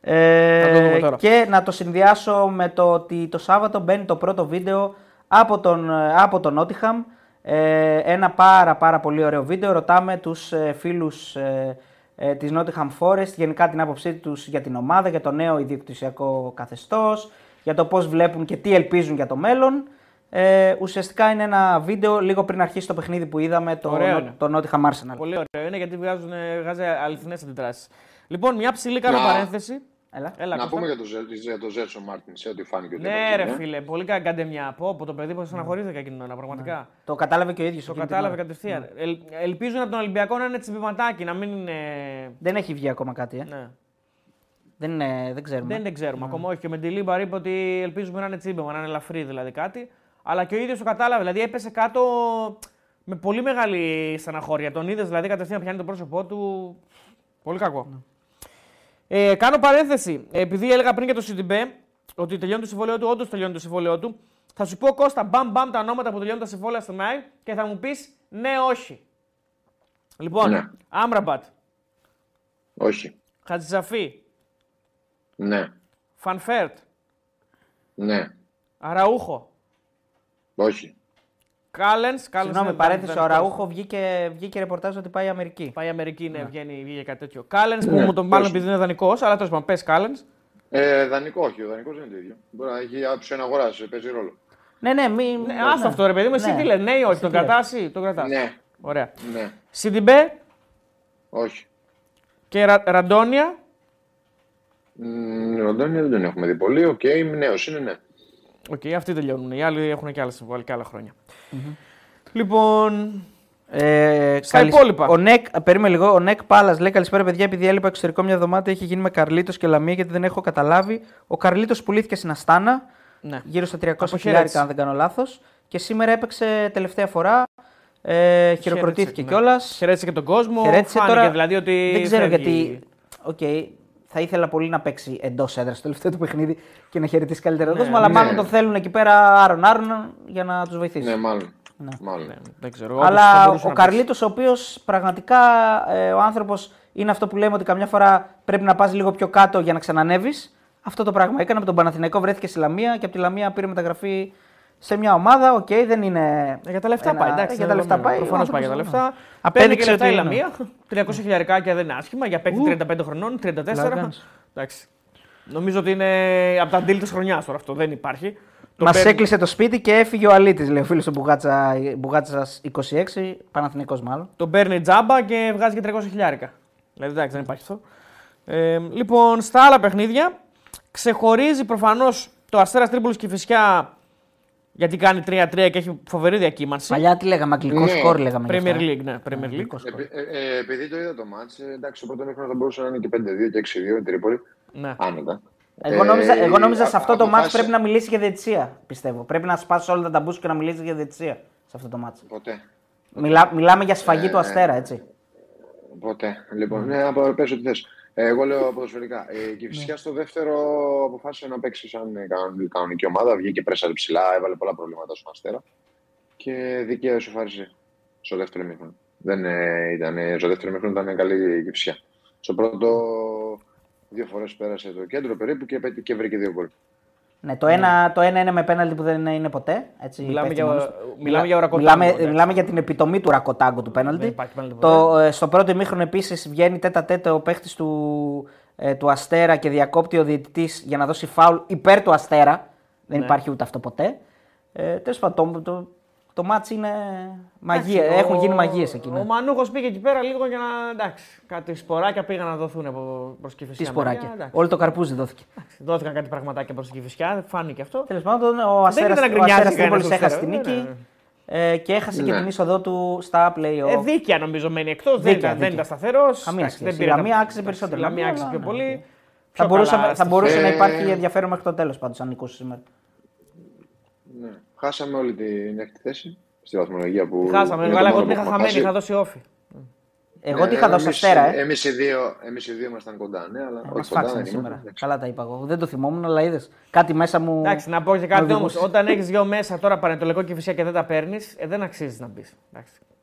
Ε, Θα το δούμε τώρα. και να το συνδυάσω με το ότι το Σάββατο μπαίνει το πρώτο βίντεο από τον, ε, από τον Nottingham. Ε, ένα πάρα πάρα πολύ ωραίο βίντεο. Ρωτάμε τους ε, φίλους ε, ε, της Nottingham Forest, γενικά την άποψή τους για την ομάδα, για το νέο ιδιοκτησιακό καθεστώς, για το πώς βλέπουν και τι ελπίζουν για το μέλλον. Ε, ουσιαστικά είναι ένα βίντεο λίγο πριν αρχίσει το παιχνίδι που είδαμε, το, Ωραίο Νο- είναι. το Nottingham Arsenal. Πολύ ωραίο είναι γιατί βγάζουν, βγάζει αληθινές αντιδράσεις. Λοιπόν, μια ψηλή κάνω Να. παρένθεση. Έλα. Έλα, να Κώστα. πούμε για το, Ζε- για το Ζέλσον Μάρτινς, σε ό,τι φάνηκε ότι Ναι, έπαιξε, ρε ναι. φίλε, πολύ κακά μια. Πω, πω, το παιδί που στεναχωρήθηκα εκείνη την ώρα, πραγματικά. Το κατάλαβε και ο ίδιος. Το κατάλαβε κατευθείαν. Ελ, ελπίζω από τον Ολυμπιακό να είναι τσιμπηματάκι, να μην είναι. Δεν έχει βγει ακόμα κάτι. Ε. Ναι. Δεν, είναι, δεν ξέρουμε. Δεν, δεν ξέρουμε. Ακόμα όχι. Και Μεντιλίμπαρ είπε ότι ελπίζουμε να είναι τσίμπημα, να είναι ελαφρύ δηλαδή κάτι. Αλλά και ο ίδιος το κατάλαβε. Δηλαδή έπεσε κάτω με πολύ μεγάλη στεναχώρια. Τον είδες δηλαδή κατευθείαν να πιάνει το πρόσωπό του. Πολύ κακό. Ε, κάνω παρένθεση. Επειδή έλεγα πριν για το Σιντιμπέ ότι τελειώνει το συμβόλαιο του, όντως τελειώνει το συμβόλαιο του. Θα σου πω Κώστα μπαμ μπαμ τα ονόματα που τελειώνουν τα συμβόλαια στο ΜΑΕ και θα μου πεις ναι, όχι. Λοιπόν, Ναι. Άμραμπατ, Όχι. Χατζησαφή, Ναι. Φαν Βέερτ, Ναι. Αραούχο, Όχι. Κάλενς. Συγγνώμη, παρένθεση. Ο Αραούχο βγήκε, βγήκε ρεπορτάζ ότι πάει Αμερική. Πάει Αμερική, ναι, βγαίνει, βγήκε κάτι τέτοιο. Κάλενς που Ναι, μου τον μάλλον πες. επειδή είναι δανεικός, αλλά τέλος πάντων πες Κάλενς. Ε, δανεικό, όχι. Ο δανεικός δεν είναι το ίδιο. Μπορεί να έχει άποψη να αγοράσει, παίζει ρόλο. Ναι, ναι, μη. Ναι, άστο αυτό ρε παιδί μου, εσύ Ναι. τι λες, ναι ή όχι, Εσύ τον τι λες. κρατάς ή τον κρατάς. Ναι. Ωραία. Ναι. Σιντιμπέ Όχι. και Ρα, Ραντόνια. Μ, Ροντόνια δεν τον έχουμε δει πολύ. Οκ, νέος είναι, ναι. Οκ, αυτοί τελειώνουν. Οι άλλοι έχουν και άλλα συμβόλαια και άλλα χρόνια. Λοιπόν. Ε, Στα καλησ- υπόλοιπα. Ο Νεκ, περίμενε λίγο. Ο Νεκ Πάλας λέει καλησπέρα, παιδιά. Επειδή έλειπα εξωτερικό μια εβδομάδα, έχει γίνει με Καρλίτος και Λαμία γιατί δεν έχω καταλάβει. Ο Καρλίτος πουλήθηκε στην Αστάνα Ναι. γύρω στα 300 Αποχαιρέτηση. χιλιάρικα, αν δεν κάνω λάθος. Και σήμερα έπαιξε τελευταία φορά. Ε, χειροκροτήθηκε ναι. κιόλας. Χαιρέτησε και τον κόσμο. Χαιρέτησε Φάνηκε τώρα. δηλαδή ότι. δεν ξέρω φεύγει. γιατί. Οκ, θα ήθελα πολύ να παίξει εντός έδρας στο τελευταίο του παιχνίδι και να χαιρετήσει καλύτερα τον κόσμο. Αλλά ναι. μάλλον τον θέλουν εκεί πέρα άρον-άρον για να τους βοηθήσει. Ναι, μάλλον. μάλλον. Ναι, δεν ξέρω. όντως θα Αλλά μπορούσε ο να παίξει. Καρλίτος, ο οποίος πραγματικά ε, ο άνθρωπος είναι αυτό που λέμε ότι καμιά φορά πρέπει να πας λίγο πιο κάτω για να ξανανέβει. Αυτό το πράγμα έκανε με τον Παναθηναϊκό, βρέθηκε στη Λαμία και από τη Λαμία πήρε μεταγραφή σε μια ομάδα. Οκ, δεν είναι. Ε, Για τα λεφτά ένα- πάει, εντάξει. ε, για τα λεφτά πάει. Προφανώς Ο πάει για τα άνθρωπος, λεφτά. ναι. Απέδειξε Απέδειξε λεφτά η ότι είναι. Λαμία. 300 χιλιαρικάκια δεν είναι άσχημα για παίκτη 35 χρονών, 34. Λαγάνς. Εντάξει. Νομίζω ότι είναι από τα deal της χρονιάς τώρα αυτό. Δεν υπάρχει. Το Μας παίρνει- έκλεισε το σπίτι και έφυγε ο Αλήτης, λέει ο φίλος του Μπουγάτσα, Μπουγάτσα 26, Παναθηναϊκός μάλλον. Τον παίρνει τζάμπα και βγάζει και 300 χιλιάρικα. Δηλαδή εντάξει, δεν υπάρχει αυτό. Ε, λοιπόν, στα άλλα παιχνίδια ξεχωρίζει προφανώς το Αστέρας Τρίπολης και η Φυσιά γιατί κάνει 3-3 και έχει φοβερή διακύμανση. Παλιά τι λέγαμε, αγγλικό Ναι. σκορ λέγαμε. γι' Premier αυτό, ε. League, ναι, Premier League. Αγγλικό σκορ. Επει- ε, ε, επειδή το είδα το μάτς, ε, εντάξει, το πρώτο μήχρονο θα μπορούσε να είναι και 5-2 και 6-2 η Τρίπολη. Ναι. Άνετα. Εγώ Ε, νόμιζα, εγώ νόμιζα α- σε αυτό το μάτς αποφάσισε- πρέπει να μιλήσει για διαιτησία, πιστεύω. Πρέπει να σπάσει όλα τα ταμπούς και να μιλήσει για διαιτησία σε αυτό το μάτς. Ποτέ. Μιλά, μιλάμε για σφαγή Ε, του Αστέρα, έτσι. Ποτέ. Λοιπόν, ναι, απο- πες ό,τι θες. Ε, Εγώ λέω ποδοσφαιρικά. Ε, και η Φυσιά στο δεύτερο αποφάσισε να παίξει σαν ε, κανονική- κανονική ομάδα. Βγήκε πρέσαρε ψηλά, έβαλε πολλά προβλήματα στον Αστέρα. Και δικαίω ισοφάρισε στο δεύτερο μήχρονο. Δεν ε, ήταν, ε, στο δεύτερο μήχρονο ήταν καλή η Φυσιά. Στο πρώτο δύο φορές πέρασε το κέντρο περίπου και, πέτει- και βρήκε δύο γκολ. Ναι, το, ένα, το ένα είναι με πέναλτι που δεν είναι ποτέ. Έτσι, Μιλάμε πέφτει για- μόνος του. μιλάμε για ορακοτάγκο, Μιλάμε, εντάξει. μιλάμε για την επιτομή του ρακοτάγκου του πέναλτι. Δεν υπάρχει πέναλτι Το, ε, στο πρώτο ημίχρονο επίσης βγαίνει τέτα τέτα ο παίχτης του, ε, του Αστέρα και διακόπτει ο διαιτητής για να δώσει φάουλ υπέρ του Αστέρα. Δεν Ναι. υπάρχει ούτε αυτό ποτέ. Ε, Τέλος πάντων, το, το, το μάτς είναι μαγεία. Εντάξει, Έχουν ο- γίνει μαγείες εκεί. Ο ναι. Μανούχος πήγε εκεί πέρα λίγο για να. Εντάξει, κάτι σποράκια πήγαν να δοθούν από προ τη Τι Φυσιά. σποράκια. Εντάξει, Όλο το καρπούζι δόθηκε. Δόθηκαν κάτι πραγματάκια προς τη Φυσιά, φάνηκε αυτό. Τέλος πάντων, ο Αστέρα ήταν να γκρινιάζει κανένας Τρίπολη στον έχασε την Αστέρα, νίκη ναι. ε, και έχασε και Ναι. την είσοδό του στα play Ε, δίκαια νομίζω μένει εκτός. Δεν, Δίκαια, ήταν- δεν δίκαια. ήταν σταθερός. Καμία σχέση. Η Λαμία άξιζε περισσότερο. Η Λαμία άξιζε Αλλά, πιο ναι, πολύ. οκ. Πιο Θα μπορούσε, καλά θα μπορούσε Ε, να υπάρχει ενδιαφέρον μέχρι το τέλος πάντως αν νικούσε σήμερα. Ναι. Χάσαμε όλη την έκτη θέση στη βαθμολογία που. Χάσαμε. είναι το Αλλά εγώ μόνο την που είχα έχουμε χαμένη, χάσει. είχα δώσει όφη. Εγώ τι είχα Ναι, δώσει εμείς- αστέρα, ε. Εμείς οι δύο, εμείς οι δύο ήμασταν κοντά, ναι, αλλά Μας όχι κοντά φάξανε δεν σήμερα. ήμασταν. Καλά τα είπα εγώ. Δεν το θυμόμουν, αλλά είδες. Κάτι μέσα μου. Εντάξει, να πω και κάτι με όμως. οδηγούσε. Όταν έχεις δύο μέσα τώρα πανετολικό και φυσικά και δεν τα παίρνεις, ε, δεν αξίζει να μπεις.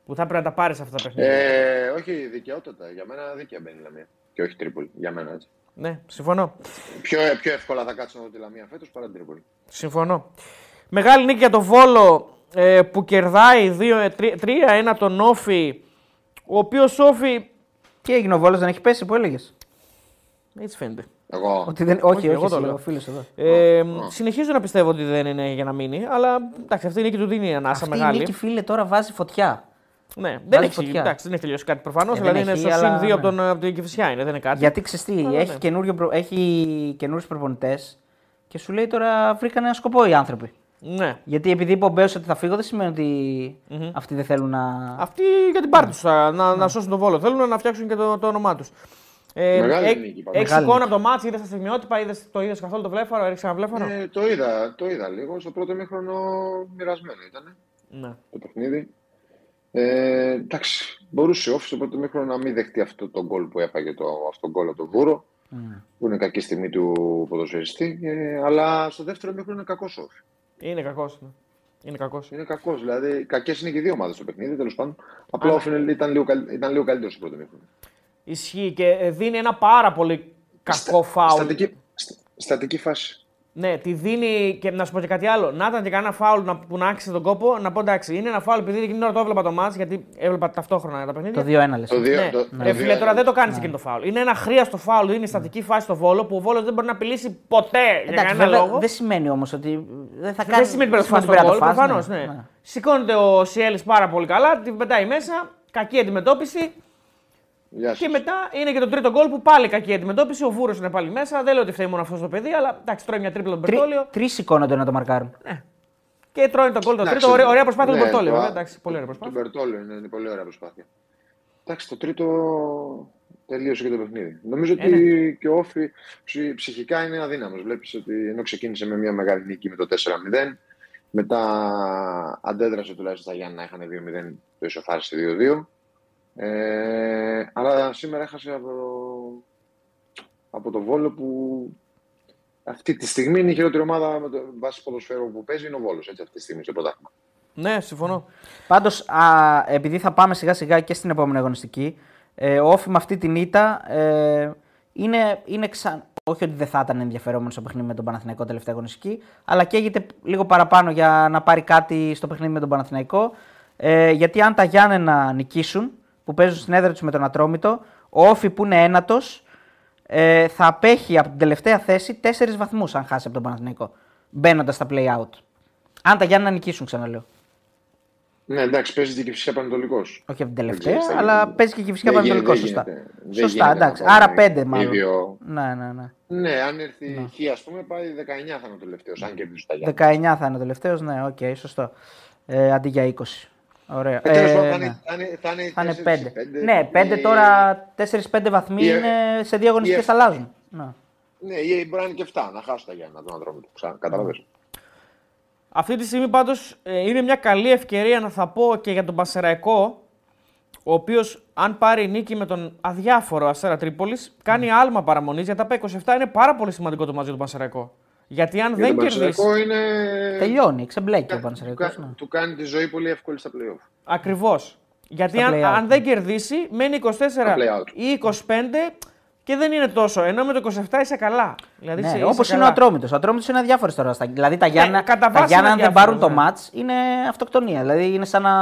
Που θα πρέπει να τα πάρεις αυτά τα παιχνίδια. Ε, όχι, δικαιότατα. Για μένα δίκαια μπαίνει η Λαμία. Και όχι Τρίπολη. Για μένα έτσι. Ναι, συμφωνώ. Πιο, πιο εύκολα θα κάτσω να δω τη Λαμία φέτος παρά την Τρίπολη. Συμφωνώ. Μεγάλη νίκη για το Βόλο ε, που κερδάει 2-3-1 τον Όφη. Ο οποίος Όφη Τι έγινε, ο Βόλος δεν έχει πέσει που έλεγες; Έτσι φαίνεται. Εγώ. Ότι δεν... Όχι, όχι, εγώ όχι, το λέω. ο φίλος εδώ. Ε, συνεχίζω να πιστεύω ότι δεν είναι για να μείνει, αλλά εντάξει, αυτή η νίκη του δίνει ανάσα Αυτή μεγάλη. η νίκη, φίλε, τώρα βάζει φωτιά. Ναι, δεν έχει, φωτιά. εντάξει, δεν έχει τελειώσει κάτι προφανώς. Ε, δεν δηλαδή είναι έχει, στο αλλά- συν 2 από, ναι. τον, από την Κυφυσιά είναι, δεν είναι κάτι. Γιατί ξέρεις τι, Αλλά έχει, ναι. καινούριο προ... έχει καινούριους προπονητές και σου λέει τώρα βρήκαν ένα σκοπό οι άνθρωποι. Ναι. Γιατί επειδή είπε ο Μπέος ότι θα φύγω, δεν σημαίνει ότι αυτοί δεν θέλουν να. Αυτοί για την πάρτι τους να, να σώσουν τον βόλο. Θέλουν να φτιάξουν και το, το όνομά τους. Ε, Μεγάλη έχ- νίκη, πάντως. Έχεις Μεγάλη εικόνα νίκη. από το μάτσο, είδες τα στιγμιότυπα, είδες, το είδες καθόλου το βλέφαρο, έριξε ένα βλέφαρο. Ε, το είδα, το είδα λίγο. Στο πρώτο μήχρονο μοιρασμένο ήταν Ναι. το παιχνίδι. Ε, εντάξει, μπορούσε ο στο πρώτο μήχρονο να μην δεχτεί αυτό το γκολ που έφαγε το, αυτό το γκολ από τον Βούρο, που είναι κακή στιγμή του ποδοσφαιριστή. Ε, αλλά στο δεύτερο μήχρονο είναι κακός ο Όφη. Είναι κακός. Ναι. Είναι κακός. Είναι κακός. Δηλαδή, κακές είναι και οι δύο ομάδες στο παιχνίδι, τέλος πάντων. Απλά ο Όφη ήταν λίγο, καλ- ήταν λίγο καλύτερος στο πρώτο μήχρονο. Ισχύει και ε, δίνει ένα πάρα πολύ κακό φάουλ. Στατική, sta- στατική φάση. Ναι, τη δίνει και να σου πω και κάτι άλλο. Να ήταν και κανένα φάουλ να, που να άξιζε τον κόπο, να πω εντάξει, είναι ένα φάουλ επειδή εκείνη την ώρα το έβλεπα το μάτς, γιατί έβλεπα ταυτόχρονα τα παιχνίδια. Το 2-1 λες. Το δύο- Ναι, το- ρε το φίλε, δύο- τώρα δεν το κάνεις εκείνο το φάουλ. Είναι ένα χρίαστο φάουλ, είναι στατική φάση στο βόλο που ο βόλος δεν μπορεί να απειλήσει ποτέ για Εντάξει, κανένα βέβαια, λόγο. δεν σημαίνει όμως ότι δεν θα κάνει. Δεν σημαίνει ότι σημαίνει πρέπει να ότι το φας, προφανώς. Ναι. Σηκώνεται ο Σιέλης πάρα πολύ καλά, την πετάει μέσα, κακή αντιμετώπιση. Γεια σας. Και μετά είναι και το τρίτο γκολ που πάλι κακή αντιμετώπιση. Ο Βούρος είναι πάλι μέσα. Δεν λέω ότι φταίει μόνο αυτός το παιδί, αλλά εντάξει, τρώει μια τρίπλα τον Μπερτόλιο Τρεις σηκώνονται να το μαρκάρουν. και τρώει τον γκολ το Εντάξει, τρίτο. Ωραία, ωραία προσπάθεια του ναι, Μπερτόλιο. το- βέβαια, Εντάξει, πολύ ωραία Του προσπάθεια. Μπερτόλιο είναι, είναι πολύ ωραία προσπάθεια. Εντάξει, το τρίτο τελείωσε και το παιχνίδι. Νομίζω Ε, ότι ναι. και ο Όφη ψη- ψυχικά είναι αδύναμος. Βλέπεις ότι ενώ ξεκίνησε με μια μεγάλη νίκη με το 4-0, μετά αντέδρασε τουλάχιστον στα Γιάννα, είχαν 2-0, το ισοφάρισε 2-2. Ε, αλλά σήμερα έχασε από, από το Βόλο που αυτή τη στιγμή είναι η χειρότερη ομάδα με το βάση ποδοσφαίρου που παίζει είναι ο Βόλος έτσι αυτή τη στιγμή στο πρωτάθλημα. Ναι, συμφωνώ. Πάντως, επειδή θα πάμε σιγά σιγά και στην επόμενη αγωνιστική, ε, ο Όφη με αυτή την ήττα ε, είναι, είναι ξα... Όχι ότι δεν θα ήταν ενδιαφερόμενος στο παιχνίδι με τον Παναθηναϊκό τελευταία αγωνιστική, αλλά καίγεται λίγο παραπάνω για να πάρει κάτι στο παιχνίδι με τον Παναθηναϊκό. Ε, γιατί αν τα Γιάννενα νικήσουν, που παίζουν στην έδρα τους με τον Ατρόμητο, ο Όφη που είναι ένατος ε, θα απέχει από την τελευταία θέση 4 βαθμούς αν χάσει από τον Παναθηναϊκό. Μπαίνοντας στα play out. Αν τα Γιάννενα νικήσουν, ξαναλέω. Ναι, εντάξει, παίζει και Κυφσιά Πανετολικός. Όχι από την Δεν τελευταία, ξέρεις τι αλλά γίνεται. παίζει και κυφσικά Δεν πανετολικό. γίνεται, Σωστά. δεν γίνεται. Δεν Σωστά, γίνεται εντάξει. να Άρα πάμε πέντε μάλλον. ίδιο. Ναι, ναι, ναι. Ναι, αν έρθει η Χ, ας πούμε, πάει 19 θα είναι ο τελευταίος. Αν κερδίσει τα Γιάννη. 19 θα είναι ο τελευταίος, ναι, οκ, σωστό. Ε, αντί για 20. Ωραία. Ε, τέλος Ε, πάντων, θα ναι. είναι- θα είναι- θα είναι Θα είναι 4 5. ή πέντε. Ναι, 5 Ή- τώρα 4-5 βαθμοί ή- είναι σε δύο αγωνιστικές ή- αλλάζουν. Ναι. Ναι, ή μπορεί να είναι και 7 να χάσουν τα Γιάννη να τον ανθρώπινο. Κατάλαβε. Αυτή τη στιγμή πάντως είναι μια καλή ευκαιρία να θα πω και για τον Πασεραϊκό, ο οποίος αν πάρει νίκη με τον αδιάφορο Αστέρα Τρίπολης, κάνει άλμα παραμονής γιατί τα 27 είναι πάρα πολύ σημαντικό το μαζί του Πασεραϊκό. Γιατί αν δεν κερδίσει. είναι. Τελειώνει, ξεμπλέκει ο Του, Πανσεραϊκός. κα- Ναι. του κάνει τη ζωή πολύ εύκολη στα playoff. Ακριβώς. Γιατί Στα αν, play-out, αν ναι. δεν κερδίσει, μένει 24 play-out. ή 25 και δεν είναι τόσο. Ενώ με το 27 είσαι καλά. Δηλαδή Ναι, είσαι- Όπως είσαι είναι ο καλά. Ατρόμητος. Ο Ατρόμητος είναι αδιάφορος τώρα. στα- Δηλαδή τα Γιάννα, κατά τα βάση Γιάννα είναι αν δεν πάρουν το αδιάφορος, μάτ είναι αυτοκτονία. Δηλαδή είναι σαν να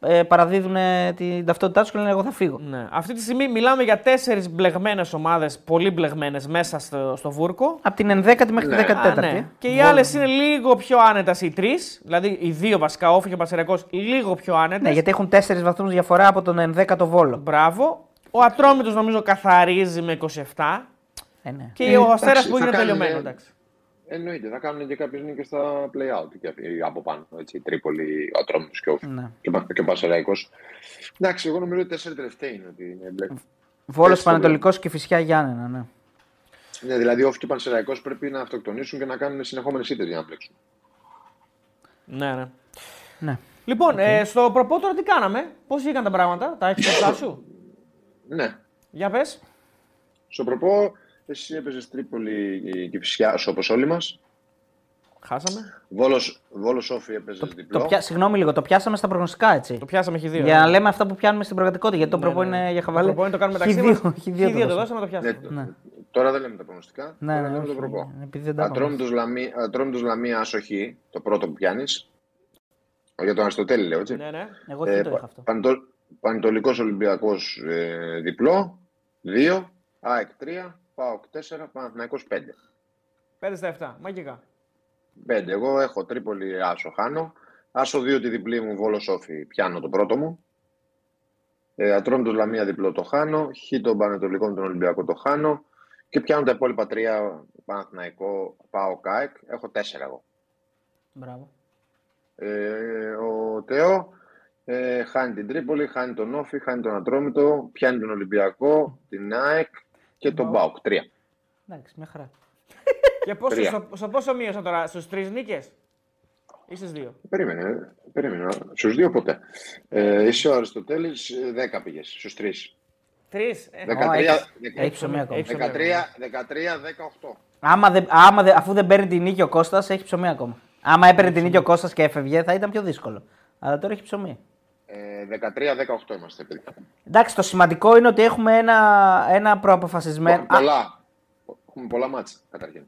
ε, παραδίδουν ε, την ταυτότητά τους και λένε Εγώ θα φύγω. Ναι. Αυτή τη στιγμή μιλάμε για τέσσερις μπλεγμένες ομάδες, πολύ μπλεγμένες μέσα στο, στο βούρκο. Από την 11η μέχρι Ναι. τη 14η. Α, ναι. Και οι άλλες είναι λίγο πιο άνετας οι τρεις. Δηλαδή οι δύο βασικά, όφη και ο Πασεριακό, λίγο πιο άνετες. Ναι, γιατί έχουν 4 βαθμούς διαφορά από τον 11ο Βόλο. Μπράβο. Ο Ατρόμητος νομίζω καθαρίζει με 27. Ε, ναι. Και Ε, ο Αστέρας εντάξει, που θα είναι κάνουν, τελειωμένο. ε, Εντάξει. Εννοείται, θα κάνουν και κάποιες νίκες στα play-out και αυτοί από πάνω. Έτσι, Τρίπολη, ο Ατρόμητος και ο, Ναι. και, ο- και ο Πασεραϊκό. Εντάξει, εγώ νομίζω ότι τέσσερις τελευταίοι είναι ότι είναι μπλε. Βόλος Έτσι το Πανετολικός και φυσικά Γιάννενα. Ναι. Ναι, δηλαδή ο Όφη και ο Πανσεραϊκός πρέπει να αυτοκτονήσουν και να κάνουν συνεχόμενες ήττε για να μπλέξουν. Ναι, ναι. ναι. Λοιπόν, ε, στο προπό τώρα τι κάναμε, πώς βγήκαν τα πράγματα, τα έχεις μπροστά σου; Ναι. Για πες. Στο προπό, εσύ έπαιζες Τρίπολη και φυσικά όπως όλοι μας. Χάσαμε. Βόλος, Βόλος Όφη έπαιζε διπλό. Το πια... Συγγνώμη λίγο, το πιάσαμε στα προγνωστικά έτσι. Το πιάσαμε έχει δύο. Για ναι. να λέμε αυτά που πιάνουμε στην πραγματικότητα. Γιατί το Ναι, προπό ναι. είναι για Το χαβαλέ. προπό είναι το κάνουμε μεταξύ Χ2, μας. Χ2 Χ2 το το δώσαμε, το Ναι, πιάσαμε. Ναι. Τώρα δεν λέμε τα προγνωστικά. Ναι, τώρα ναι, λέμε όχι, το προπό. ναι, επειδή δεν τα είπαμε. Ατρόμητος Λαμία, Ατρόμητος Λαμία Ασοχή, το πρώτο που πιάνεις. Για τον Αριστοτέλη λέω, έτσι. Ναι, ναι. Εγώ Ε, τι το πα- είχα αυτό. Πανετολ- Πανετολικός Ολυμπιακός ε, διπλό, 2, ΑΕΚ 3, ΠΑΟΚ 4, Παναθηναϊκός 5. 5 στα 7. Μαγικά. 5. Εγώ έχω Τρίπολη Άσο χάνω. Άσο 2 τη διπλή μου Βόλο Σόφι πιάνω το πρώτο μου. Ε, Ατρόμητος Λαμία διπλό το χάνω. Χ των Πανετολικών τον Ολυμπιακό το χάνω. Και πιάνω τα υπόλοιπα τρία Παναθηναϊκό, ΠΑΟΚ, ΑΕΚ. Έχω 4 εγώ. Μπράβο. Ε, ο Τεό ε, χάνει την Τρίπολη, χάνει τον Όφη, χάνει τον Ατρόμητο, πιάνει τον Ολυμπιακό, την ΑΕΚ και τον ΠΑΟΚ. Τρία. Εντάξει, μια χαρά. Και πόσο, Τρία. στο, στο πόσο μείωσα τώρα, στους τρεις νίκες; Ή στι δύο; Περίμενε, περίμενε. Στους δύο ποτέ. Ε, είσαι ο Αριστοτέλης, ε, 10 πήγες, στους τρεις. Τρεις; Ε, 13, έχεις- 13, Έχει ψωμί ακόμα. Έχεις- 13, 13, 18. Άμα δεν, άμα δεν, αφού δεν παίρνει την νίκη ο Κώστας, έχει ψωμί ακόμα. Άμα έπαιρνε την νίκη ο Κώστας και έφευγε, θα ήταν πιο δύσκολο. Αλλά τώρα έχει ψωμί. Ε, 13-18 είμαστε, παιδιά. Εντάξει, το σημαντικό είναι ότι έχουμε ένα, ένα προαποφασισμένο. Έχουμε πολλά. Έχουμε πολλά μάτσα, καταρχήν.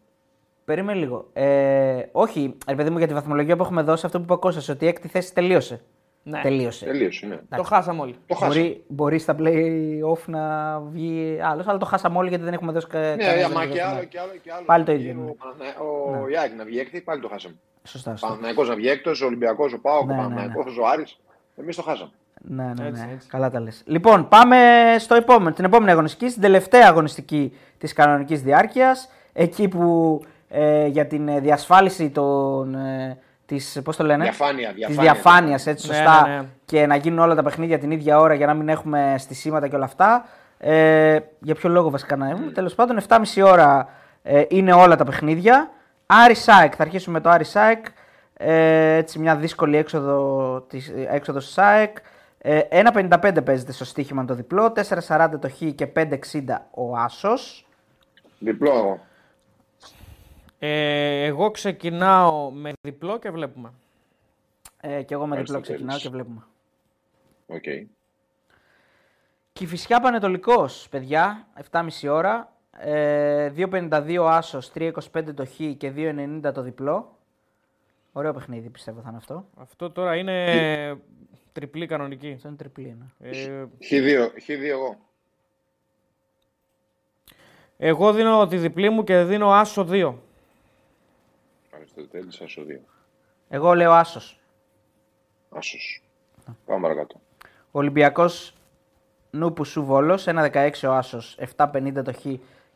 Περίμενε λίγο. Ε, όχι, ρε παιδί μου, για τη βαθμολογία που έχουμε δώσει, αυτό που είπε ο Κώστας, ότι η έκτη θέση τελείωσε. Ναι. Τελείωσε. Τελείωσε, ναι. Το χάσαμε όλοι. Το χάσαμε. Μπορεί, μπορεί στα play-off να βγει άλλος, αλλά το χάσαμε όλοι γιατί δεν έχουμε δώσει κα- Ναι, κανένα μα δεν και δώσαμε. άλλο και άλλο και άλλο. Πάλι το Ο- ίδιο, ναι. Ο, Παναθηνα- ο Ιάκη να βγει έκτη, πάλι το χάσαμε. Σωστά. Ο σωστά. Παναθηναϊκός να βγει έκτος, ο Ολυμπιακός, ο Πάοκ, Ναι, ο ναι, Παναθηναϊκός, ο Άρης. Εμείς το χάσαμε. Ναι, ναι, Έτσι, ναι. έτσι. Καλά τα λες. Λοιπόν, πάμε στο επόμενο, την επόμενη αγωνιστική, στην τελευταία αγωνιστική της κανονικής διάρκειας. Εκεί που ε, για την ε, διασφάλιση των, ε, της, πώς το λένε, Διαφάνεια, της διαφάνεια. διαφάνειας, έτσι Ναι, σωστά, ναι, ναι. και να γίνουν όλα τα παιχνίδια την ίδια ώρα για να μην έχουμε στησίματα και όλα αυτά. Ε, για ποιο λόγο βασικά να έχουμε. Τέλος πάντων, 7.30 ώρα ε, είναι όλα τα παιχνίδια. Άρης ΑΕΚ, θα αρχίσουμε με το Άρης ΑΕΚ. Ε, έτσι μια δύσκολη έξοδο της, έξοδος της ΑΕΚ. Ε, 1.55 παίζεται στο στοίχημα το διπλό, 4.40 το Χ και 5.60 ο Άσος. Διπλό εγώ. Ε, εγώ ξεκινάω με διπλό και βλέπουμε. Ε, και εγώ με διπλό Αριστοτέλης. ξεκινάω και βλέπουμε. Οκ. Κηφισιά Παναιτωλικός, παιδιά, 7.30 ώρα. Ε, 2.52 Άσος, 3.25 το Χ και 2.90 το διπλό. Ωραίο παιχνίδι πιστεύω θα είναι αυτό. Αυτό τώρα είναι τριπλή κανονική. Αυτό είναι τριπλή. Ναι. Ε, Χ2, Χ2 εγώ. εγώ δίνω τη διπλή μου και δίνω άσο 2. Αριστοτέλης, Άσο 2. Εγώ λέω Άσος. Άσος. Πάμε παρακάτω. Ολυμπιακός Νούπου Σου Βόλος, 1.16 ο Άσος, 7.50 το Χ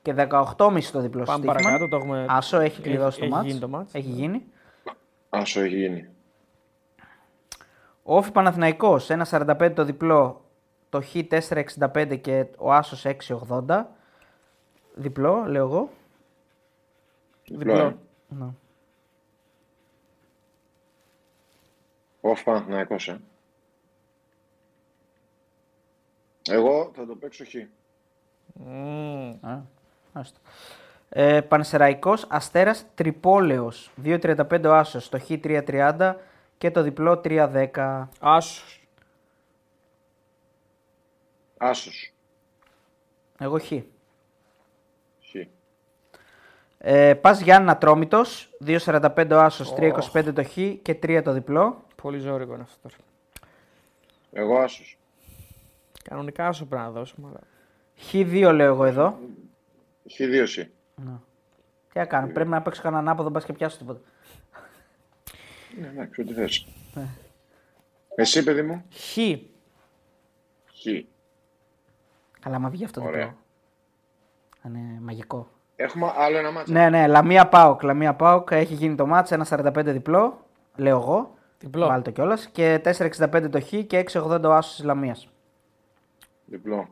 και 18,5 το διπλό Πάμε στοίχημα. παρακάτω, το έχουμε- Άσο έχει κλειδώσει το έχει μάτς. γίνει το μάτς. Έχει γίνει. Άσο έχει γίνει. Ο Όφη Παναθηναϊκός, 1.45 το διπλό, το Χ 4.65 και ο Άσος 6.80. Διπλό, λέω εγώ. Διπλό. ε. Ναι. Όφ Παναθηναϊκός, ε. Εγώ θα το παίξω Χ. Μμμ. Α, άστο. Ε, Πανσεραϊκός Αστέρας Τρυπόλεως, 2.35 ο Άσος, το Χ 3.30 και το διπλό 3.10. Άσος. Άσος. Εγώ Χ. Χ. Ε, Πας Γιάννα Τρόμητος, 2.45 ο Άσος, 3.25 το Χ και 3 το διπλό. Πολύ ζώρικο είναι αυτό τώρα. Εγώ Άσος. Κανονικά άσο πρέπει να δώσουμε. Αλλά... Χ2 λέω εγώ εδώ. Χ2 εσύ. Τι να κάνω, πρέπει να παίξω κανένα ανάποδο, μπας και πιάσω τίποτα. Ναι, εντάξει, ό,τι θες. Ναι. Εσύ, παιδί μου. Χ. Χ. Καλά, μα βγει αυτό το Ωραία. διπλό. Θα Είναι μαγικό. Έχουμε άλλο ένα μάτσο. Ναι, ναι, Λαμία Πάοκ. Λαμία Πάοκ έχει γίνει το μάτς, 1.45 διπλό, λέω εγώ. Διπλό. Βάλτε κιόλας. Και 4.65 το Χ και 6.80 ο Άσος της Λαμίας. Διπλό.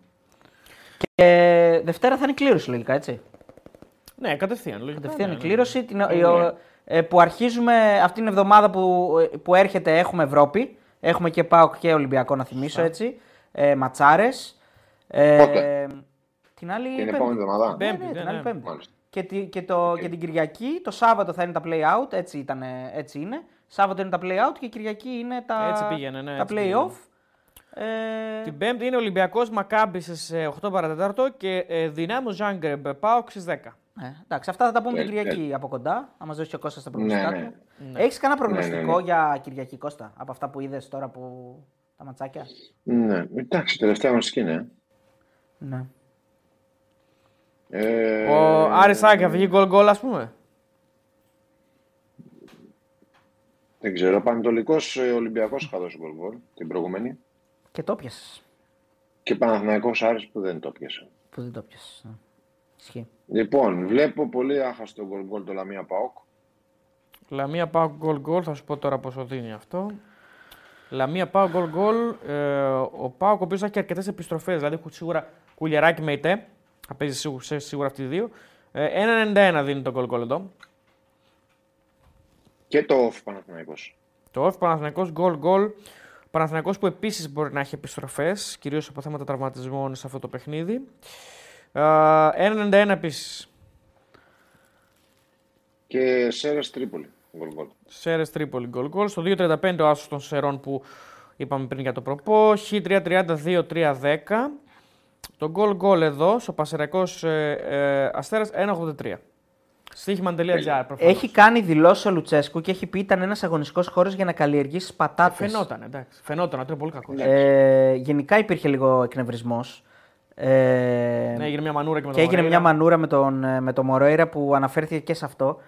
Και Δευτέρα θα είναι κλήρωση λογικά, έτσι. Ναι, κατευθείαν. Λογικά, Κατευθείαν ναι, η ναι. κλήρωση. Την, η- ο- ε, που αρχίζουμε αυτήν την εβδομάδα που, που έρχεται έχουμε Ευρώπη. Έχουμε και ΠΑΟΚ και Ολυμπιακό να θυμίσω έτσι. Ε, Ματσάρες. Ε, Πότε; την άλλη Την Πέμπτη. επόμενη εβδομάδα. Ναι, Πέμπτη, ναι, ναι, την άλλη ναι. Πέμπτη. Μάλιστα. Και, τη- και, το, και την Κυριακή, το Σάββατο θα είναι τα play out, έτσι, ήταν, έτσι είναι. Σάββατο είναι τα play out και Κυριακή είναι τα, Έτσι πήγαινε, ναι, τα έτσι play πήγαινε. off. Ε, Την Πέμπτη είναι Ολυμπιακό Μακάμπη στι 8 παρατέταρτο και ε, Δυνάμο Ζάγκρεμπ Πάοκ στις 10. Ε, εντάξει, αυτά θα τα πούμε την Τέλεια, Κυριακή από κοντά. Θα μα δώσει ο Κώστας τα Ναι, προγνωστικά ναι. του. Έχεις κανένα προγνωστικό ναι, ναι. για Κυριακή Κώστα από αυτά που είδες τώρα που τα ματσάκια; Ναι, εντάξει, τελευταία αγωνιστική είναι. Ναι. Ε, Ο Άρης Άγκα βγει γκολ γκολ, ας πούμε. Δεν ξέρω, ο Πανετολικός ε, Ολυμπιακός είχα δώσει γκολ γκολ την προηγούμενη. Και το 'πιασε. Και Παναθηναϊκός Άρης που δεν το πιασε. Που δεν το πιασε. Ισχύει. Λοιπόν, βλέπω πολύ άχαστο γκολ γκολ το Λαμία ΠΑΟΚ. Λαμία ΠΑΟΚ γκολ γκολ, θα σου πω τώρα πόσο δίνει αυτό. Λαμία ΠΑΟΚ γκολ γκολ. Ε, ο ΠΑΟΚ ο οποίος έχει αρκετές επιστροφές, δηλαδή έχουν σίγουρα κουλιαράκι με ητέ. Θα παίζει σίγουρα, σε- σίγουρα αυτοί οι δύο. Ε, 1,91 δίνει το γκολ γκολ εδώ. Και το off Παναθηναϊκός. Το off Παναθηναϊκός γκολ γκολ. Παναθηναϊκός που επίσης μπορεί να έχει επιστροφές, κυρίως από θέματα τραυματισμών σε αυτό το παιχνίδι. Ε, 1,91 επίσης. Και Σέρες Τρίπολη γκολ γκολ. Σέρες Τρίπολη γκολ γκολ. Στο 2.35 ο άσος των Σερών που είπαμε πριν για το προπό. Χ3.32-3.10. Το γκολ γκολ εδώ στο Πασεραϊκός ε, ε, Αστέρας 1.83. Στοίχημαν.gr προφανώς. Έχει κάνει δηλώσεις ο Λουτσέσκου και έχει πει ήταν ένας αγωνιστικός χώρος για να καλλιεργήσει πατάτες. Φαινόταν, εντάξει. Φαινόταν ότι είναι πολύ κακός. Ε, γενικά υπήρχε λίγο εκνευρισμός. Ε, Ναι, έγινε μια μανούρα και με και τον έγινε Μορέιρα. μια μανούρα με τον, ε, με τον Μωρόιρα που αναφέρθηκε και σε αυτό.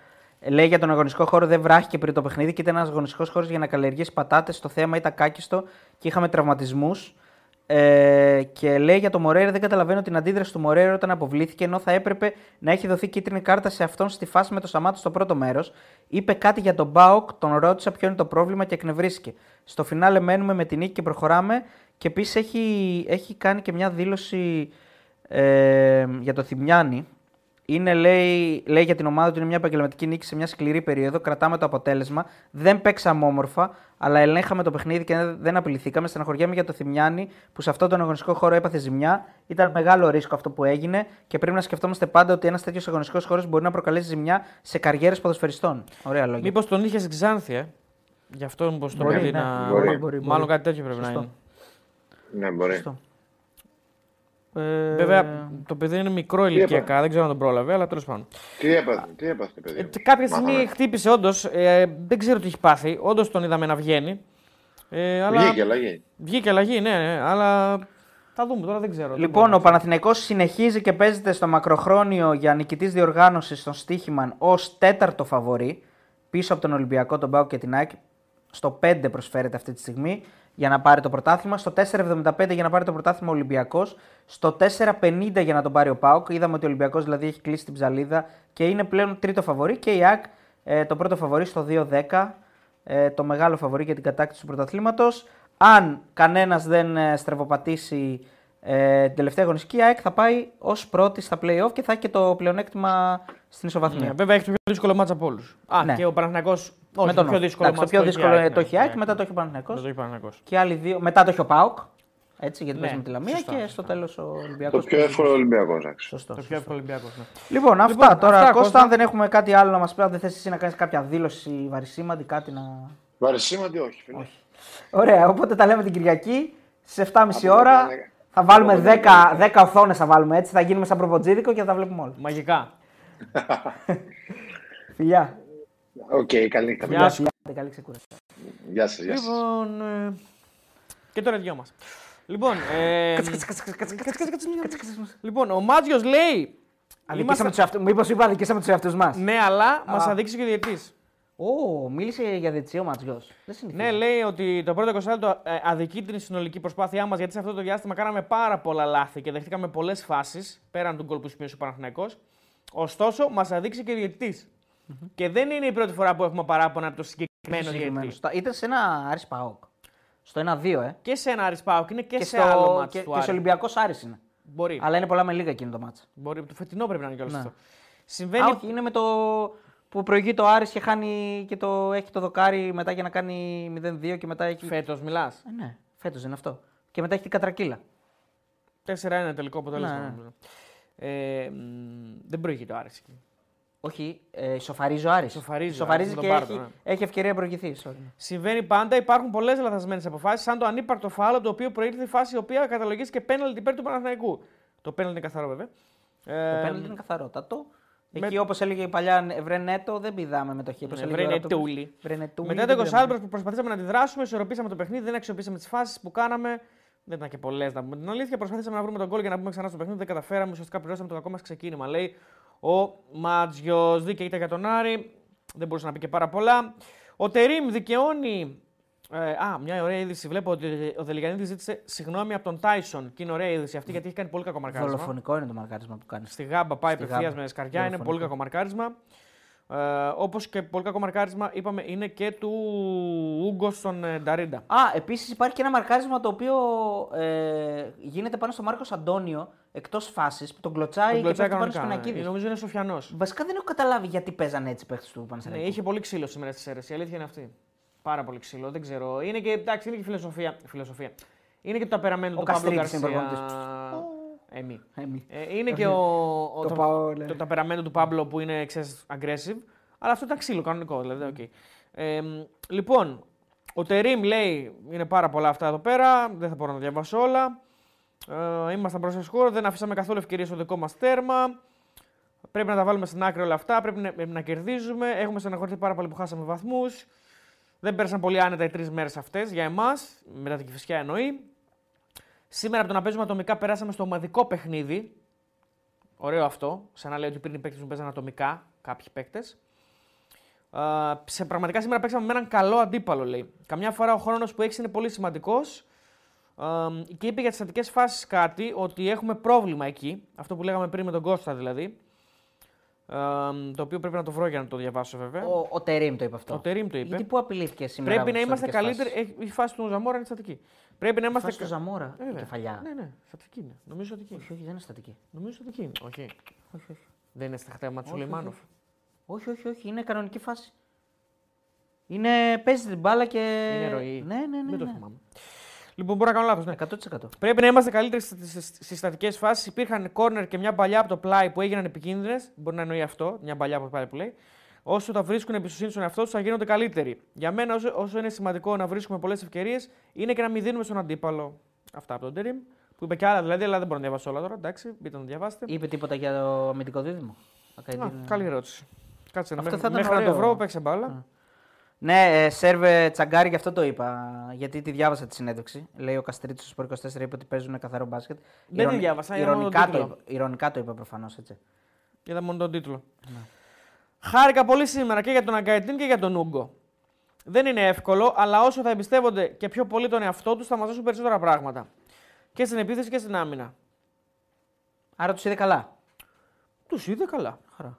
Ε, Λέει για τον αγωνιστικό χώρο δεν βράχηκε πριν το παιχνίδι και ήταν ένας αγωνιστικός χώρος για να καλλιεργήσει πατάτες. Το θέμα ήταν κάκιστο και είχαμε τραυματισμούς. Ε, και λέει για τον Μωρέιρα δεν καταλαβαίνω την αντίδραση του Μωρέιρα όταν αποβλήθηκε ενώ θα έπρεπε να έχει δοθεί κίτρινη κάρτα σε αυτόν στη φάση με το Σαμάτο στο πρώτο μέρος. Είπε κάτι για τον Μπάουκ, τον ρώτησα ποιο είναι το πρόβλημα και εκνευρίστηκε. Στο φινάλε μένουμε με την νίκη και προχωράμε. Και επίσης έχει, έχει κάνει και μια δήλωση ε, για το Θημιάνι. Είναι, λέει, λέει για την ομάδα του είναι μια επαγγελματική νίκη σε μια σκληρή περίοδο. Κρατάμε το αποτέλεσμα. Δεν παίξαμε όμορφα, αλλά ελέγχαμε το παιχνίδι και δεν απειληθήκαμε. Στεναχωριέμαι για το Θημιάνι που σε αυτόν τον αγωνιστικό χώρο έπαθε ζημιά. Ήταν μεγάλο ρίσκο αυτό που έγινε και πρέπει να σκεφτόμαστε πάντα ότι ένας τέτοιος αγωνιστικός χώρος μπορεί να προκαλέσει ζημιά σε καριέρες ποδοσφαιριστών. Ωραία λόγια. Μήπως τον είχε στην Ξάνθη, ε; Γι' αυτό μήπως το Μπορεί, παιδί ναι. να. Μπορεί, μπορεί, Μάλλον μπορεί. κάτι τέτοιο πρέπει Σωστό. να είναι. Ναι, μπορεί. Σωστό. Ε, Βέβαια, το παιδί είναι μικρό ηλικιακά, δεν ξέρω αν τον πρόλαβε, αλλά τέλος πάντων. Τι έπαθε, τι έπαθε, παιδί. Ε, μου; κάποια στιγμή Μάθαμε. χτύπησε, όντως. Ε, δεν ξέρω τι έχει πάθει. Όντως τον είδαμε να βγαίνει. Ε, αλλά... Βγήκε αλλαγή. Βγήκε αλλαγή, ναι, ναι, αλλά θα δούμε τώρα, δεν ξέρω. δεν Λοιπόν, μπορώ ο Παναθηναϊκός συνεχίζει και παίζεται στο μακροχρόνιο για νικητής διοργάνωσης στον Στίχημαν ως τέταρτο φαβορή, πίσω από τον Ολυμπιακό, τον Πάο και την ΑΕΚ. Στο 5 προσφέρεται αυτή τη στιγμή για να πάρει το πρωτάθλημα. Στο 4,75 για να πάρει το πρωτάθλημα ο Ολυμπιακός. Στο 4,50 για να τον πάρει ο Πάοκ. Είδαμε ότι ο Ολυμπιακός δηλαδή έχει κλείσει την ψαλίδα και είναι πλέον τρίτο φαβορή. Και η ΑΕΚ ε, το πρώτο φαβορή στο 2,10. Ε, το μεγάλο φαβορή για την κατάκτηση του πρωταθλήματος. Αν κανένας δεν ε, στρεβοπατήσει ε, την τελευταία αγωνιστική, η ΑΕΚ θα πάει ως πρώτη στα play-off και θα έχει και το πλεονέκτημα στην ισοβαθμία. Ναι, βέβαια έχει το πιο δύσκολο μάτσα από όλους. Α, Ναι. και ο Παναθηναϊκός Όχι, με το τον πιο Όφη. δύσκολο Εντάξει, μάτς το πιο δύσκολο έχει η ΑΕΚ, το έχει η ναι, ΑΕΚ, ναι. μετά το έχει ο Παναθηναϊκός. Δεν το έχει Παναθηναϊκός. Και άλλοι δύο. Μετά το έχει ο ΠΑΟΚ. Έτσι, γιατί Ναι, παίζει με τη Λαμία σωστά, και σωστά. στο τέλος ο Το Ολυμπιακό. πιο εύκολο Ολυμπιακός, εντάξει. Σωστό. Το πιο σωστό. εύκολο Ολυμπιακός. Ναι. Λοιπόν, αυτά Λοιπόν, τώρα. αυτά, Κώστα, Κώστα. αν δεν έχουμε κάτι άλλο να μας πει, αν δεν θες εσύ να κάνεις κάποια δήλωση βαρυσήμαντη, κάτι να. Βαρυσήμαντη, όχι. Φίλε. Όχι. Ωραία, οπότε τα λέμε την Κυριακή στις 7.30 Από ώρα. το πέντε- Θα βάλουμε από το 10, πέντε- 10 οθόνες, θα βάλουμε έτσι. Θα γίνουμε σαν προποτζίδικο και θα τα βλέπουμε όλα. Μαγικά. Φιλιά. Οκ, καλή νύχτα. Γεια Φιλιά, σου. φιλιά. Καλή ξεκούραση. Γεια σας, γεια σας. Λοιπόν. ε, Και τώρα οι δυο μας. Λοιπόν, ε, λοιπόν, ο Μάτζιο λέει. Αδικήσαμε τους εαυτού Μήπως είπα αδικήσαμε τους εαυτούς μας; Ναι, αλλά μας αδείξει και ο διαιτή. Ω, μίλησε για διετσί ο Ματζιό. Δεν συνηθίζει. Ναι, λέει ότι το πρώτο 20 λεπτό ε, αδικεί την συνολική προσπάθειά μας γιατί σε αυτό το διάστημα κάναμε πάρα πολλά λάθη και δεχτήκαμε πολλές φάσεις πέραν του γκολ που σημείωσε ο Παναθηναϊκός. Ωστόσο, μας αδείξει και ο διαιτητης Και δεν είναι η πρώτη φορά που έχουμε παράπονα από το συγκεκριμένο Συγκεκριμένος. διαιτητή. Στο- Ήταν σε ένα Άρης Παόκ. Στο 1-2, ε. Και σε ένα Άρης Πάοκ είναι και, Και, σε στο... άλλο μάτς και, του και σε Άρη. Ολυμπιακός Άρης είναι. Μπορεί. Αλλά είναι πολλά με λίγα εκείνο το μάτσα. Μπορεί. Το φετινό πρέπει να είναι κιόλας Ναι. αυτό. Α, Συμβαίνει. όχι, είναι με το που προηγεί το Άρης και χάνει και το, έχει το δοκάρι μετά για να κάνει 0-2 και μετά έχει. Φέτος μιλάς. Ε, ναι, φέτος είναι αυτό. Και μετά έχει την κατρακύλα. 4-1 τελικό αποτέλεσμα. Ναι, ναι. Νομίζω. Ε, μ, δεν προηγεί το Άρης εκεί. Όχι, ε, σοφαρίζει ο Άρης. Σοφαρίζει ο Σοφαρίζει Άρης, και με τον Πάρτο, έχει, ναι. έχει ευκαιρία να προηγηθεί. Sorry. Συμβαίνει πάντα, υπάρχουν πολλές λαθασμένες αποφάσεις, σαν το ανύπαρκτο φάλο το οποίο προήλθε η φάση η οποία καταλογίστηκε πέναλτι υπέρ του Παναθηναϊκού. Το πέναλτι είναι καθαρό βέβαια. Ε, Το πέναλτι είναι καθαρότατο. Εκεί, όπως έλεγε η παλιά Βρενέτο, δεν πηδάμε μετοχή. Όπως Ναι, έλεγε ο Βρενετούλη. Ραπτόπουλος. Βρενετούλη, Μετά δεν το 20 πηδάμε. λεπτό προσπαθήσαμε να αντιδράσουμε, ισορροπήσαμε το παιχνίδι, δεν αξιοποιήσαμε τις φάσεις που κάναμε. Δεν ήταν και πολλές να πούμε την αλήθεια. Προσπαθήσαμε να βρούμε τον γκολ για να μπούμε ξανά στο παιχνίδι. Δεν καταφέραμε. Ουσιαστικά πληρώσαμε το κακό μα ξεκίνημα. Λέει ο Μάτζιος. Δίκαια ήταν για τον Άρη. Δεν μπορούσε να πει και πάρα πολλά. Ο Τερήμ δικαιώνει. Ε, α, μια ωραία είδηση. Βλέπω ότι ο Δελιγανίδη ζήτησε συγγνώμη από τον Τάισον. Και είναι ωραία είδηση αυτή γιατί έχει κάνει πολύ κακό μαρκάρισμα. Δολοφονικό είναι το μαρκάρισμα που κάνεις. Στη γάμπα πάει Στη απευθείας γάμπα. με σκαριά. Είναι Δολοφονικό. πολύ κακό μαρκάρισμα. Ε, Όπως και πολύ κακό μαρκάρισμα, είπαμε, είναι και του Ούγκο στον ε, Νταρίντα. Α, επίσης υπάρχει και ένα μαρκάρισμα το οποίο ε, γίνεται πάνω στο Μάρκος Αντώνιο εκτός φάσης που τον κλωτσάει Τον και κλωτσάει πέφτει πάνω κανονικά. στου πινακίδε. Νομίζω είναι Σοφιανός. Βασικά δεν έχω καταλάβει γιατί παίζανε έτσι οι παίχτες του Ναι, Παναθηναϊκού. είχε πολύ ξύλο σήμερα στι αίρε. Η αλήθεια είναι αυτή. Πάρα πολύ ξύλο. Δεν ξέρω. Είναι και, εντάξει, είναι και φιλοσοφία. φιλοσοφία. Είναι και το ταπεραμένο Ο του Παύλου Καστρίτης είναι Γκαρσία. Εμεί. Ε, μη. Ε, είναι και ο, ο- Το το, πάω, ναι. το ταπεραμένο του Παύλο που είναι ξέρεις, aggressive. Αλλά αυτό ήταν ξύλο κανονικό. Δηλαδή, οκ. Ε, μ, λοιπόν, ο Τερίμ λέει είναι πάρα πολλά αυτά εδώ πέρα. Δεν θα μπορώ να τα διαβάσω όλα. Ε, ήμασταν μπροστά στο σκορ, δεν αφήσαμε καθόλου ευκαιρίες στο δικό μας τέρμα. Πρέπει να τα βάλουμε στην άκρη όλα αυτά. Πρέπει να, πρέπει να κερδίζουμε. Έχουμε στεναχωρηθεί πάρα πολύ που χάσαμε βαθμούς. Δεν πέρασαν πολύ άνετα οι τρεις μέρες αυτές για εμάς. Μετά την Κηφισιά εννοεί. Σήμερα από το να παίζουμε ατομικά περάσαμε στο ομαδικό παιχνίδι. Ωραίο αυτό. Σαν να λέει ότι πριν οι παίκτες μου παίζαν ατομικά κάποιοι παίκτες. σε πραγματικά σήμερα παίξαμε με έναν καλό αντίπαλο, λέει. Καμιά φορά ο χρόνος που έχεις είναι πολύ σημαντικός. και είπε για τις στατικέ φάσεις κάτι, ότι έχουμε πρόβλημα εκεί. Αυτό που λέγαμε πριν με τον Κώστα δηλαδή. Ε, το οποίο πρέπει να το βρω για να το διαβάσω βέβαια. Ο, ο Τερήμ το είπε αυτό. Ο Τερήμ το είπε. Γιατί πού απειλήθηκε σήμερα. Πρέπει από να τις είμαστε στατικές καλύτεροι. φάσεις; Έχει- Η φάση του Ζαμόρα είναι στατική. Πρέπει να είμαστε. Φάση του Ζαμόρα, Ε, η βέβαια. κεφαλιά. Ναι, ναι, στατική είναι. Νομίζω στατική. Όχι, όχι, δεν είναι στατική. Νομίζω στατική είναι. Όχι. Όχι, όχι. Δεν είναι στα χτέμα του Όχι, Σουλεϊμάνοφ. Όχι, όχι, όχι, είναι κανονική φάση. Είναι, παίζει την μπάλα και. Είναι ροή. Ναι, ναι, ναι. Δεν το ναι. θυμάμαι. Λοιπόν, μπορώ να κάνω λάθος. Ναι. 100%. Πρέπει να είμαστε καλύτεροι στις στατικέ φάσεις. Υπήρχαν κόρνερ και μια παλιά από το πλάι που έγιναν επικίνδυνες. Μπορεί να εννοεί αυτό, μια παλιά από το πλάι που λέει. Όσο θα βρίσκουν εμπιστοσύνη στον εαυτό τους, θα γίνονται καλύτεροι. Για μένα, όσο, όσο είναι σημαντικό να βρίσκουμε πολλές ευκαιρίες, είναι και να μην δίνουμε στον αντίπαλο. Αυτά από τον Τερήμ. Που είπε και άλλα δηλαδή, αλλά δεν μπορώ να διαβάσω όλα τώρα. Εντάξει, μπείτε να το διαβάσετε. Είπε τίποτα για το αμυντικό δίδυμο; Α, Ακαϊντίνο. καλή ερώτηση. Κάτσε να Αυτό μέχρι, θα ήταν μέχρι να το ωραίο. βρω, παίξε μπάλα. Ναι, ε, σερβε τσαγκάρι, γι' αυτό το είπα. Γιατί τη διάβασα τη συνέντευξη. Λέει ο Καστρίτη στο Σπορ 24 είπε ότι παίζουν καθαρό μπάσκετ. Δεν τη Ηρωνι- διάβασα, είδα μόνο τον ηρωνικά, το τίτλο. είπε, ηρωνικά το είπε προφανώς έτσι. Είδα μόνο τον τίτλο. Χάρηκα πολύ σήμερα και για τον Αγκαετίν και για τον Ούγκο. Δεν είναι εύκολο, αλλά όσο θα εμπιστεύονται και πιο πολύ τον εαυτό τους, θα μας δώσουν περισσότερα πράγματα. Και στην επίθεση και στην άμυνα. Άρα τους είδε καλά. Τους είδε καλά. Χαρά.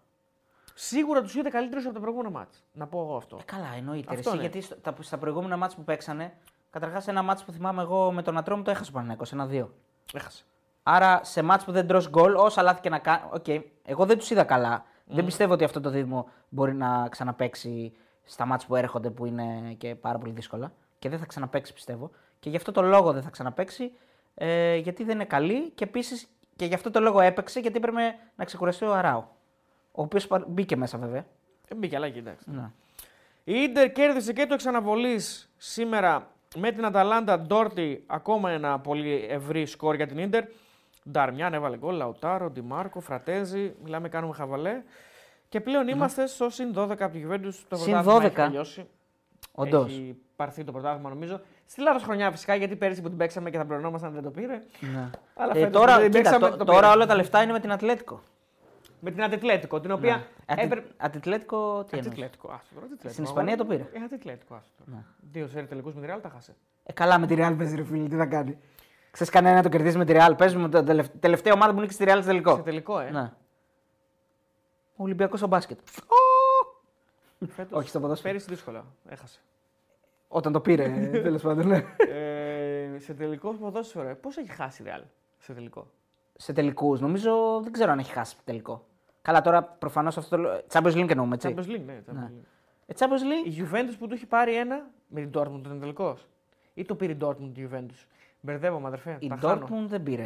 Σίγουρα τους είδε καλύτερου από τα προηγούμενα ματς. Να πω εγώ αυτό. Ε, καλά, εννοείται. ρε, Αυτό Εσύ, είναι. γιατί στο- τα, στα προηγούμενα ματς που παίξανε, καταρχάς ένα ματς που θυμάμαι εγώ με τον Ατρόμητο το έχασε ο Παναγιώτο, ένα-δύο. Έχασε. Άρα σε ματς που δεν τρως γκολ, όσα λάθη και να κάνει. Οκ, εγώ δεν τους είδα καλά. Δεν πιστεύω ότι αυτό το δίδυμο μπορεί να ξαναπαίξει στα μάτς που έρχονται που είναι και πάρα πολύ δύσκολα. Και δεν θα ξαναπαίξει πιστεύω. Και γι' αυτό το λόγο δεν θα ξαναπαίξει. Ε, γιατί δεν είναι καλή και επίσης και γι' αυτό το λόγο έπαιξε γιατί έπρεπε να ξεκουραστεί ο Αράου. Ο οποίος μπήκε μέσα βέβαια. Ε, μπήκε, αλλά κοιτάξτε. Ναι. Η Ιντερ κέρδισε και το εξαναβολής σήμερα με την Αταλάντα Ντόρτι. Ακόμα ένα πολύ ευρύ σκορ για την Ιντερ. Νταρμιάν έβαλε γκολ, Λαουτάρο, Ντιμάρκο, Φρατέζι. Μιλάμε, κάνουμε χαβαλέ. Και πλέον είμαστε στο συν 12 από τη Juventus. Το Ναι. Συν πρωτάθλημα έχει 12. τελειώσει. Όντως. Έχει πάρθει το πρωτάθλημα νομίζω. Στη λάθο χρονιά φυσικά γιατί πέρυσι που την παίξαμε και θα πληρωνόμασταν δεν το πήρε. Ναι. Αλλά Ε, φέτος τώρα που την κοίτα, παίξαμε, τω- το τώρα πήρε. όλα τα λεφτά είναι με την Ατλέτικο. Με την Ατετλέτικο, την οποία Ατι- έπρεπε. Ατλέτικο τι εννοείς; Ατετλέτικο, άστο τώρα. Ατετλέτικο. Στην Ισπανία το πήρε. Ε, Ατετλέτικο, άστο τώρα. Ναι. Δύο σερι τελικούς με τη Real τα χάσε. Ε, καλά με τη Real παίζει ρε φίλε, τι θα κάνει. Ξέρεις κανένα να το κερδίσει με τη Real. Παίζουμε την τελευ- τελευταία ομάδα που νίκησε τη Real στο τελικό. Σε τελικό, ε. Ναι. Ο Ολυμπιακός στο μπάσκετ. Φέτος, Όχι, στο ποδόσφαιρο. Πέρυσι δύσκολα. Έχασε. Όταν το πήρε, τέλος πάντων. ναι. ε, σε τελικό ποδόσφαιρο, πώς έχει χάσει η Real σε τελικό; Σε τελικούς, νομίζω δεν ξέρω αν έχει χάσει τελικό. Καλά, τώρα προφανώς αυτό το. λέω- Champions League εννοούμε, έτσι. Champions League, ναι. Champions Ναι. League. Ε, Champions League. Η Juventus που του έχει πάρει ένα με την Dortmund ήταν τελικός. Ή το πήρε η Dortmund τη Juventus. Μπερδεύομαι, αδερφέ. Η τα Dortmund χάνω. δεν πήρε.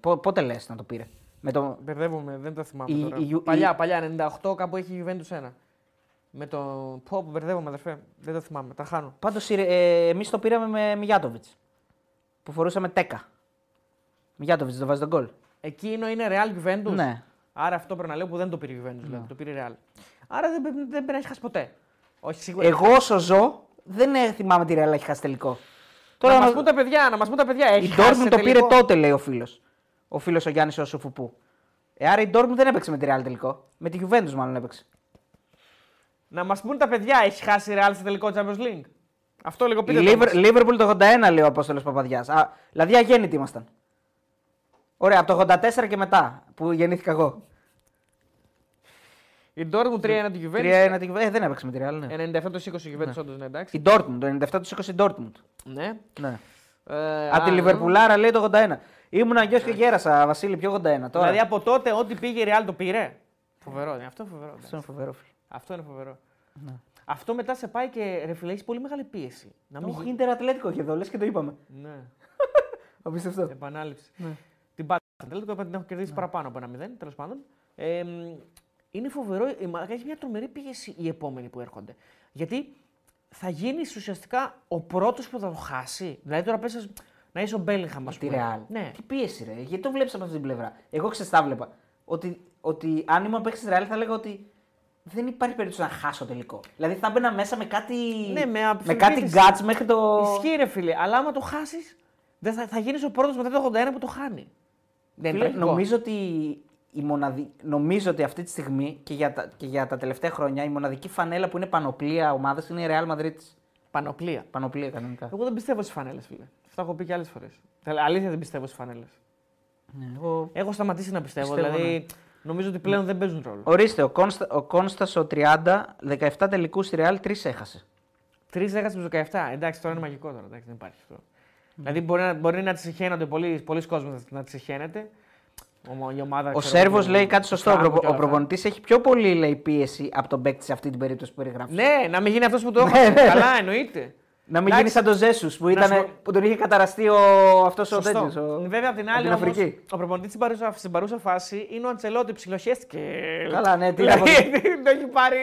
Πο- πότε λες να το πήρε; Με το... Μπερδεύομαι, δεν τα θυμάμαι Η- τώρα. η- η- παλιά, παλιά, 98 κάπου έχει η Juventus ένα. Με το. Πω, πω, μπερδεύομαι, αδερφέ. Δεν τα θυμάμαι, τα χάνω. Πάντως ε, εμείς το πήραμε με Μιγιάτοβιτ. Που φορούσαμε τέκα. Μιγιάτοβιτ το βάζει τον γκολ. Εκείνο είναι Real Juventus; Ναι. Άρα αυτό πρέπει να λέω που δεν το πήρε η Juventus, δηλαδή, το πήρε η Real. Άρα δεν, πρέπει- δεν πρέπει να έχει χάσει ποτέ. Όχι σίγουρα. Εγώ όσο ζω, δεν ε, θυμάμαι τη Real έχει χάσει τελικό. Να να- μας πούν τα παιδιά, να μας πούν τα παιδιά. Η Έχει χάσει Dortmund σε το πήρε τελικό. τότε, λέει ο φίλος. Ο φίλος ο Γιάννης ο Σουφουπού. Ε, άρα η Dortmund δεν έπαιξε με τη Real τελικό. Με τη Juventus μάλλον έπαιξε. Να μας πούν τα παιδιά, έχει χάσει η Real σε τελικό Champions League. Αυτό λίγο Η πείτε. το μας. Liver- Liverpool το 81 λέει ο Απόστολος Παπαδιά. Δηλαδή αγέννητοι ήμασταν. Ωραία, από το 84 και μετά που γεννήθηκα εγώ. Η Dortmund 3-1 τη 3-1 Juventus. τη- ε, δεν έπαιξε με τη Real, ναι. 97 το 20 η Juventus, όντως, ναι, εντάξει. Η Dortmund, το 97 τους 20 Dortmund. Ναι. Ναι. Ε, Από τη α, Λιβερπουλάρα λέει το 81. Ήμουν αγκαίο και γέρασα, Βασίλη, πιο 81. Τώρα. Δηλαδή από τότε ό,τι πήγε η Real το πήρε. Φοβερό, είναι. αυτό φοβερό. εντάξει. Αυτό είναι φοβερό, φίλε. Αυτό είναι φοβερό. Αυτό μετά σε πάει και ρε φίλε, έχεις πολύ μεγάλη πίεση. Να μην Όχι, γι- Ιντερ Ατλέτικο είχε εδώ, λες και το είπαμε. Ναι, Απίστευτο. επανάληψη. Ναι. Την πάτα. Τελικά την έχω κερδίσει παραπάνω από ένα μηδέν, τέλος πάντων. Ε, μ, είναι φοβερό, η Μαλάκα έχει μια τρομερή πίεση οι επόμενοι που έρχονται. Γιατί θα γίνεις ουσιαστικά ο πρώτος που θα το χάσει. Δηλαδή τώρα πες να είσαι ο Μπέλιγχαμ, ας Τη πούμε. Ρεάλ. Ναι. Τι πίεση, ρε. Γιατί το βλέπεις από αυτή την πλευρά. Εγώ ξεστά βλέπα. Ότι, ότι αν ήμουν παίκτης της Ρεάλ θα έλεγα ότι δεν υπάρχει περίπτωση να χάσω τελικό. Δηλαδή θα μπαίνα μέσα με κάτι. Ναι, με με αυτοπεποίθηση. κάτι γκάτς μέχρι το. Ισχύει, ρε φίλε. Αλλά άμα το χάσεις, θα, θα γίνεις ο πρώτος μετά το 81 που το χάνει. Δεν είναι Φίλε, τραγικό. νομίζω ότι η μοναδι... νομίζω ότι αυτή τη στιγμή και για, τα... και για τα τελευταία χρόνια η μοναδική φανέλα που είναι πανοπλία ομάδας είναι η Real Madrid. Πανοπλία. Πανοπλία κανονικά. Εγώ δεν πιστεύω στις φανέλες, φίλε. Αυτό έχω πει και άλλες φορές. Αλήθεια δεν πιστεύω στις φανέλες. Ναι, εγώ... Έχω σταματήσει να πιστεύω. Πιστεύω, ναι. δηλαδή, νομίζω ότι πλέον δεν παίζουν ρόλο. Ορίστε, ο, Κόνστα... ο Κόνστας ο 30, 17 τελικού στη Real, 3 έχασε. Τρεις έχασε του 17. Εντάξει, τώρα είναι μαγικό τώρα. Εντάξει, δεν υπάρχει αυτό. Δηλαδή μπορεί να, μπορεί να τις χαίνονται πολλοί, πολλοί κόσμοι να τις χαίνεται. Ο, η ομάδα, Ο ξέρω Σέρβος εγώ, λέει του κάτι σωστό. Ο, Φράγκο προπο... και ο όλα αυτά. προπονητής έχει πιο πολύ λέει, πίεση από τον παίκτη σε αυτή την περίπτωση που περιγράφεις. Ναι, να μην γίνει αυτός που το Ναι, έχω. ναι. Καλά, εννοείται. Να μην Εντάξει. γίνει σαν τον Ζέσους που, Να σου ήταν, πω- που τον είχε καταραστεί ο... αυτός ο Σωστό. τέτοιος. Ο... Βέβαια, απ' την από άλλη, την όμως, Αφρική. ο προπονητής στην παρούσα, στην παρούσα φάση είναι ο Αντσελότη. Ψιλοχέστηκε. Καλά, ναι, τι να πω. Δηλαδή, το έχει πάρει.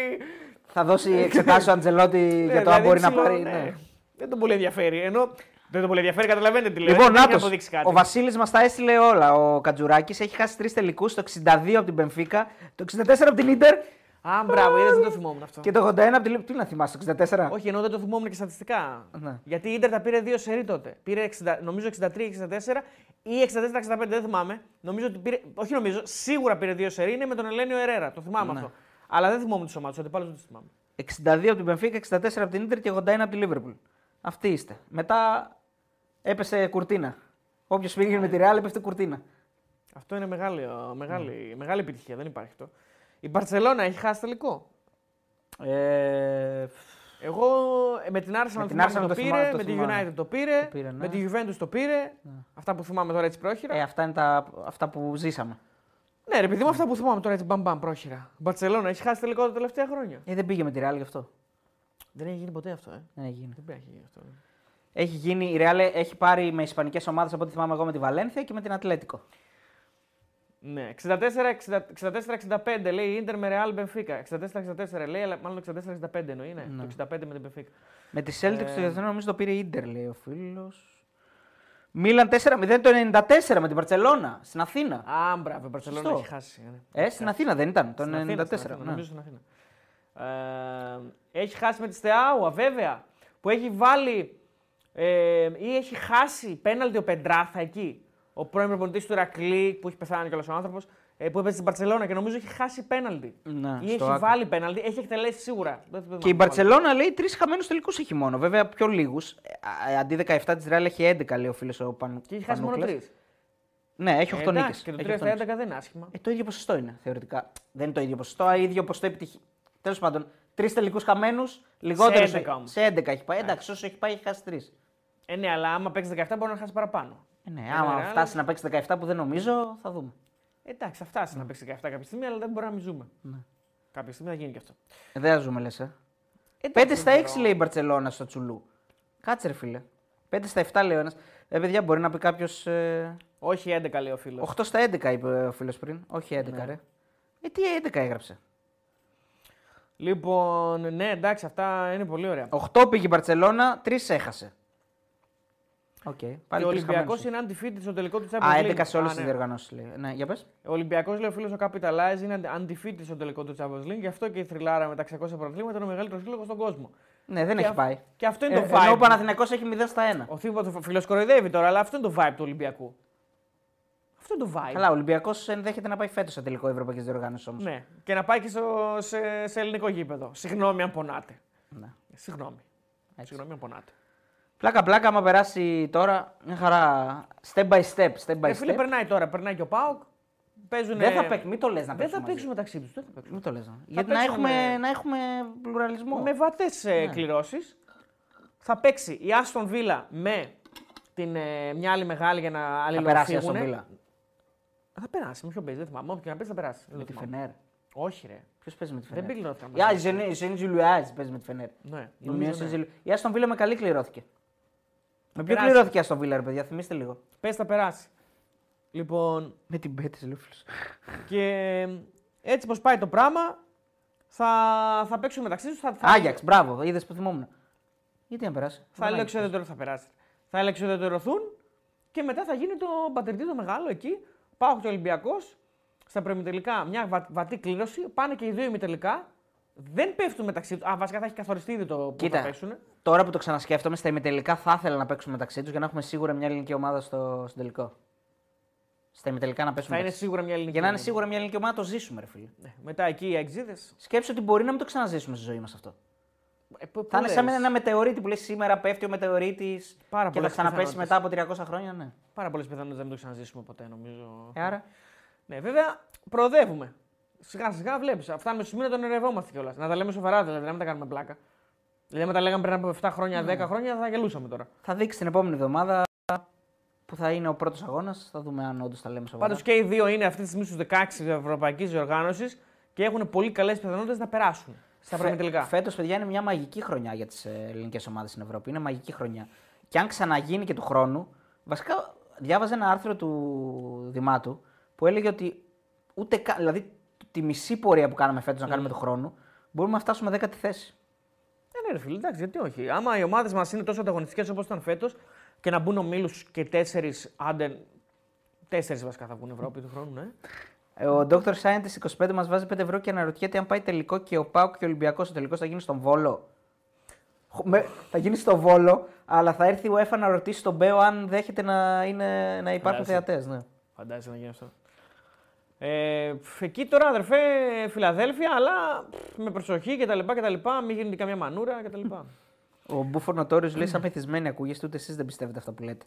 Θα δώσει εξετάσει ο Αντζελότη Ναι, για το αν δηλαδή, μπορεί να ψιλο- πάρει. ναι. ναι. Δεν τον πολύ ενδιαφέρει. Ενώ δεν τον πολύ ενδιαφέρει, καταλαβαίνετε τι λέω. Λοιπόν, δεν έχει Νάτος, αποδείξει κάτι. ο Βασίλης μας τα έστειλε όλα. Ο Κατζουράκης έχει χάσει τρεις τελικούς, το 62 από την Πενφύκα, το 64 από την ντερ Α, μπράβο, είδες, δεν το θυμόμουν αυτό. και το 81 από την Λίβ. Τι να θυμάσαι, το 64. Όχι, ενώ δεν το θυμόμουν και στατιστικά. Ναι. Γιατί η Ιντερ τα πήρε δύο σερί τότε. Πήρε 60, νομίζω 63-64 ή 64-65, δεν θυμάμαι. Νομίζω ότι πήρε, όχι νομίζω, σίγουρα πήρε δύο σερί. Είναι με τον Ελένιο Ερέρα. Το θυμάμαι Ναι. αυτό. Αλλά δεν θυμόμουν τι ομάδες, ότι πάλι δεν τι θυμάμαι. 62 από την Πενφύκα, 64 από την ντερ και 81 από τη Λίβερπουλ. Αυτοί είστε. Μετά έπεσε κουρτίνα. Όποιος πήγε με τη Ρεάλ έπεσε κουρτίνα. Αυτό είναι μεγάλη, ε, μεγάλη, Ναι. μεγάλη επιτυχία, δεν υπάρχει αυτό. Η Μπαρσελόνα έχει χάσει τελικό; Ε, Εγώ ε, με την Arsenal, Με την θυμάμαι Arsenal το το πήρε, θυμάμαι, το με τη θυμάμαι. United το πήρε, Το πήρε, ναι. με τη Juventus το πήρε. Αυτά που θυμάμαι τώρα έτσι πρόχειρα. ε, αυτά είναι τα, αυτά που ζήσαμε. Ναι, ρε παιδί μου, αυτά που θυμάμαι τώρα έτσι μπαμ μπαμ πρόχειρα. Η Μπαρσελόνα έχει χάσει τελικό τα τελευταία χρόνια. Ε, δεν πήγε με τη Ρεάλ γι' αυτό. Δεν έχει γίνει ποτέ αυτό, ε. Δεν έχει γίνει. Δεν έχει γίνει αυτό. ε. Έχει γίνει, η Real έχει πάρει με ισπανικές ομάδες από ό,τι θυμάμαι εγώ με τη Βαλένθια και με την Ατλέτικο. Ναι, 64-65 λέει η Ιντερ με Real Benfica. 64-64 λέει, αλλά μάλλον 64-65 εννοεί, ναι. Ναι. Το 65 με την Benfica. Με τη Celtics Ε. το διεθνό νομίζω το πήρε η Ιντερ, λέει ο φίλος. Μίλαν 4-0 το 94 με την Παρσελώνα στην Αθήνα. Α, μπράβο, η Μπαρσελόνα Σωστό. έχει χάσει. ναι. Ε, στην Αθήνα δεν ήταν, το Στην Αθήνα, 94. στην Αθήνα, ναι. Νομίζω στην Αθήνα. Ε, έχει χάσει με τη Στεάουα, βέβαια. Που έχει βάλει ε, ή έχει χάσει πέναλτι ο Πεντράθα εκεί. Ο πρώην προπονητής του Ρακλή, που έχει πεθάνει κιόλας ο άνθρωπος, ε, που έπαιζε στην Παρσελόνα και νομίζω έχει χάσει πέναλτι. Ναι, ή στο έχει άκρο. βάλει πέναλτι, έχει εκτελέσει σίγουρα. Δεν- δεν Και η θυμάμαι. Μπαρσελόνα λέει τρεις χαμένους τελικούς έχει μόνο. Βέβαια πιο λίγους. Αντί 17 της Real έχει 11, λέει ο φίλος ο Παν. Και έχει χάσει μόνο Πανούκλας. τρεις. Ναι, έχει 8 νίκες. Και το 3 στα 11 δεν είναι άσχημα. Ε, το ίδιο ποσοστό είναι θεωρητικά. Δεν είναι το ίδιο ποσοστό, αλλά ίδιο ποσοστό επιτυχία. Τέλος πάντων, τρεις τελικούς χαμένους, λιγότερος. Σε 11 όμως. σε 11 έχει πάει. Εντάξει, όσο έχει πάει έχει χάσει τρεις. Ε, ναι, αλλά άμα παίξεις 17 μπορεί να χάσει παραπάνω. Ε, ναι, Ένα άμα Real. φτάσεις να παίξεις 17 που δεν νομίζω, θα δούμε. Εντάξει, θα φτάσεις να παίξεις 17 κάποια στιγμή, αλλά δεν μπορεί να μην ζούμε. Ναι. Κάποια στιγμή θα γίνει και αυτό. Ε, δεν θα ζούμε, λες. Ε. Εντάξει, 5 στα δεν 6 ξέρω. λέει η Μπαρσελόνα στο Τσουλού. Κάτσε, ρε φίλε. 5 στα 7 λέει ο ένας. Ε, παιδιά, μπορεί να πει κάποιος. Ε, Όχι 11 λέει ο φίλος. 8 στα 11 είπε ο φίλος πριν. Όχι 11, Ναι. ρε. Ε, τι 11 έγραψε. Λοιπόν, ναι, εντάξει, αυτά είναι πολύ ωραία. 8 πήγε η Μπαρσελόνα, 3 έχασε. Οκ. Και Πάλι ο τρεις Ολυμπιακός χαμένους. είναι undefeated στο τελικό του Champions Α, League. 11 σε όλες Α, τις ναι. διοργανώσεις λέει. Ναι, για πες. Ο Ολυμπιακός, λέει ο φίλος ο Capitalize, είναι undefeated στο τελικό του Champions League. Γι' αυτό και η θρυλάρα με τα 600 πρωταθλήματα είναι ο μεγαλύτερος σύλλογος στον κόσμο. Ναι, δεν Και έχει αυ- πάει. Και αυτό είναι Ε, το ενώ ο vibe. Παναθηναϊκός έχει 0 στα 1. Ο Θήβο ο φίλος κοροϊδεύει τώρα, αλλά αυτό είναι το vibe του Ολυμπιακού. Αυτό είναι το vibe. Καλά, ο Ολυμπιακός ενδέχεται να πάει φέτος σε τελικό ευρωπαϊκής διοργάνωσης όμως. Ναι. Και να πάει και στο, σε, σε ελληνικό γήπεδο. Συγγνώμη αν πονάτε. Ναι. Συγγνώμη. Συγγνώμη αν πονάτε. Πλάκα πλάκα, άμα περάσει τώρα, μια χαρά. Step by step. Step by Ε, φίλε, step. περνάει τώρα. Περνάει και ο Πάοκ. Παίζουν, Δεν θα παίξουν, μην το λες να Δεν παίξουν. θα μαζί. παίξουν μεταξύ τους. Δεν θα παίξουν. Μην το λες. να. Γιατί να παίξουν έχουμε, με- να έχουμε πλουραλισμό. Με βατές Ναι. κληρώσεις. Θα παίξει η Άστον Βίλα με την, ε, μια άλλη μεγάλη για να Θα περάσει η αλληλοφύγουν. Αστον Βίλα. Θα περάσει, με ποιο παίζει, δεν θυμάμαι. Όποιο και να παίζει θα περάσει. Δεν Με το τη θυμάμαι. Φενέρ. Όχι, ρε. Ποιος παίζει με τη Δεν Φενέρ; πληρώθηκαν. Για μαζί. η Ζενή Ζουλουάζ παίζει με τη Φενέρ. Ναι, Η νομίζω Union ναι. Saint-Gilloise. Η Αστον Βίλα με καλή κληρώθηκε. Με ποιο περάσει. κληρώθηκε η Αστον Βίλα, ρε παιδιά, θυμίστε λίγο. Πες θα περάσει. Λοιπόν, Με την Πέτη Λούφιλο. και έτσι πως πάει το πράγμα, θα, θα παίξουν μεταξύ τους. Θα, θα, Άγιαξ, μπράβο, είδες που θυμόμουν. Γιατί να περάσει; θα Δεν ελεξοδετερωθούν. Θα περάσει. Θα ελεξοδετερωθούν και μετά θα γίνει το μπατερντή το μεγάλο εκεί. Πάω και ο Ολυμπιακός στα προημιτελικά μια βα, βατή κλήρωση. Πάνε και οι δύο ημιτελικά. Δεν πέφτουν μεταξύ τους. Α, βασικά θα έχει καθοριστεί ήδη το που Κοίτα, θα παίξουν. Τώρα που το ξανασκέφτομαι, στα ημιτελικά θα ήθελα να παίξουν μεταξύ τους για να έχουμε σίγουρα μια ελληνική ομάδα στο, στο τελικό. Στα ημιτελικά να πέσουν. Θα είναι μεταξύ. σίγουρα μια ελληνική. Για να είναι ομάδα. σίγουρα μια ελληνική ομάδα, το ζήσουμε, ρε φίλε. Ναι. Μετά εκεί οι εξήδε. Σκέψου ότι μπορεί να μην το ξαναζήσουμε στη ζωή μας αυτό. Ε, πού- Θα πού είναι σαν λες; ένα μετεωρίτη που λέει σήμερα πέφτει ο μετεωρίτης Πάρα και θα πολλές ξαναπέσει μετά πιθανότητες. από 300 χρόνια, ναι. Πάρα πολλές πιθανότητες να μην το ξαναζήσουμε ποτέ, νομίζω. Ε, άρα. Ναι, βέβαια προοδεύουμε. Σιγά σιγά βλέπεις. Φτάνουμε στο σημείο να τον ερευόμαστε κιόλας. Να τα λέμε σοβαρά δηλαδή, να μην τα κάνουμε πλάκα. Δηλαδή, με τα λέγαμε πριν από 7 χρόνια, Ναι. 10 χρόνια, θα γελούσαμε τώρα. Θα δείξει την επόμενη εβδομάδα που θα είναι ο πρώτος αγώνας. Θα δούμε αν όντως τα λέμε σοβαρά. Πάντως και οι δύο είναι αυτή τη στιγμή στους 16 της Ευρωπαϊκής Διοργάνωσης και έχουν πολύ καλές πιθανότητες να περάσουν στα προημιτελικά. Φέτος, παιδιά, είναι μια μαγική χρονιά για τις ελληνικές ομάδες στην Ευρώπη. Είναι μαγική χρονιά. Και αν ξαναγίνει και του χρόνου. Βασικά, διάβαζα ένα άρθρο του Δημάτου που έλεγε ότι ούτε καν. Δηλαδή, τη μισή πορεία που κάναμε φέτος να κάνουμε του χρόνου, μπορούμε να φτάσουμε δέκατη θέση. Ε, ναι, ρε φίλε, εντάξει, γιατί όχι. Άμα οι ομάδες μας είναι τόσο ανταγωνιστικές όπως ήταν φέτος και να μπουν ομίλους και τέσσερις, άντε. Τέσσερις βασικά θα βγουν Ευρώπη του χρόνου, ναι. Ε, Ο Dr. Scientist 25 μας βάζει 5 ευρώ και αναρωτιέται αν πάει τελικό και ο Πάουκ και ο Ολυμπιακός ο τελικός θα γίνει στον Βόλο. Χω- με- θα γίνει στο Βόλο, αλλά θα έρθει η UEFA να ρωτήσει τον Μπέο αν δέχεται να, είναι, να υπάρχουν Φαντάζεσαι. θεατές. Ναι. Φαντάζεσαι να γίνει αυτό. Ε, φ, εκεί τώρα αδερφέ Φιλαδέλφια, αλλά πφ, με προσοχή κτλ. κτλ μην γίνεται καμιά μανούρα κτλ. Ο Μπούφο Νοτόριο λέει: Σαν μεθυσμένοι ακούγεστε, ούτε εσείς δεν πιστεύετε αυτά που λέτε.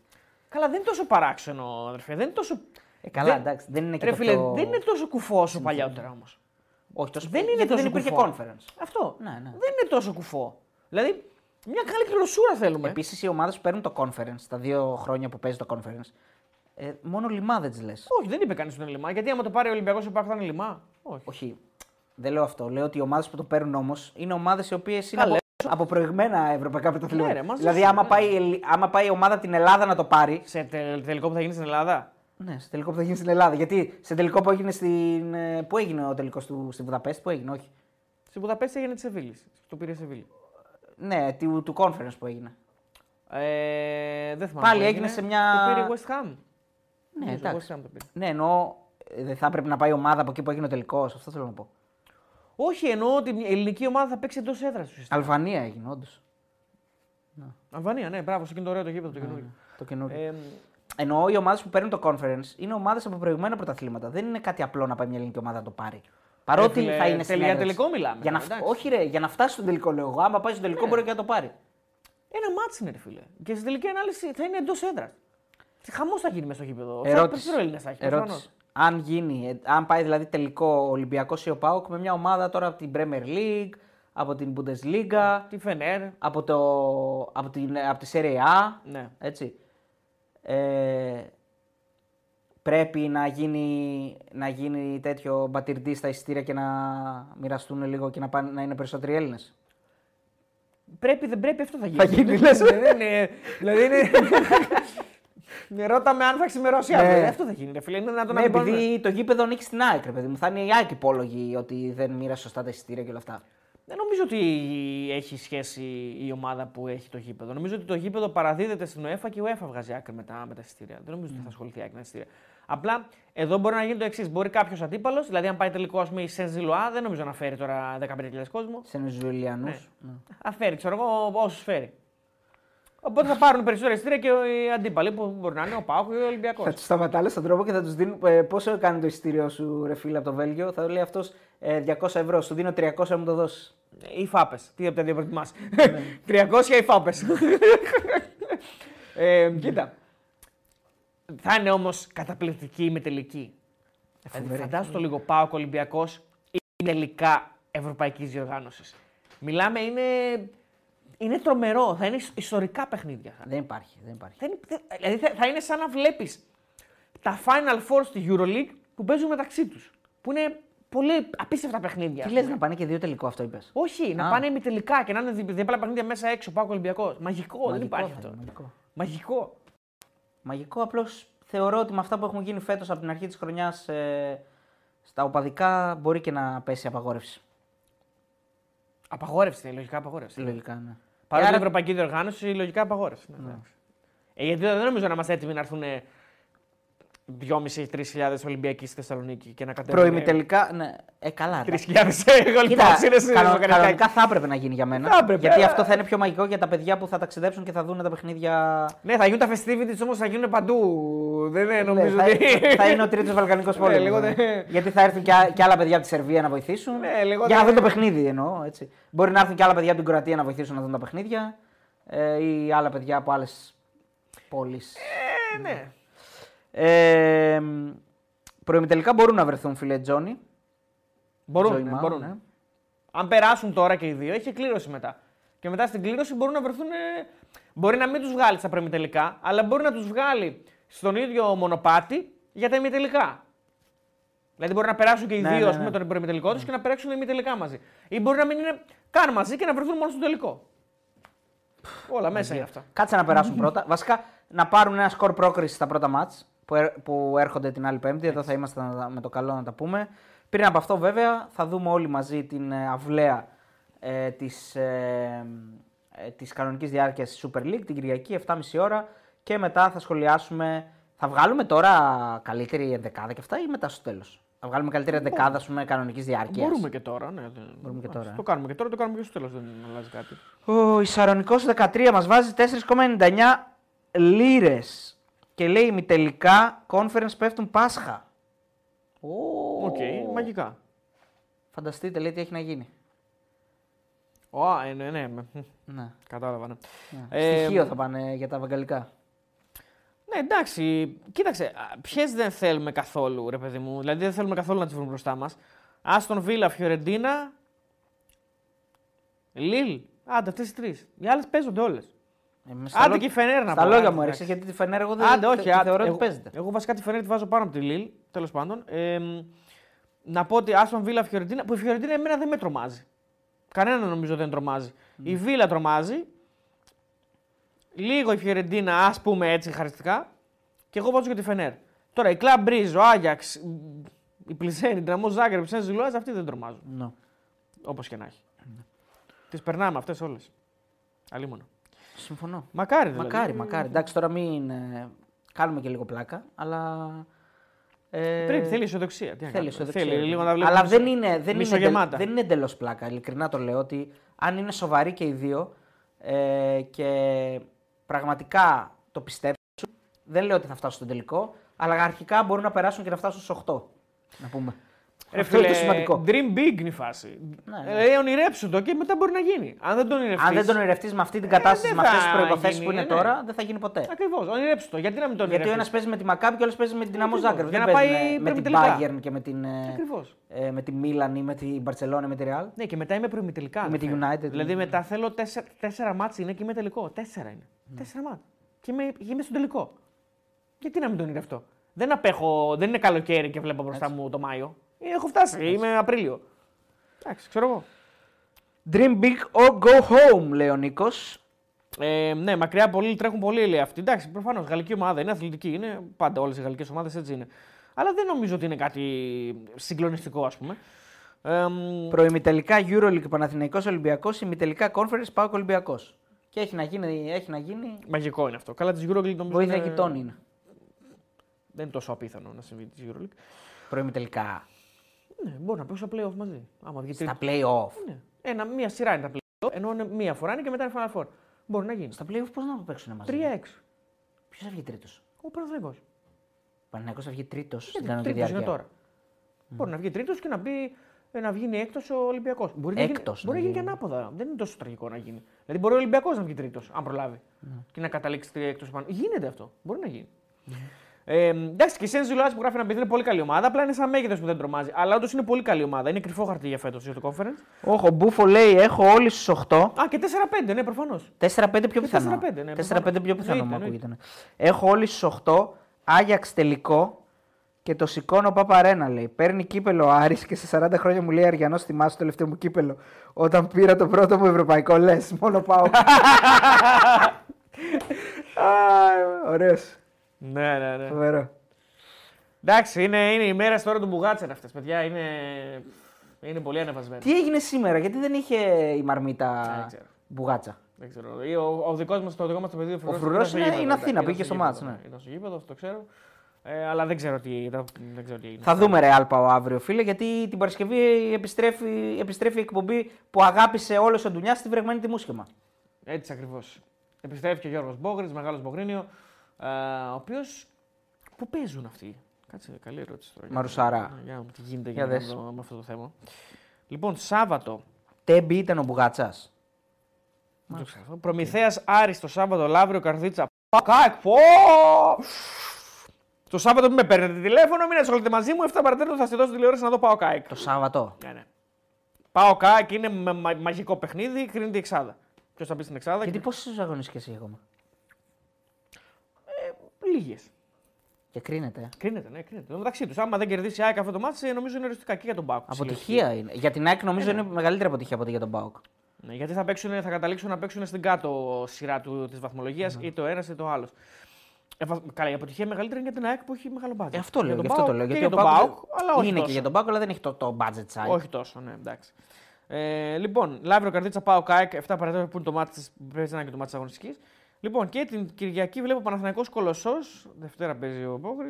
Καλά, δεν είναι τόσο παράξενο, αδερφέ. Δεν είναι τόσο. Ε, καλά, δεν... εντάξει, δεν είναι και Ρε το φίλε, πιο... δεν είναι τόσο κουφό όσο παλιότερα όμως. Όχι, τόσο... δεν είναι γιατί τόσο δεν υπήρχε κουφό. conference. Αυτό. Ναι, ναι. Δεν είναι τόσο κουφό. Δηλαδή, μια καλή κληροσούρα θέλουμε. Επίσης, οι ομάδες που παίρνουν το conference, τα δύο χρόνια που παίζει το conference, ε, μόνο λιμά δεν τις λες. Όχι, δεν είπε κανείς ότι είναι λιμά. Γιατί άμα το πάρει ο Ολυμπιακός ο Πάκου θα είναι λιμά; Όχι. Όχι. Δεν λέω αυτό. Λέω ότι οι ομάδες που το παίρνουν όμως είναι ομάδες οι οποίες είναι Καλέ. από, από προηγμένα ευρωπαϊκά Ναι, πρωταθλήματα. ρε, μαζί δηλαδή, σου, άμα ναι. πάει, η Ελλη- άμα πάει η ομάδα από την Ελλάδα να το πάρει. Σε τε- τελικό που θα γίνει στην Ελλάδα; Ναι, σε τελικό που θα γίνει στην Ελλάδα. Γιατί σε τελικό που έγινε στην. ε, Πού έγινε ο τελικός του στη Βουδαπέστη, πού έγινε, όχι. Στην Βουδαπέστη έγινε της Σεβίλης. Το πήρε η Σεβίλη. Ναι, του, του conference που έγινε. Ε, δεν θυμάμαι. Πάλι που έγινε σε μια- Το πήρε η West Ham. Ναι, Νομίζω, εντάξει. West Ham το πήρε. Ναι, εννοώ. ε, Δεν θα έπρεπε να πάει η ομάδα από εκεί που έγινε ο τελικός. Αυτό θέλω να πω. Όχι, εννοώ ότι η ελληνική ομάδα θα παίξει εντός έδρας ουσιαστικά. Αλβανία έγινε, όντως. Αλβανία, ναι, μπράβο, σε εκείνο το ωραίο το γήπεδο το καινούριο. Το καινούριο. Ε, Εννοώ οι ομάδες που παίρνουν το conference είναι ομάδες από προηγμένα πρωταθλήματα. Δεν είναι κάτι απλό να πάει μια ελληνική ομάδα να το πάρει. Παρότι Ρε φίλε, θα είναι τελ- για στην τελικό μιλάμε, Για να, εντάξει. όχι, ρε, για να φτάσει στον τελικό λέω εγώ. Άμα πάει στον τελικό μπορεί και να το πάρει. ένα ματς είναι, ρε φίλε. Και στην τελική ανάλυση θα είναι εντός έδρας. Χαμός θα γίνει μέσα στο γήπεδο. Ερώτηση. Πόσους Έλληνες θα έχει, Ερώτηση. προφανώς. Αν γίνει, ε, αν πάει δηλαδή τελικό ο Ολυμπιακός ή ο ΠΑΟΚ με μια ομάδα τώρα από την Premier League, από την Bundesliga, Τη Φενέρ. από, το, από, την, από τη Serie A. Ναι. Έτσι. Ε, πρέπει να γίνει, να γίνει τέτοιο μπατυρντή στα εισιτήρια και να μοιραστούν λίγο και να, πάνε, να είναι περισσότεροι Έλληνες; Πρέπει, δεν πρέπει, αυτό θα γίνει. Θα γίνει, λες. Ναι, δεν είναι- Δηλαδή είναι. Με ρώτα με αν θα ξημερώσει Ναι. αύριο. Αυτό θα γίνει, ρε φίλε. Είναι να τον Ναι, ανεβάλουμε. επειδή το γήπεδο ανήκει στην ΑΕΚ, ρε παιδί μου. Θα είναι η ΑΕΚ υπόλογη ότι δεν μοίρασε σωστά τα εισιτήρια και όλα αυτά. Δεν νομίζω ότι έχει σχέση η ομάδα που έχει το γήπεδο. Νομίζω ότι το γήπεδο παραδίδεται στην UEFA και η UEFA βγάζει άκρη με τα, με τα εισιτήρια. Δεν νομίζω ότι θα ασχοληθεί άκρη με τα εισιτήρια. Απλά εδώ μπορεί να γίνει το εξής. Μπορεί κάποιος αντίπαλος, δηλαδή αν πάει τελικό ας πούμε η Σεν Ζιλουά, δεν νομίζω να φέρει τώρα 15.000 κόσμο. Σε Ζουλιανού. Ναι. Θα φέρει, ξέρω εγώ, όσους φέρει. Οπότε θα πάρουν περισσότερα εισιτήρια και οι αντίπαλοι που μπορεί να είναι ο Πάουκ ή ο Ολυμπιακός. Θα τους σταματάνε στον τρόπο και θα τους δίνουν. Ε, πόσο κάνει το εισιτήριο σου, ρε φίλε, από το Βέλγιο; Θα λέει αυτός ε, 200 ευρώ. Σου δίνω 300 να μου το δώσεις. Ή φάπες. Τι από τα δύο προτιμά. 300 ή φάπες. ε, κοίτα. Θα είναι όμως καταπληκτική η μετελική. Δηλαδή, φαντάσου το λίγο Πάοκ Ολυμπιακός ή τελικά ευρωπαϊκής διοργάνωσης. Μιλάμε, είναι, είναι τρομερό. Θα είναι ιστορικά παιχνίδια. Δεν υπάρχει. Δεν υπάρχει. Δεν, δεν- δηλαδή θα, θα είναι σαν να βλέπεις τα Final Four στη Euroleague που παίζουν μεταξύ τους. Που είναι πολύ απίστευτα παιχνίδια. Τι ας λες πούμε. να πάνε και δύο τελικό αυτό είπες. Όχι, να Α. πάνε ημιτελικά και να είναι δι- διπλά παιχνίδια μέσα έξω. Πάω Ολυμπιακός. Μαγικό, δεν υπάρχει αυτό. Μαγικό. Μαγικό. Μαγικό απλώς θεωρώ ότι με αυτά που έχουν γίνει φέτος από την αρχή της χρονιάς ε, στα οπαδικά μπορεί και να πέσει απαγόρευση. Απαγόρευση, λογικά απαγόρευση. Λογικά, ναι. Παρότι Άρα- η Ευρωπαϊκή Διοργάνωση, λογικά απαγόρευση. Ναι, εντάξει. Ε, γιατί δεν νομίζω να είμαστε έτοιμοι να έρθουν 2.500-3.000 Ολυμπιακοί στη Θεσσαλονίκη και να κατέβουν. Προημιτελικά, ναι. Ε, καλά. 3.000 εντάξει. εγώ Κοίτα, λοιπόν είναι κανο- κανονικά θα έπρεπε να γίνει για μένα. Θα έπρεπε, γιατί αλλά- αυτό θα είναι πιο μαγικό για τα παιδιά που θα ταξιδέψουν και θα δουν τα παιχνίδια. Ναι, θα γίνουν τα festivities όμως θα γίνουν παντού. Δεν είναι, Ναι, νομίζω θα, ότι. θα είναι ο τρίτος Βαλκανικός Ναι, πόλεμος. λίγο δεν- Γιατί θα έρθουν και, α- και άλλα παιδιά από τη Σερβία να βοηθήσουν. Ναι, λίγο για να δεν- δουν το παιχνίδι εννοώ. Έτσι. Μπορεί να έρθουν και άλλα παιδιά από την Κροατία να βοηθήσουν να δουν τα παιχνίδια. Ε, ή άλλα παιδιά από άλλες πόλεις. Ε, ναι. Ε, προημιτελικά μπορούν να βρεθούν, φίλε Τζόνι. Μπορούν. Τζόι ναι, Μάου, μπορούν. ναι. Αν περάσουν τώρα και οι δύο, έχει κλήρωση μετά. Και μετά στην κλήρωση μπορούν να βρεθούν. ε, Μπορεί να μην τους βγάλει στα προημιτελικά, αλλά μπορεί να τους βγάλει στον ίδιο μονοπάτι για τα ημιτελικά. Δηλαδή μπορεί να περάσουν και οι Ναι, δύο ναι, ας πούμε, ναι. τον προημιτελικό τους και να περάσουν ημιτελικά μαζί. Ή μπορεί να μην είναι καν μαζί και να βρεθούν μόνο στο τελικό. Όλα μέσα είναι αυτά. Κάτσε να περάσουν πρώτα. Βασικά να πάρουν ένα σκορ πρόκριση στα πρώτα μάτς που, ερ- που έρχονται την άλλη Πέμπτη. Εδώ θα είμαστε να τα- με το καλό να τα πούμε. Πριν από αυτό, βέβαια, θα δούμε όλοι μαζί την ε, αυλαία ε, της, ε, ε, της κανονικής διάρκειας της Super League την Κυριακή 7.30 ώρα και μετά θα σχολιάσουμε. Θα βγάλουμε τώρα καλύτερη ενδεκάδα και αυτά ή μετά στο τέλος; Θα βγάλουμε καλύτερη ενδεκάδα, ας πούμε, κανονικής διάρκειας; Μπορούμε και τώρα. Ναι, δεν- Μπορούμε και ας τώρα, ε. Το κάνουμε και τώρα, το κάνουμε και στο τέλος. Δεν αλλάζει κάτι. Ο Ισαρονικός 13 μας βάζει 4,99 λίρες και λέει ημιτελικά conference πέφτουν Πάσχα. Ω, Οκ, μαγικά. Φανταστείτε, λέει τι έχει να γίνει. Ω, ε, ναι, ναι, με- μ, Ναι. κατάλαβα. Ναι. ναι. Ε, Στοιχείο θα πάνε για τα βεγγαλικά. Ναι, εντάξει. Κοίταξε, ποιες δεν θέλουμε καθόλου, ρε παιδί μου. Δηλαδή δεν θέλουμε καθόλου να τις βρούμε μπροστά μας. Άστον Βίλα, Φιωρεντίνα. Λίλ. Άντε, αυτές οι τρεις. Οι άλλες παίζονται όλες. Ε, μες στα Άντε λό- και η Φενέρ να Στα πω, λόγια άντε, μου εντάξει. έριξε γιατί τη Φενέρ εγώ δεν Άντε, θε- όχι. τη άντε, θεωρώ ότι εγώ, παίζεται. εγώ βασικά τη Φενέρ τη βάζω πάνω από τη Λίλ. Τέλος πάντων. Ε, μ, να πω ότι Άστον Βίλα, Φιωρεντίνα. Που η Φιωρεντίνα εμένα δεν με τρομάζει. Κανένα νομίζω δεν τρομάζει. Η Βίλα τρομάζει. Λίγο η Φιωρεντίνα, ας πούμε έτσι χαριστικά. Και εγώ βάζω και τη Φενέρ. Τώρα η Κλαμπ Μπρίζ, ο Άγιαξ, η Πλισένη, η Δυναμό Ζάγκρεπ, η Σεν Ζιλουάζ, αυτοί δεν τρομάζουν. Ναι. Όπως και να έχει. Τις περνάμε αυτές όλες. Αλλήμον. Συμφωνώ. Μακάρι δηλαδή. Μακάρι, μακάρι. Εντάξει, τώρα μην ε, κάνουμε και λίγο πλάκα, αλλά. Ε, Πρέπει, θέλει αισιοδοξία. Τι να Θέλει κάνουμε. αισιοδοξία. Θέλει λίγο να βλέπουμε. Αλλά δεν είναι, δεν είναι, μισογεμάτα. εντελ- δεν είναι εντελώς πλάκα. Ειλικρινά το λέω ότι αν είναι σοβαροί και οι δύο ε, και πραγματικά το πιστέψουν, δεν λέω ότι θα φτάσουν στον τελικό, αλλά αρχικά μπορούν να περάσουν και να φτάσουν στους 8. Να πούμε. Ρε Αυτό είναι το φίλε, σημαντικό. Dream big είναι η φάση. Ναι, Ε, Δηλαδή, ονειρέψου το και μετά μπορεί να γίνει. Αν δεν το ονειρευτεί. Αν δεν τον ονειρευτείς με αυτή την κατάσταση, δεν με αυτές θα τι προποθέσει γίνει, που είναι ναι. τώρα, δεν θα γίνει ποτέ. Ακριβώς, ονειρέψου το. Γιατί να μην το Γιατί ο ονειρευτείς; ένας παίζει με τη Μακάμπη και ο άλλος παίζει με την Δυναμό Ακριβώς. Ζάγκρεπ. Για Δεν να πάει παίζει με, με την προημιτελικά. Bayern και με την, ε, Ακριβώς. ε, με τη Μίλαν ή με την Μπαρσελόνα ή με τη Real. Ναι, και μετά είμαι προημιτελικά. Με τη αδερφέ. United. Δηλαδή μετά θέλω τέσσερα, τέσσερα μάτς είναι και είμαι τελικό. Τέσσερα είναι. Τέσσερα μάτς. Και είμαι, και είμαι στον τελικό. Γιατί να μην το ονειρευτώ; Δεν απέχω, δεν είναι καλοκαίρι και βλέπω μπροστά μου το Μάιο. Ε, Έχω φτάσει, είμαι Απρίλιο. Εντάξει, ξέρω εγώ. Dream big or go home, λέει ο Νίκος. Ε, ναι, μακριά πολύ, τρέχουν πολύ λέει αυτοί. Εντάξει, προφανώς γαλλική ομάδα είναι αθλητική. Είναι πάντα όλες οι γαλλικές ομάδες έτσι είναι. Αλλά δεν νομίζω ότι είναι κάτι συγκλονιστικό, ας πούμε. Ε, μ, Προημιτελικά Euroleague Παναθηναϊκός Ολυμπιακός, ημιτελικά Conference Πάοκ Ολυμπιακός. Και έχει να γίνει. Έχει να γίνει... μαγικό είναι αυτό. Καλά, της Euroleague νομίζω. Βοήθεια είναι- γειτόνι είναι. Δεν είναι τόσο απίθανο να συμβεί της Euroleague. Προημιτελικά. Ναι, μπορεί να παίξουν στα playoff μαζί. Άμα βγει Στα τρίτη. play-off. Ναι. Ένα, μία σειρά είναι τα playoff, ενώ είναι μία φορά είναι και μετά είναι Final Four. Μπορεί να γίνει. Στα play-off πώς να παίξουν μαζί; 3-6. Ποιος θα βγει τρίτος; Ο Παναθηναϊκός. Παναγιώ θα βγει τρίτος στην Γιατί κανονική τρίτος είναι διάρκεια. τώρα; Μπορεί να βγει τρίτος και να, μπει, ε, να βγει έκτος ο Ολυμπιακός. Μπορεί, να γίνει, Έκτος μπορεί να να γίνει και γίνει. ανάποδα. Δεν είναι τόσο τραγικό να γίνει. Δηλαδή μπορεί ο Ολυμπιακός να βγει τρίτος, αν προλάβει. Ναι. Και να καταλήξει τρία έκτος πάνω. Γίνεται αυτό. Μπορεί να γίνει. Ε, εντάξει, και η Σέντζι Λουάζ που γράφει ένα παιδί είναι πολύ καλή ομάδα. Απλά είναι σαν μέγεθος που δεν τρομάζει. Αλλά όντως είναι πολύ καλή ομάδα. Είναι κρυφό χαρτί για φέτος για το conference. Όχι, ο Μπούφο λέει: Έχω όλου του 8. Α, και 4-5, ναι, προφανώς. 4-5 πιο Και πιθανό. 4-5, ναι, 4-5 προφανώς. πιο πιθανό μου Εννοείται, ακούγεται. ναι. Έχω όλου του 8. Άγιαξ τελικό. Και το σηκώνω Παπαρένα λέει. Παίρνει κύπελο ο Άρης και σε 40 χρόνια μου λέει Αριανός θυμάσαι το τελευταίο μου κύπελο. Όταν πήρα το πρώτο μου ευρωπαϊκό λες. Μόνο πάω. Ωραίος. Ναι, ναι, ναι. Φοβερό. Εντάξει, είναι, είναι οι μέρες τώρα του Μπουγάτσερ αυτές, παιδιά. Είναι, είναι πολύ ανεβασμένες. Τι έγινε σήμερα, γιατί δεν είχε η Μαρμίτα Δεν ξέρω. μπουγάτσα; Δεν ξέρω. Ή Ο, ο δικός μας το δικό μας το παιδί ο Φρουρός Φρουρός ήταν στο είναι- γήπεδο, είναι εντάξει, Αθήνα, ήταν πήγε στο γήπεδο, μάτς, ναι. Ήταν στο γήπεδο, αυτό το ξέρω. Ε, αλλά δεν ξέρω τι, δεν, δεν ξέρω τι έγινε. Θα δούμε ρε Άλπαο αύριο, φίλε, γιατί την Παρασκευή επιστρέφει, επιστρέφει η εκπομπή που αγάπησε όλο ο Ντουνιά στη βρεγμένη τη μουσχεμα. Έτσι ακριβώς. Επιστρέφει και ο Γιώργος Μπόγκριτ, μεγάλος Μπογρίνιο, ε, ο οποίος. Πού παίζουν αυτοί; Κάτσε, καλή ερώτηση τώρα. Μαρουσαρά. Ναι, Για να δούμε τι γίνεται Για για δες. εδώ με αυτό το θέμα. Λοιπόν, Σάββατο. Τέμπι ήταν ο Μπουγάτσας. Δεν το ξέρω. Προμηθέας Άρης το Σάββατο, Λαύριο Καρδίτσα. Πακάκ, πω! Το Σάββατο μην με παίρνετε τηλέφωνο, μην ασχοληθείτε μαζί μου. 7 παρατέταρτο θα στη δώσω τηλεόραση να δω πάω κάικ. Το Σάββατο. Ναι, ναι. ΠΑΟΚ ΑΕΚ είναι μα- μα- μαγικό παιχνίδι, κρίνεται η εξάδα. Ποιος θα μπει στην εξάδα. Γιατί πόσες αγωνιστικές έχει ακόμα; Λίγες. Και κρίνεται. Κρίνεται, ναι, κρίνεται. Το μεταξύ τους. Άμα δεν κερδίσει η ΑΕΚ αυτό το ματς, νομίζω είναι οριστικά και για τον ΠΑΟΚ. Αποτυχία είναι. Για την ΑΕΚ νομίζω είναι μεγαλύτερη αποτυχία από ότι για τον ΠΑΟΚ. Ναι, γιατί θα, παίξουν, θα καταλήξουν να παίξουν στην κάτω σειρά της βαθμολογίας Ναι. ή το ένας ή το άλλος. Ε, βα- καλά, η αποτυχία μεγαλύτερη είναι για την ΑΕΚ που έχει μεγάλο μπάτζετ. Ε, αυτό λέω. Για γι' τον αυτό το ΠΑΟΚ λέω. Και Γιατί για ο τον ΠΑΟΚ ΠΑΟΚ, αλλά όχι είναι τόσο. και για τον ΠΑΟΚ, αλλά δεν έχει το, το budget side. Όχι τόσο, ναι, εντάξει. Ε, λοιπόν, Λαύριο Καρδίτσα πάω ΚΑΕΚ, 7 παρατέταρτο που είναι το μάτι της πρέπει να είναι και το μάτι της αγωνιστικής. Λοιπόν, και την Κυριακή βλέπω Παναθηναϊκός Κολοσσός. Δευτέρα παίζει ο Πόχρη.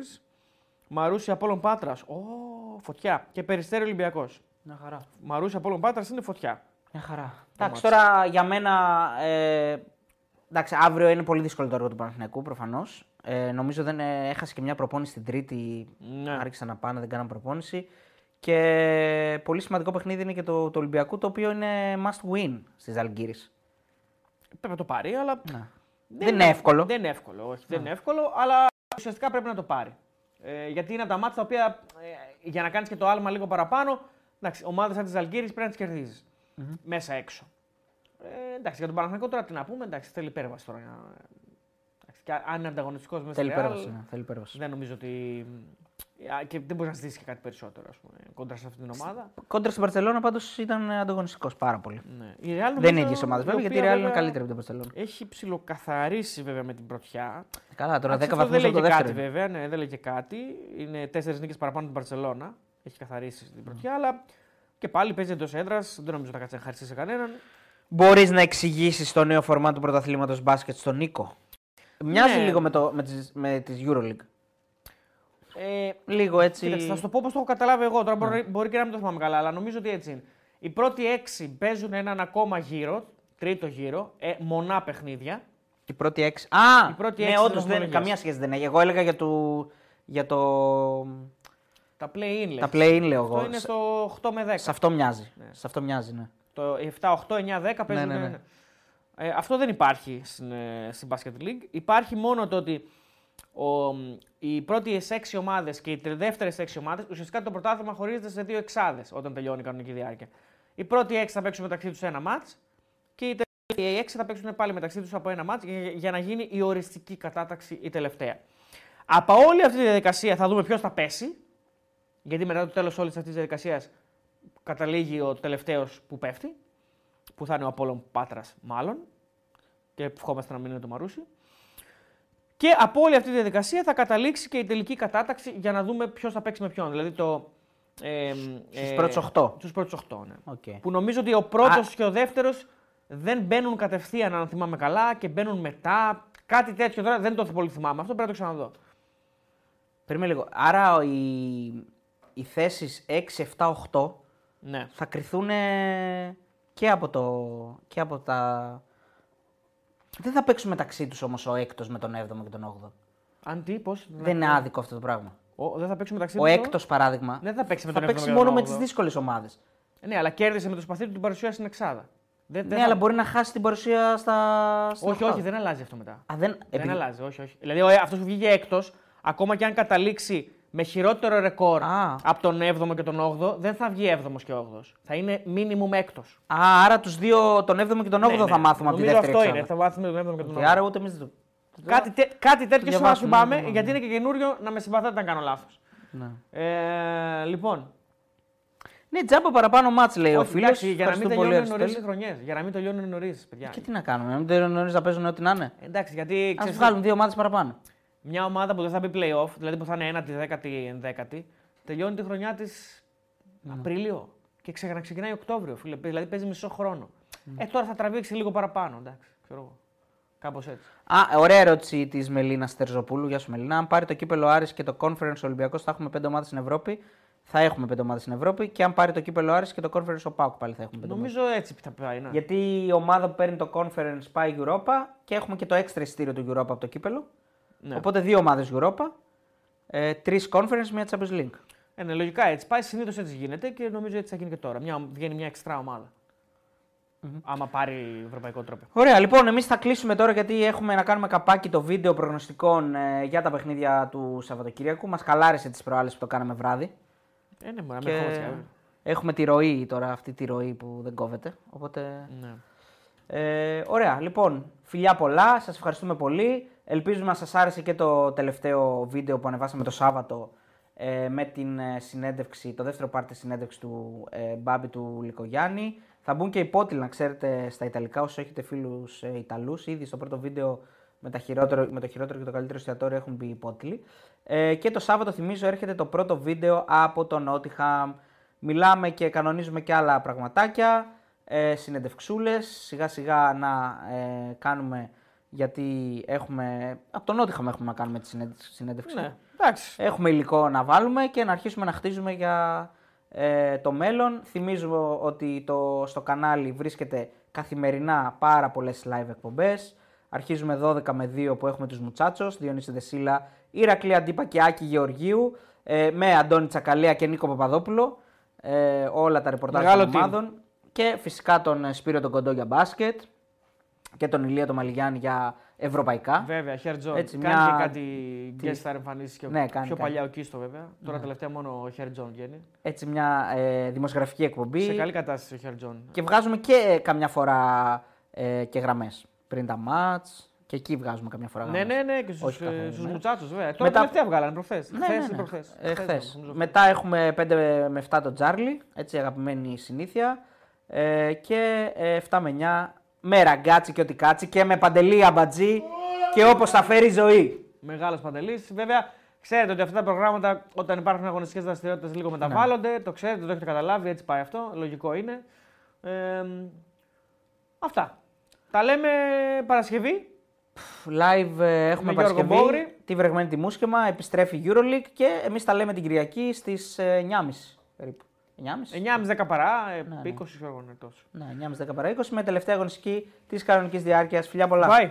Μαρούσι Απόλων Πάτρας. Ω, φωτιά. Και Περιστέρι Ολυμπιακός. Μια χαρά. Μαρούσι Απόλων Πάτρας είναι φωτιά. Μια χαρά. Το Εντάξει, μάτς. τώρα για μένα. Ε, εντάξει, αύριο είναι πολύ δύσκολο το έργο του Παναθηναϊκού προφανώς. Ε, νομίζω δεν ε, έχασε και μια προπόνηση την Τρίτη. Ναι. Άρχισαν να πάνε, δεν κάναν προπόνηση. Και πολύ σημαντικό παιχνίδι είναι και το, το Ολυμπιακού, το οποίο είναι must win στις Ζαλγκύρε. Πρέπει να το πάρει, αλλά. Δεν είναι εύκολο. Δεν είναι εύκολο, όχι. Δεν είναι εύκολο, αλλά ουσιαστικά πρέπει να το πάρει. Ε, γιατί είναι τα μάτια τα οποία ε, για να κάνεις και το άλμα λίγο παραπάνω, εντάξει, ομάδες σαν τη Ζαλγκύρη πρέπει να τις κερδιζει Μέσα έξω. Ε, εντάξει, για τον Παναθηναϊκό τώρα τι να πούμε, εντάξει, θέλει υπέρβαση τώρα. για- Εντάξει, και αν είναι ανταγωνιστικός μέσα Θέλει στη Real, υπέρβαση. ναι, θέλει υπέρβαση. δεν νομίζω ότι. Α, Και δεν μπορείς να ζητήσεις και κάτι περισσότερο, ας πούμε, κόντρα σε αυτήν την ομάδα. Κόντρα στην Παρσελόνα πάντως ήταν ανταγωνιστικός πάρα πολύ. Ναι. Η Real, Δεν είναι νομίζω, ίδιες ομάδες η βέβαια, γιατί η οποία Real είναι βέβαια καλύτερη από την Παρσελόνα. Έχει ψιλοκαθαρίσει βέβαια με την πρωτιά. Καλά, τώρα 10 Εντάξει, αυτό βαθμούς δεν από λέει το και κάτι δεύτερο. είναι. βέβαια, ναι, δεν λέει και κάτι. Είναι τέσσερις νίκες παραπάνω την Παρσελώνα. Έχει καθαρίσει την πρωτιά, αλλά και πάλι παίζει εντός έδρας. Δεν νομίζω να κάτσει να χαρίσει σε κανέναν. Μπορείς να εξηγήσεις το νέο φορμά του πρωταθλήματος μπάσκετ στον Νίκο; Μοιάζει Ναι. λίγο με, το, με, τις, με τις EuroLeague. Ε, Λίγο έτσι. κοίταξε, θα σου το πω πώ το έχω καταλάβει εγώ. Τώρα μπορεί, μπορεί και να μην το θυμάμαι καλά, αλλά νομίζω ότι έτσι είναι. Οι πρώτοι έξι παίζουν έναν ακόμα γύρο, τρίτο γύρο, ε, μονά παιχνίδια. Η πρώτη έξι. Α! Η πρώτη ναι, έξι όντως της δεν βαθμολογίας. καμία σχέση δεν έχει. Εγώ έλεγα για το. Για το... Τα play-in λες. Τα play-in λέω Αυτό εγώ. είναι Σε- στο 8 με 10. Σε αυτό μοιάζει. Σε αυτό μοιάζει, ναι. Το 7, 8, 9, 10 παίζουν. ναι, ναι. Ε, αυτό δεν υπάρχει στην, ε, στην Basket League. Υπάρχει μόνο το ότι ο, οι πρώτε 6 ομάδες και οι δεύτερες 6 ομάδες ουσιαστικά το πρωτάθλημα χωρίζεται σε δύο εξάδες όταν τελειώνει η κανονική διάρκεια. Οι πρώτοι 6 θα παίξουν μεταξύ τους ένα μάτς και οι τελευταίοι 6 θα παίξουν πάλι μεταξύ τους από ένα μάτς για, για να γίνει η οριστική κατάταξη η τελευταία. Από όλη αυτή τη διαδικασία θα δούμε ποιος θα πέσει. Γιατί μετά το τέλος όλης αυτής της διαδικασίας καταλήγει ο τελευταίος που πέφτει, που θα είναι ο Απόλλων Πάτρας, μάλλον. Και ευχόμαστε να μην είναι το Μαρούσι. Και από όλη αυτή τη διαδικασία θα καταλήξει και η τελική κατάταξη για να δούμε ποιος θα παίξει με ποιον. Δηλαδή το, Ε, Στους πρώτους οχτώ. Στους πρώτους 8, ναι. Οκ. Που νομίζω ότι ο πρώτος και ο δεύτερος δεν μπαίνουν κατευθείαν, αν θυμάμαι καλά, και μπαίνουν μετά. Κάτι τέτοιο τώρα δεν το πολύ θυμάμαι. Αυτό πρέπει να το ξαναδώ. Περίμενε λίγο. Άρα οι, οι θέσεις 6, 7, 8 Ναι. θα κρυθούν και από, το, και από τα. Δεν θα παίξουν μεταξύ τους όμως ο έκτος με τον 7ο και τον 8ο. Αν τι, πώς; Δεν είναι άδικο αυτό το πράγμα. Ο, δεν θα παίξει μεταξύ Ο τους, έκτος παράδειγμα Δεν θα παίξει με θα τον παίξει έβδομο και μόνο τον με τις όγδοο. δύσκολες ομάδες. Ναι, αλλά κέρδισε με το σπαθί του την παρουσία στην Εξάδα. Δεν, Ναι, δεν θα- αλλά μπορεί να χάσει την παρουσία στα. στα Όχι, οχτάδα. όχι, δεν αλλάζει αυτό μετά. Α, δεν... Δεν επειδή- αλλάζει, όχι, όχι. Δηλαδή, αυτός που βγήκε έκτος, ακόμα και αν καταλήξει με χειρότερο ρεκόρ Α. από τον 7ο και τον 8ο, δεν θα βγει 7ο και 8ο. Θα είναι minimum έκτος. Α, άρα τους δύο, τον 7ο και τον 8ο θα μάθουμε από τη Ναι, Νομίζω δεύτερη αυτό εξάδα. είναι. Θα μάθουμε τον 7ο και τον 8ο. Και άρα ούτε εμείς δεν το. Κάτι, τε, κάτι τέτοιο σου να διαβάσουμε, θυμάμαι, ναι, γιατί είναι και καινούριο να με συμπαθάτε αν κάνω λάθος. Ναι. Ε, λοιπόν, Ναι, τζάμπα παραπάνω μάτς λέει ο όχι, φίλος. εντάξει, για να μην τελειώνουν νωρίς οι χρονιές. Για να μην τελειώνουν νωρίς, παιδιά. Και τι να κάνουμε, να μην τελειώνουν νωρίς να παίζουν ό,τι να είναι. Εντάξει, γιατί Α ξέρεις, βγάλουν δύο ομάδε παραπάνω. Μια ομάδα που δεν θα μπει playoff, δηλαδή που θα είναι 1η, 10η, 11η, τελειώνει τη χρονιά της Απρίλιο και ξε- να ξεκινάει Οκτώβριο. Φίλε, δηλαδή παίζει μισό χρόνο. Ε, τώρα θα τραβήξει λίγο παραπάνω. Εντάξει, ξέρω εγώ. Κάπως έτσι. Α, ωραία ερώτηση της Μελίνας Τερζοπούλου. Γεια σου, Μελίνα. Αν πάρει το κύπελο Άρης και το Conference Ολυμπιακός, θα έχουμε πέντε ομάδες στην Ευρώπη. Θα έχουμε πέντε ομάδες στην Ευρώπη. Και αν πάρει το κύπελο Άρης και το Conference ο Πάουκ, πάλι θα έχουμε πέντε ομάδες. Νομίζω έτσι θα πάει. Ναι. Γιατί η ομάδα που παίρνει το Conference πάει Europa και έχουμε και το έξτρα ειστήριο του Europa από το κύπελο. Ναι. Οπότε δύο ομάδες Europa. Ε, Τρεις Conference, μία Champions League. Ε, ναι, λογικά έτσι πάει. Συνήθως έτσι γίνεται και νομίζω έτσι θα γίνει και τώρα. Μια, βγαίνει μια εξτρά ομάδα. Άμα πάρει ευρωπαϊκό τρόπο. Ωραία, λοιπόν, εμείς θα κλείσουμε τώρα γιατί έχουμε να κάνουμε καπάκι το βίντεο προγνωστικών ε, για τα παιχνίδια του Σαββατοκύριακου. Μας καλάρισε τις προάλλες που το κάναμε βράδυ. Ε, ναι, μωρά, Και με ερχόμαστε. έχουμε τη ροή τώρα, αυτή τη ροή που δεν κόβεται. Οπότε. Ναι. Ε, ωραία, λοιπόν, φιλιά πολλά, σας ευχαριστούμε πολύ. Ελπίζουμε να σας άρεσε και το τελευταίο βίντεο που ανεβάσαμε το Σάββατο ε, με την ε, συνέντευξη, το δεύτερο πάρτι συνέντευξης του ε, Μπάμπη του Λικογιάννη. Θα μπουν και υπότιτλοι, να ξέρετε, στα Ιταλικά, όσοι έχετε φίλους ε, Ιταλούς. Ήδη στο πρώτο βίντεο με, τα χειρότερο, με το χειρότερο και το καλύτερο εστιατόριο έχουν μπει υπότιτλοι. Ε, και το Σάββατο, θυμίζω, έρχεται το πρώτο βίντεο από τον Νότιχαμ. Μιλάμε και κανονίζουμε και άλλα πραγματάκια ε, συνεντευξούλες, σιγά σιγά να ε, κάνουμε, γιατί έχουμε, από τον Νότιχαμ έχουμε να κάνουμε τη συνέντευξη- συνέντευξη. ναι. Εντάξει. Έχουμε υλικό να βάλουμε και να αρχίσουμε να χτίζουμε για ε, το μέλλον. Θυμίζω ότι το, στο κανάλι βρίσκεται καθημερινά πάρα πολλές live εκπομπές. Αρχίζουμε 12 με 2 που έχουμε τους Μουτσάτσος, Διονύση Δεσίλα, Ηρακλή Αντίπα και Άκη Γεωργίου, ε, με Αντώνη Τσακαλέα και Νίκο Παπαδόπουλο, ε, όλα τα ρεπορτάζ Μεγάλο των team. ομάδων. Και φυσικά τον ε, Σπύρο τον Κοντό για μπάσκετ και τον Ηλία τον Μαλιγιάννη για ευρωπαϊκά. Βέβαια, Χέρτζον. Έτσι, κάνει μια- και κάτι τι- guest star εμφανίσεις και Ναι, κάνει, πιο κάνει. παλιά ο Κίστο βέβαια. Τώρα τελευταία μόνο ο Χέρτζον βγαίνει. Έτσι μια ε, δημοσιογραφική εκπομπή. Σε καλή κατάσταση ο Χέρτζον. Και βγάζουμε και ε, καμιά φορά ε, και γραμμές. Πριν τα ματς και εκεί βγάζουμε καμιά φορά Ναι, γραμμές. ναι, ναι, και στους Όχι καθόλου, ναι. Μουτσάτσους βέβαια. Τώρα Μετά- τελευταία βγάλανε προχθές. Ναι, Χθες ναι, ή ναι. προχθές. Ε, χθες. Μετά έχουμε 5 με 7 τον Τζάρλι, έτσι αγαπημένη συνήθεια. Ε, και ε, 7 με 9 με ραγκάτσι και ό,τι κάτσι και με παντελή αμπατζή και όπως θα φέρει η ζωή. Μεγάλος παντελής. Βέβαια, ξέρετε ότι αυτά τα προγράμματα όταν υπάρχουν αγωνιστικές δραστηριότητες λίγο μεταβάλλονται. Το ξέρετε, το έχετε καταλάβει, έτσι πάει αυτό. Λογικό είναι. Ε, αυτά. Τα λέμε Παρασκευή. Live ε, έχουμε Με Γιώργο Παρασκευή, Μπόγρη. τη βρεγμένη τη Μούσκεμα, επιστρέφει η EuroLeague και εμείς τα λέμε την Κυριακή στις ε, 9.30 περίπου. 9.30? 9.30 παρά, ε, Ναι, 20 ξέρω εγώ είναι τόσο. Ναι, 9.30 παρά 20 με τελευταία αγωνιστική της κανονικής διάρκειας. Φιλιά πολλά. Bye.